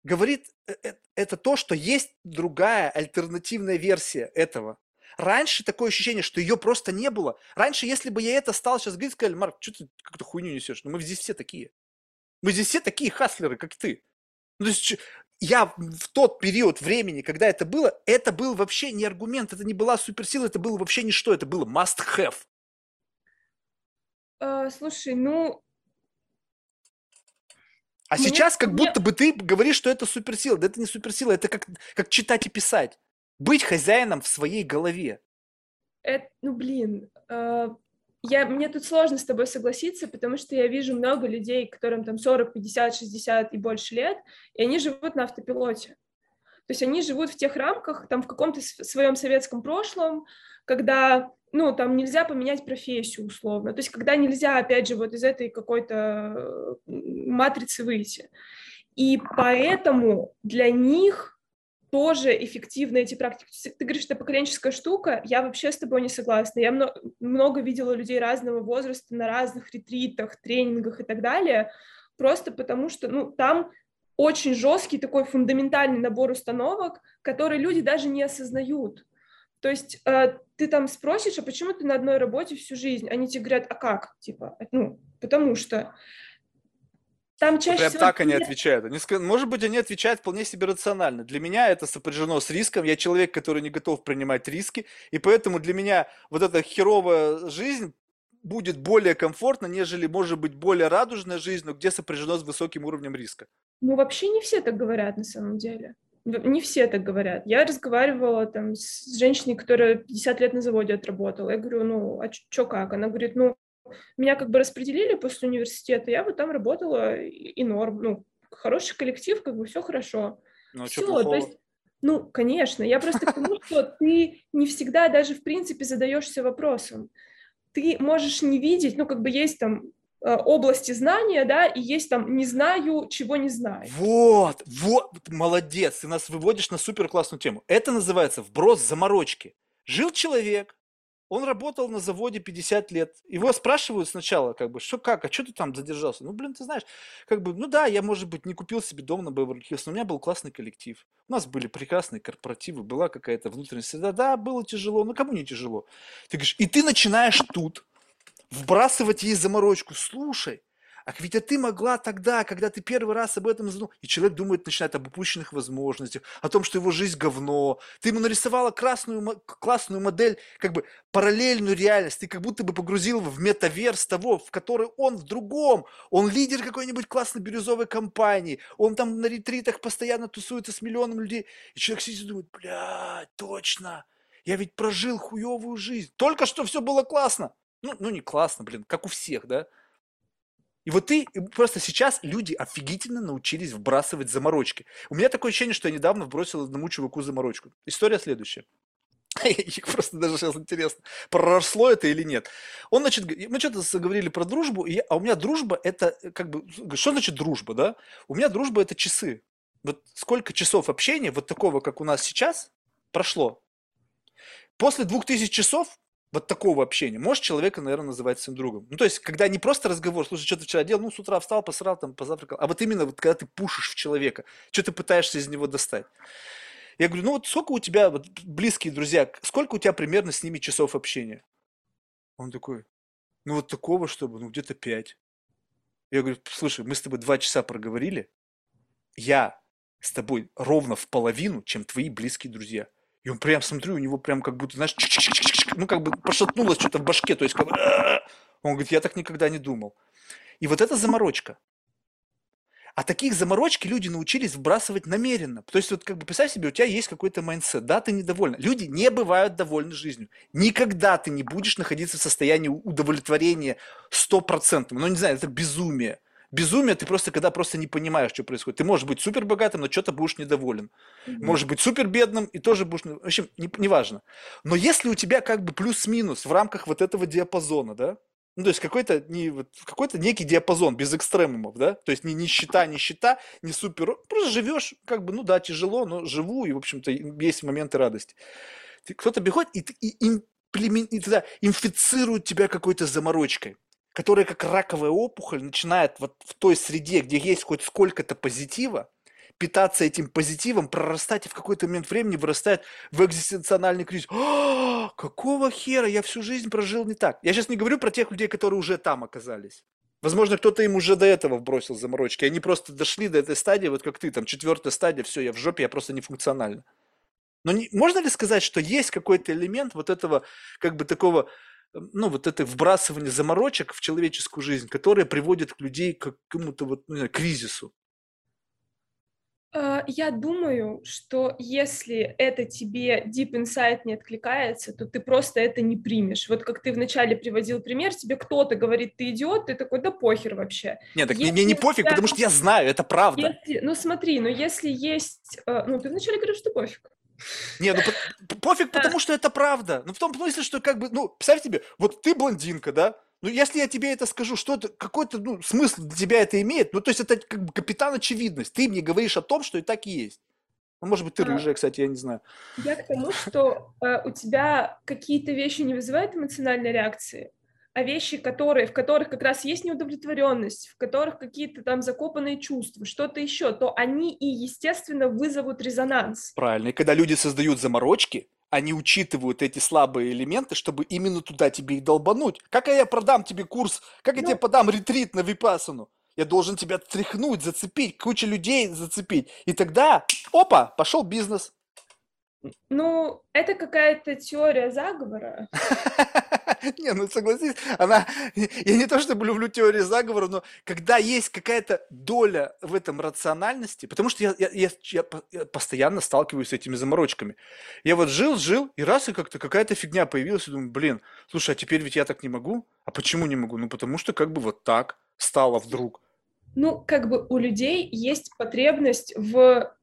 Говорит э, э, это то, что есть другая альтернативная версия этого. Раньше такое ощущение, что ее просто не было. Раньше, если бы я это стал сейчас говорить, сказали, Марк, что ты какую-то хуйню несешь? Ну мы здесь все такие. Мы здесь все такие хаслеры, как ты. Ну, то есть я в тот период времени, когда это было, это был вообще не аргумент, это не была суперсила, это было вообще ничто, это было must have. Uh, слушай, ну... А Мне... сейчас как будто бы ты говоришь, что это суперсила. Да это не суперсила, это как, как читать и писать. Быть хозяином в своей голове. Это, ну, блин, uh, я, мне тут сложно с тобой согласиться, потому что я вижу много людей, которым там 40, 50, 60 и больше лет, и они живут на автопилоте. То есть они живут в тех рамках, там в каком-то своем советском прошлом, когда, ну, там нельзя поменять профессию условно, то есть когда нельзя, опять же, вот из этой какой-то матрицы выйти. И поэтому для них тоже эффективны эти практики. Ты говоришь, это поколенческая штука, я вообще с тобой не согласна. Я много, много видела людей разного возраста на разных ретритах, тренингах и так далее, просто потому что, ну, там очень жесткий такой фундаментальный набор установок, которые люди даже не осознают. То есть э, ты там спросишь, а почему ты на одной работе всю жизнь? Они тебе говорят, а как? Типа, ну, потому что. Там чаще Прям всего... так они отвечают. Они, может быть, они отвечают вполне себе рационально. Для меня это сопряжено с риском. Я человек, который не готов принимать риски. И поэтому для меня вот эта херовая жизнь будет более комфортно, нежели, может быть, более радужная жизнь, но где сопряжено с высоким уровнем риска. Ну, вообще не все так говорят на самом деле. Не все так говорят. Я разговаривала там с женщиной, которая 50 лет на заводе отработала. Я говорю, ну, а что как? Она говорит, ну, меня как бы распределили после университета, я вот там работала и норм, ну, хороший коллектив, как бы все хорошо. Ну, все, то есть, ну, конечно, я просто к тому, что ты не всегда даже в принципе задаешься вопросом. Ты можешь не видеть, ну, как бы есть там э, области знания, да, и есть там «не знаю, чего не знаю». Вот, вот, молодец, ты нас выводишь на супер классную тему. Это называется вброс заморочки. Жил человек, он работал на заводе 50 лет. Его спрашивают сначала, как бы, что как, а что ты там задержался? Ну, блин, ты знаешь, как бы, ну да, я, может быть, не купил себе дом на Беверли-Хиллз, но у меня был классный коллектив. У нас были прекрасные корпоративы, была какая-то внутренняя среда. Да, было тяжело, но кому не тяжело? Ты говоришь, и ты начинаешь тут вбрасывать ей заморочку. Слушай, а ведь а ты могла тогда, когда ты первый раз об этом задумал, и человек думает, начинает об упущенных возможностях, о том, что его жизнь говно. Ты ему нарисовала красную, классную модель, как бы параллельную реальность. Ты как будто бы погрузил в метаверс того, в который он в другом. Он лидер какой-нибудь классной бирюзовой компании. Он там на ретритах постоянно тусуется с миллионом людей. И человек сидит и думает, блядь, точно. Я ведь прожил хуевую жизнь. Только что все было классно. Ну, ну не классно, блин, как у всех, да? И вот ты, просто сейчас люди офигительно научились вбрасывать заморочки. У меня такое ощущение, что я недавно вбросил одному чуваку заморочку. История следующая. <laughs> Просто даже сейчас интересно, проросло это или нет. Он, значит, мы что-то говорили про дружбу, и, а у меня дружба это э, как бы, что значит дружба, да? У меня дружба это часы. Вот сколько часов общения, вот такого, как у нас сейчас, прошло. После двух тысяч часов вот такого общения, можешь человека, наверное, называть своим другом. Ну, то есть, когда не просто разговор, слушай, что ты вчера делал, ну, с утра встал, посрал, там, позавтракал, а вот именно, вот, когда ты пушишь в человека, что ты пытаешься из него достать. Я говорю, ну, вот сколько у тебя, вот, близкие друзья, сколько у тебя примерно с ними часов общения? Он такой, ну, вот такого, чтобы, ну, где-то пять. Я говорю, слушай, мы с тобой два часа проговорили, я с тобой ровно в половину, чем твои близкие друзья. И он прям, смотрю, у него прям как будто, знаешь, ну как бы пошатнулось что-то в башке, то есть как бы... Он говорит, я так никогда не думал. И вот эта заморочка. А таких заморочки люди научились вбрасывать намеренно. То есть вот как бы представь себе, у тебя есть какой-то майндсет, да, ты недовольна. Люди не бывают довольны жизнью. Никогда ты не будешь находиться в состоянии удовлетворения стопроцентным. Ну, не знаю, это безумие. Безумие ты просто, когда просто не понимаешь, что происходит. Ты можешь быть супер богатым, но что-то будешь недоволен. Mm-hmm. Можешь быть супер бедным и тоже будешь... В общем, не, неважно. Но если у тебя как бы плюс-минус в рамках вот этого диапазона, да, ну, то есть какой-то не, вот, какой-то некий диапазон без экстремумов, да? То есть не нищета, нищета, не супер... Просто живешь, как бы, ну да, тяжело, но живу, и, в общем-то, есть моменты радости. Кто-то бегает и, и, имплемен... и тогда инфицирует тебя какой-то заморочкой которая как раковая опухоль начинает вот в той среде, где есть хоть сколько-то позитива, питаться этим позитивом, прорастать и в какой-то момент времени вырастает в экзистенциональный кризис. А, какого хера? Я всю жизнь прожил не так. Я сейчас не говорю про тех людей, которые уже там оказались. Возможно, кто-то им уже до этого вбросил заморочки. Они просто дошли до этой стадии, вот как ты, там, четвертая стадия, все, я в жопе, я просто не функциональна. Но не, можно ли сказать, что есть какой-то элемент вот этого, как бы такого ну, вот это вбрасывание заморочек в человеческую жизнь, которое приводит к людей к какому-то вот, ну, кризису? А, я думаю, что если это тебе deep inside не откликается, то ты просто это не примешь. Вот как ты вначале приводил пример, тебе кто-то говорит, ты идиот, ты такой, да похер вообще. Нет, так если мне не пофиг, я... потому что я знаю, это правда. Если... Ну смотри, но если есть... Э, ну ты вначале говоришь, что пофиг. Не, ну пофиг, потому что это правда. Ну в том смысле, что как бы, ну, представь себе, вот ты блондинка, да? Ну, если я тебе это скажу, что это, какой-то ну, смысл для тебя это имеет, ну, то есть это как бы капитан очевидность. Ты мне говоришь о том, что и так и есть. Ну, может быть, ты рыжая, кстати, я не знаю. Я к тому, что э, у тебя какие-то вещи не вызывают эмоциональной реакции, а вещи, которые, в которых как раз есть неудовлетворенность, в которых какие-то там закопанные чувства, что-то еще, то они и, естественно, вызовут резонанс. Правильно. И когда люди создают заморочки, они учитывают эти слабые элементы, чтобы именно туда тебе их долбануть. Как я продам тебе курс, как я ну, тебе подам ретрит на випасану? Я должен тебя тряхнуть, зацепить, кучу людей зацепить. И тогда, опа, пошел бизнес. Ну, это какая-то теория заговора. <laughs> Не, ну согласись, она... Я не то чтобы люблю теорию заговора, но когда есть какая-то доля в этом рациональности, потому что я, я, я, я постоянно сталкиваюсь с этими заморочками. Я вот жил, жил, и раз и как-то какая-то фигня появилась, и думаю, блин, слушай, а теперь ведь я так не могу? А почему не могу? Ну, потому что как бы вот так стало вдруг. Ну, как бы у людей есть потребность в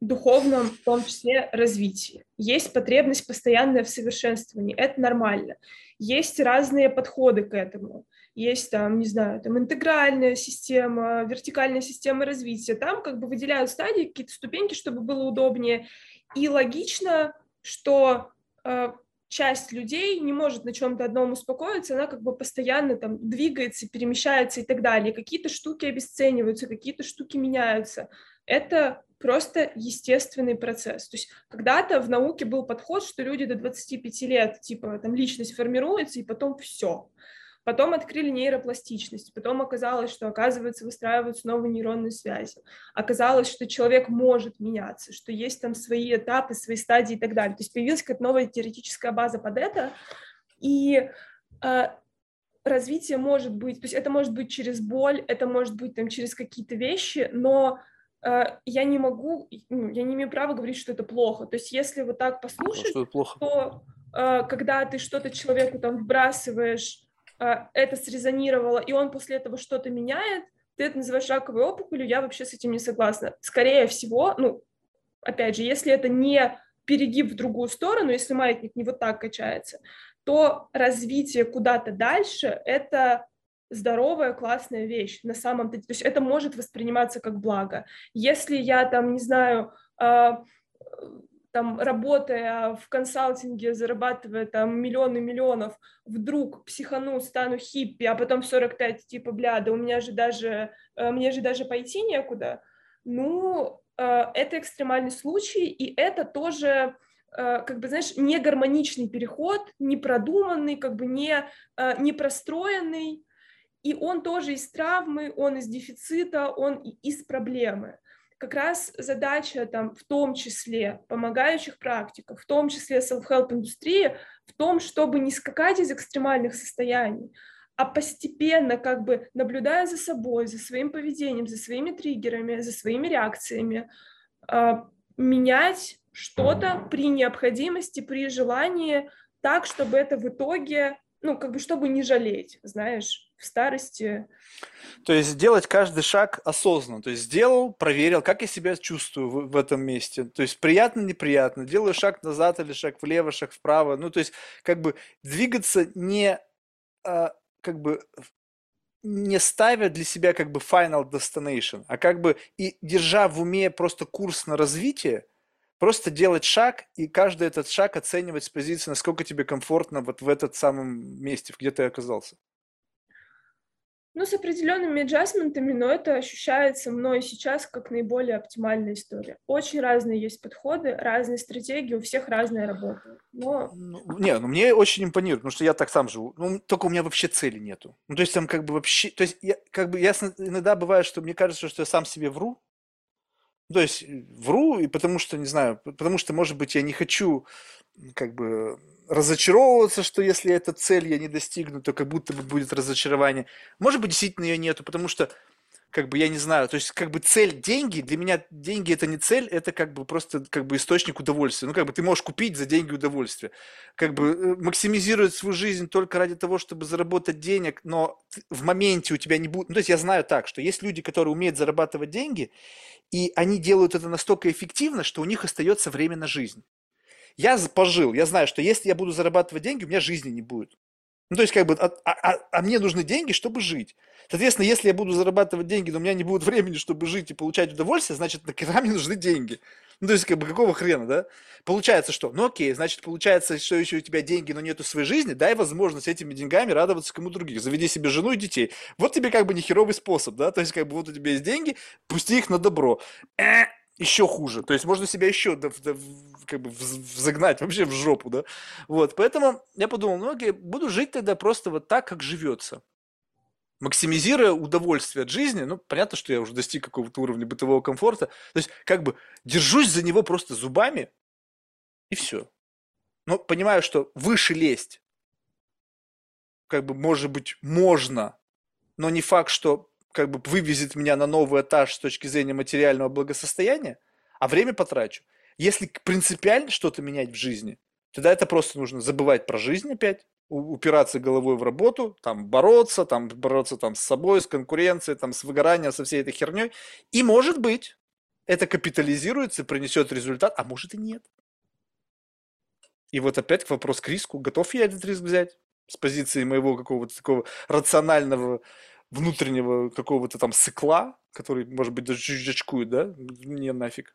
духовном, в том числе, развитии. Есть потребность постоянная в совершенствовании, это нормально. Есть разные подходы к этому. Есть там, не знаю, там интегральная система, вертикальная система развития. Там как бы выделяют стадии, какие-то ступеньки, чтобы было удобнее. И логично, что э, часть людей не может на чем-то одном успокоиться, она как бы постоянно там двигается, перемещается и так далее. Какие-то штуки обесцениваются, какие-то штуки меняются. Это просто естественный процесс. То есть когда-то в науке был подход, что люди до 25 лет, типа, там личность формируется, и потом все. Потом открыли нейропластичность, потом оказалось, что, оказывается, выстраиваются новые нейронные связи. Оказалось, что человек может меняться, что есть там свои этапы, свои стадии и так далее. То есть появилась какая-то новая теоретическая база под это, и э, развитие может быть, то есть это может быть через боль, это может быть там через какие-то вещи, но я не могу, ну, я не имею права говорить, что это плохо. То есть если вот так послушать, что плохо? то э, когда ты что-то человеку там вбрасываешь, э, это срезонировало, и он после этого что-то меняет, ты это называешь раковой опухолью, я вообще с этим не согласна. Скорее всего, ну, опять же, если это не перегиб в другую сторону, если маятник не вот так качается, то развитие куда-то дальше — это здоровая, классная вещь на самом деле. То есть это может восприниматься как благо. Если я там, не знаю, э, там, работая в консалтинге, зарабатывая там миллионы миллионов, вдруг психану, стану хиппи, а потом в 45, типа, бля, да у меня же даже, э, мне же даже пойти некуда, ну, э, это экстремальный случай, и это тоже как бы, знаешь, не гармоничный переход, не продуманный, как бы не, не простроенный, и он тоже из травмы, он из дефицита, он из проблемы. Как раз задача там в том числе помогающих практиков, в том числе self-help индустрии, в том, чтобы не скакать из экстремальных состояний, а постепенно, как бы наблюдая за собой, за своим поведением, за своими триггерами, за своими реакциями, а, менять что-то при необходимости, при желании, так, чтобы это в итоге, ну, как бы, чтобы не жалеть, знаешь, в старости. То есть делать каждый шаг осознанно. То есть сделал, проверил, как я себя чувствую в, в этом месте. То есть приятно, неприятно. Делаю шаг назад или шаг влево, шаг вправо. Ну, то есть как бы двигаться не а, как бы не ставя для себя как бы final destination, а как бы и держа в уме просто курс на развитие, просто делать шаг и каждый этот шаг оценивать с позиции, насколько тебе комфортно вот в этот самом месте, где ты оказался. Ну, с определенными аджастментами, но это ощущается мной сейчас как наиболее оптимальная история. Очень разные есть подходы, разные стратегии, у всех разная работа. Но... Ну, не, ну мне очень импонирует, потому что я так сам живу. Ну, только у меня вообще цели нету. Ну, то есть там как бы вообще... То есть я, как бы, я иногда бывает, что мне кажется, что я сам себе вру. То есть вру, и потому что, не знаю, потому что, может быть, я не хочу как бы разочаровываться, что если эта цель я не достигну, то как будто бы будет разочарование. Может быть, действительно ее нету, потому что, как бы, я не знаю, то есть, как бы, цель деньги, для меня деньги это не цель, это как бы просто, как бы, источник удовольствия. Ну, как бы, ты можешь купить за деньги удовольствие. Как бы, э, максимизировать свою жизнь только ради того, чтобы заработать денег, но в моменте у тебя не будет... Ну, то есть, я знаю так, что есть люди, которые умеют зарабатывать деньги, и они делают это настолько эффективно, что у них остается время на жизнь. Я пожил, я знаю, что если я буду зарабатывать деньги, у меня жизни не будет. Ну, то есть, как бы, а, а, а мне нужны деньги, чтобы жить. Соответственно, если я буду зарабатывать деньги, но у меня не будет <laughs> времени, чтобы жить и получать удовольствие, значит, нахера мне нужны деньги. Ну, то есть, как бы, какого хрена, да? Получается, что? Ну, окей, значит, получается, что еще у тебя деньги, но нету своей жизни, дай возможность этими деньгами радоваться кому других. Заведи себе жену и детей. Вот тебе, как бы, нехеровый способ, да? То есть, как бы, вот у тебя есть деньги, пусти их на добро. Э, еще хуже. То есть можно себя еще как бы загнать вообще в жопу, да. Вот, поэтому я подумал, ну окей, буду жить тогда просто вот так, как живется. Максимизируя удовольствие от жизни, ну, понятно, что я уже достиг какого-то уровня бытового комфорта, то есть как бы держусь за него просто зубами, и все. Но понимаю, что выше лезть, как бы, может быть, можно, но не факт, что как бы вывезет меня на новый этаж с точки зрения материального благосостояния, а время потрачу. Если принципиально что-то менять в жизни, тогда это просто нужно забывать про жизнь опять, упираться головой в работу, там бороться, там бороться там с собой, с конкуренцией, там с выгоранием, со всей этой херней. И может быть, это капитализируется, принесет результат, а может и нет. И вот опять к вопрос к риску. Готов я этот риск взять? С позиции моего какого-то такого рационального внутреннего какого-то там сыкла, который, может быть, даже чуть да? Мне нафиг.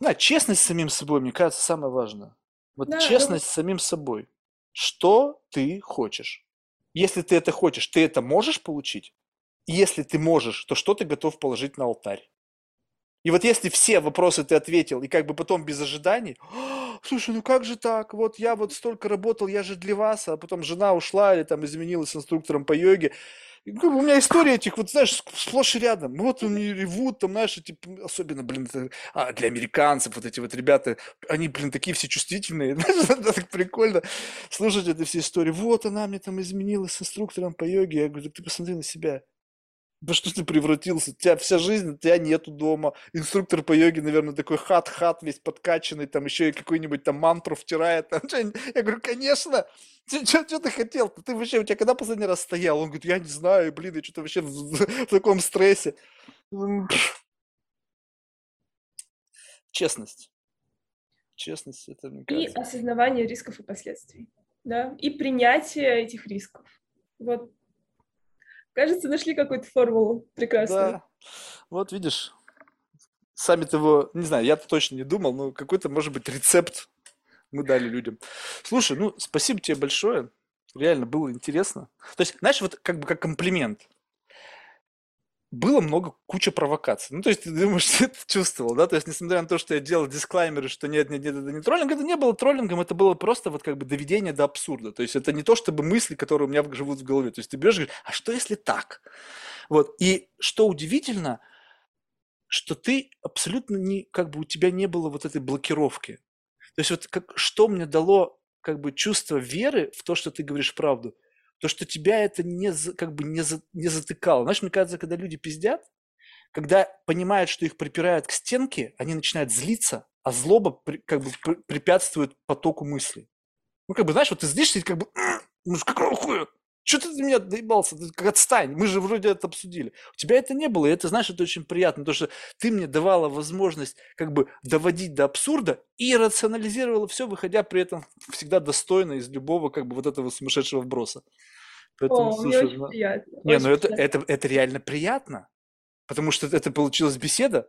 Да, честность с самим собой, мне кажется, самое важное. Вот да, честность да. с самим собой. Что ты хочешь? Если ты это хочешь, ты это можешь получить? Если ты можешь, то что ты готов положить на алтарь? И вот если все вопросы ты ответил, и как бы потом без ожиданий, слушай, ну как же так? Вот я вот столько работал, я же для вас, а потом жена ушла или там изменилась инструктором по йоге. У меня история этих, вот знаешь, сплошь и рядом. Вот они ревут, там, знаешь, типа, особенно, блин, а, для американцев вот эти вот ребята, они, блин, такие все чувствительные. <laughs> так прикольно слушать эти все истории. Вот она мне там изменилась с инструктором по йоге. Я говорю, ты посмотри на себя. Да что ты превратился? У тебя вся жизнь, тебя нету дома. Инструктор по йоге, наверное, такой хат-хат весь подкачанный, там еще и какой-нибудь там мантру втирает. <laughs> Я говорю, конечно. Что ты хотел? Ты вообще, у тебя когда последний раз стоял? Он говорит, я не знаю, блин, я что-то вообще в, в таком стрессе. Честность. Честность, это мне кажется. И осознавание рисков и последствий. Да, и принятие этих рисков. Вот Кажется, нашли какую-то формулу прекрасную. Да. Вот видишь, сами того, не знаю, я-то точно не думал, но какой-то, может быть, рецепт мы дали людям. Слушай, ну, спасибо тебе большое. Реально было интересно. То есть, знаешь, вот как бы как комплимент. Было много, куча провокаций. Ну, то есть, ты думаешь, <laughs> что это чувствовал, да? То есть, несмотря на то, что я делал дисклаймеры, что нет, нет, нет, это не троллинг, это не было троллингом, это было просто вот как бы доведение до абсурда. То есть, это не то, чтобы мысли, которые у меня живут в голове. То есть, ты берешь и говоришь, а что если так? Вот. И что удивительно, что ты абсолютно не, как бы у тебя не было вот этой блокировки. То есть, вот как, что мне дало как бы чувство веры в то, что ты говоришь правду – то, что тебя это не, как бы не, за, не затыкало. Знаешь, мне кажется, когда люди пиздят, когда понимают, что их припирают к стенке, они начинают злиться, а злоба при, как бы препятствует потоку мыслей. Ну, как бы, знаешь, вот ты злишься и как бы, ну, какого хуя? Что ты меня доебался? Ты как отстань, мы же вроде это обсудили. У тебя это не было, и это, знаешь, это очень приятно, потому что ты мне давала возможность как бы доводить до абсурда и рационализировала все, выходя при этом всегда достойно из любого как бы вот этого сумасшедшего вброса. Поэтому, О, слушай, мне очень ну, приятно. Не, ну это, это, это реально приятно, потому что это получилась беседа,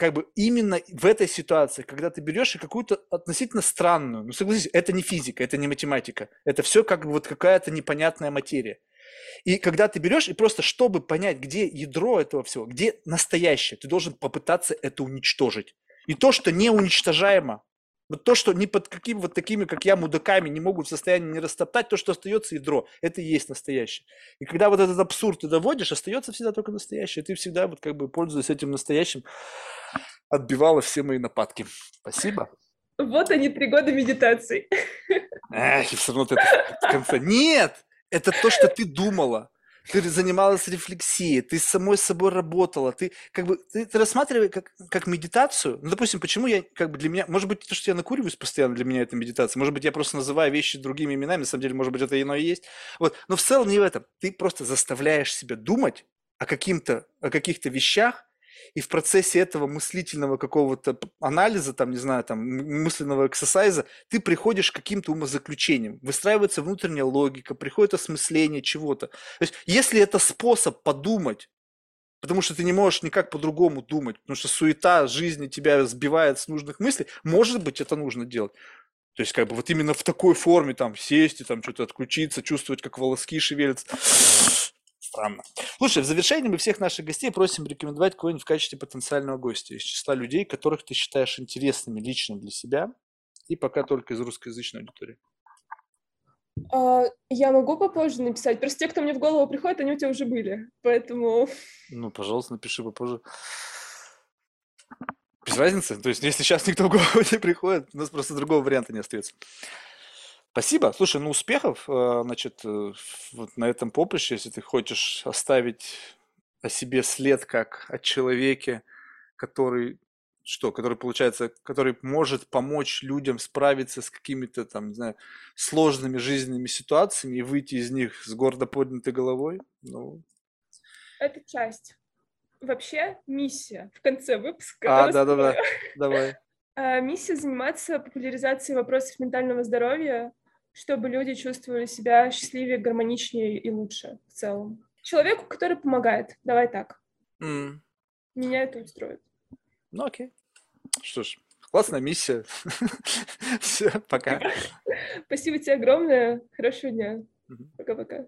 как бы именно в этой ситуации, когда ты берешь и какую-то относительно странную, ну согласись, это не физика, это не математика, это все как бы вот какая-то непонятная материя. И когда ты берешь и просто, чтобы понять, где ядро этого всего, где настоящее, ты должен попытаться это уничтожить. И то, что не уничтожаемо, вот то, что ни под какими вот такими, как я, мудаками не могут в состоянии не растоптать, то, что остается ядро, это и есть настоящее. И когда вот этот абсурд ты доводишь, остается всегда только настоящее. И ты всегда вот как бы пользуясь этим настоящим, отбивала все мои нападки. Спасибо. Вот они, три года медитации. Эх, и все равно ты это в конце. Нет! Это то, что ты думала ты занималась рефлексией, ты с самой собой работала, ты как бы ты, ты рассматривай как, как медитацию. Ну, допустим, почему я как бы для меня, может быть, то, что я накуриваюсь постоянно, для меня это медитация, может быть, я просто называю вещи другими именами, на самом деле, может быть, это ино и есть. Вот, но в целом не в этом. Ты просто заставляешь себя думать о, каким-то, о каких-то вещах, и в процессе этого мыслительного какого-то анализа, там, не знаю, там, мысленного эксерсайза, ты приходишь к каким-то умозаключениям. Выстраивается внутренняя логика, приходит осмысление чего-то. То есть, если это способ подумать, потому что ты не можешь никак по-другому думать, потому что суета жизни тебя сбивает с нужных мыслей, может быть, это нужно делать. То есть, как бы вот именно в такой форме, там, сесть и там что-то отключиться, чувствовать, как волоски шевелятся странно. Слушай, в завершении мы всех наших гостей просим рекомендовать кого-нибудь в качестве потенциального гостя из числа людей, которых ты считаешь интересными лично для себя, и пока только из русскоязычной аудитории. А, я могу попозже написать. Просто те, кто мне в голову приходит, они у тебя уже были. Поэтому... Ну, пожалуйста, напиши попозже. Без разницы. То есть, если сейчас никто в голову не приходит, у нас просто другого варианта не остается. Спасибо. Слушай, ну успехов, э, значит, э, вот на этом поприще, если ты хочешь оставить о себе след как о человеке, который что, который получается, который может помочь людям справиться с какими-то там, не знаю, сложными жизненными ситуациями и выйти из них с гордо поднятой головой. Ну, Это часть. Вообще миссия в конце выпуска. А, да-да-да, давай. А, <laughs> миссия заниматься популяризацией вопросов ментального здоровья чтобы люди чувствовали себя счастливее, гармоничнее и лучше в целом. Человеку, который помогает. Давай так. Mm. Меня это устроит. Ну окей. Что ж, классная миссия. <laughs> Все, пока. Спасибо тебе огромное. Хорошего дня. Пока-пока.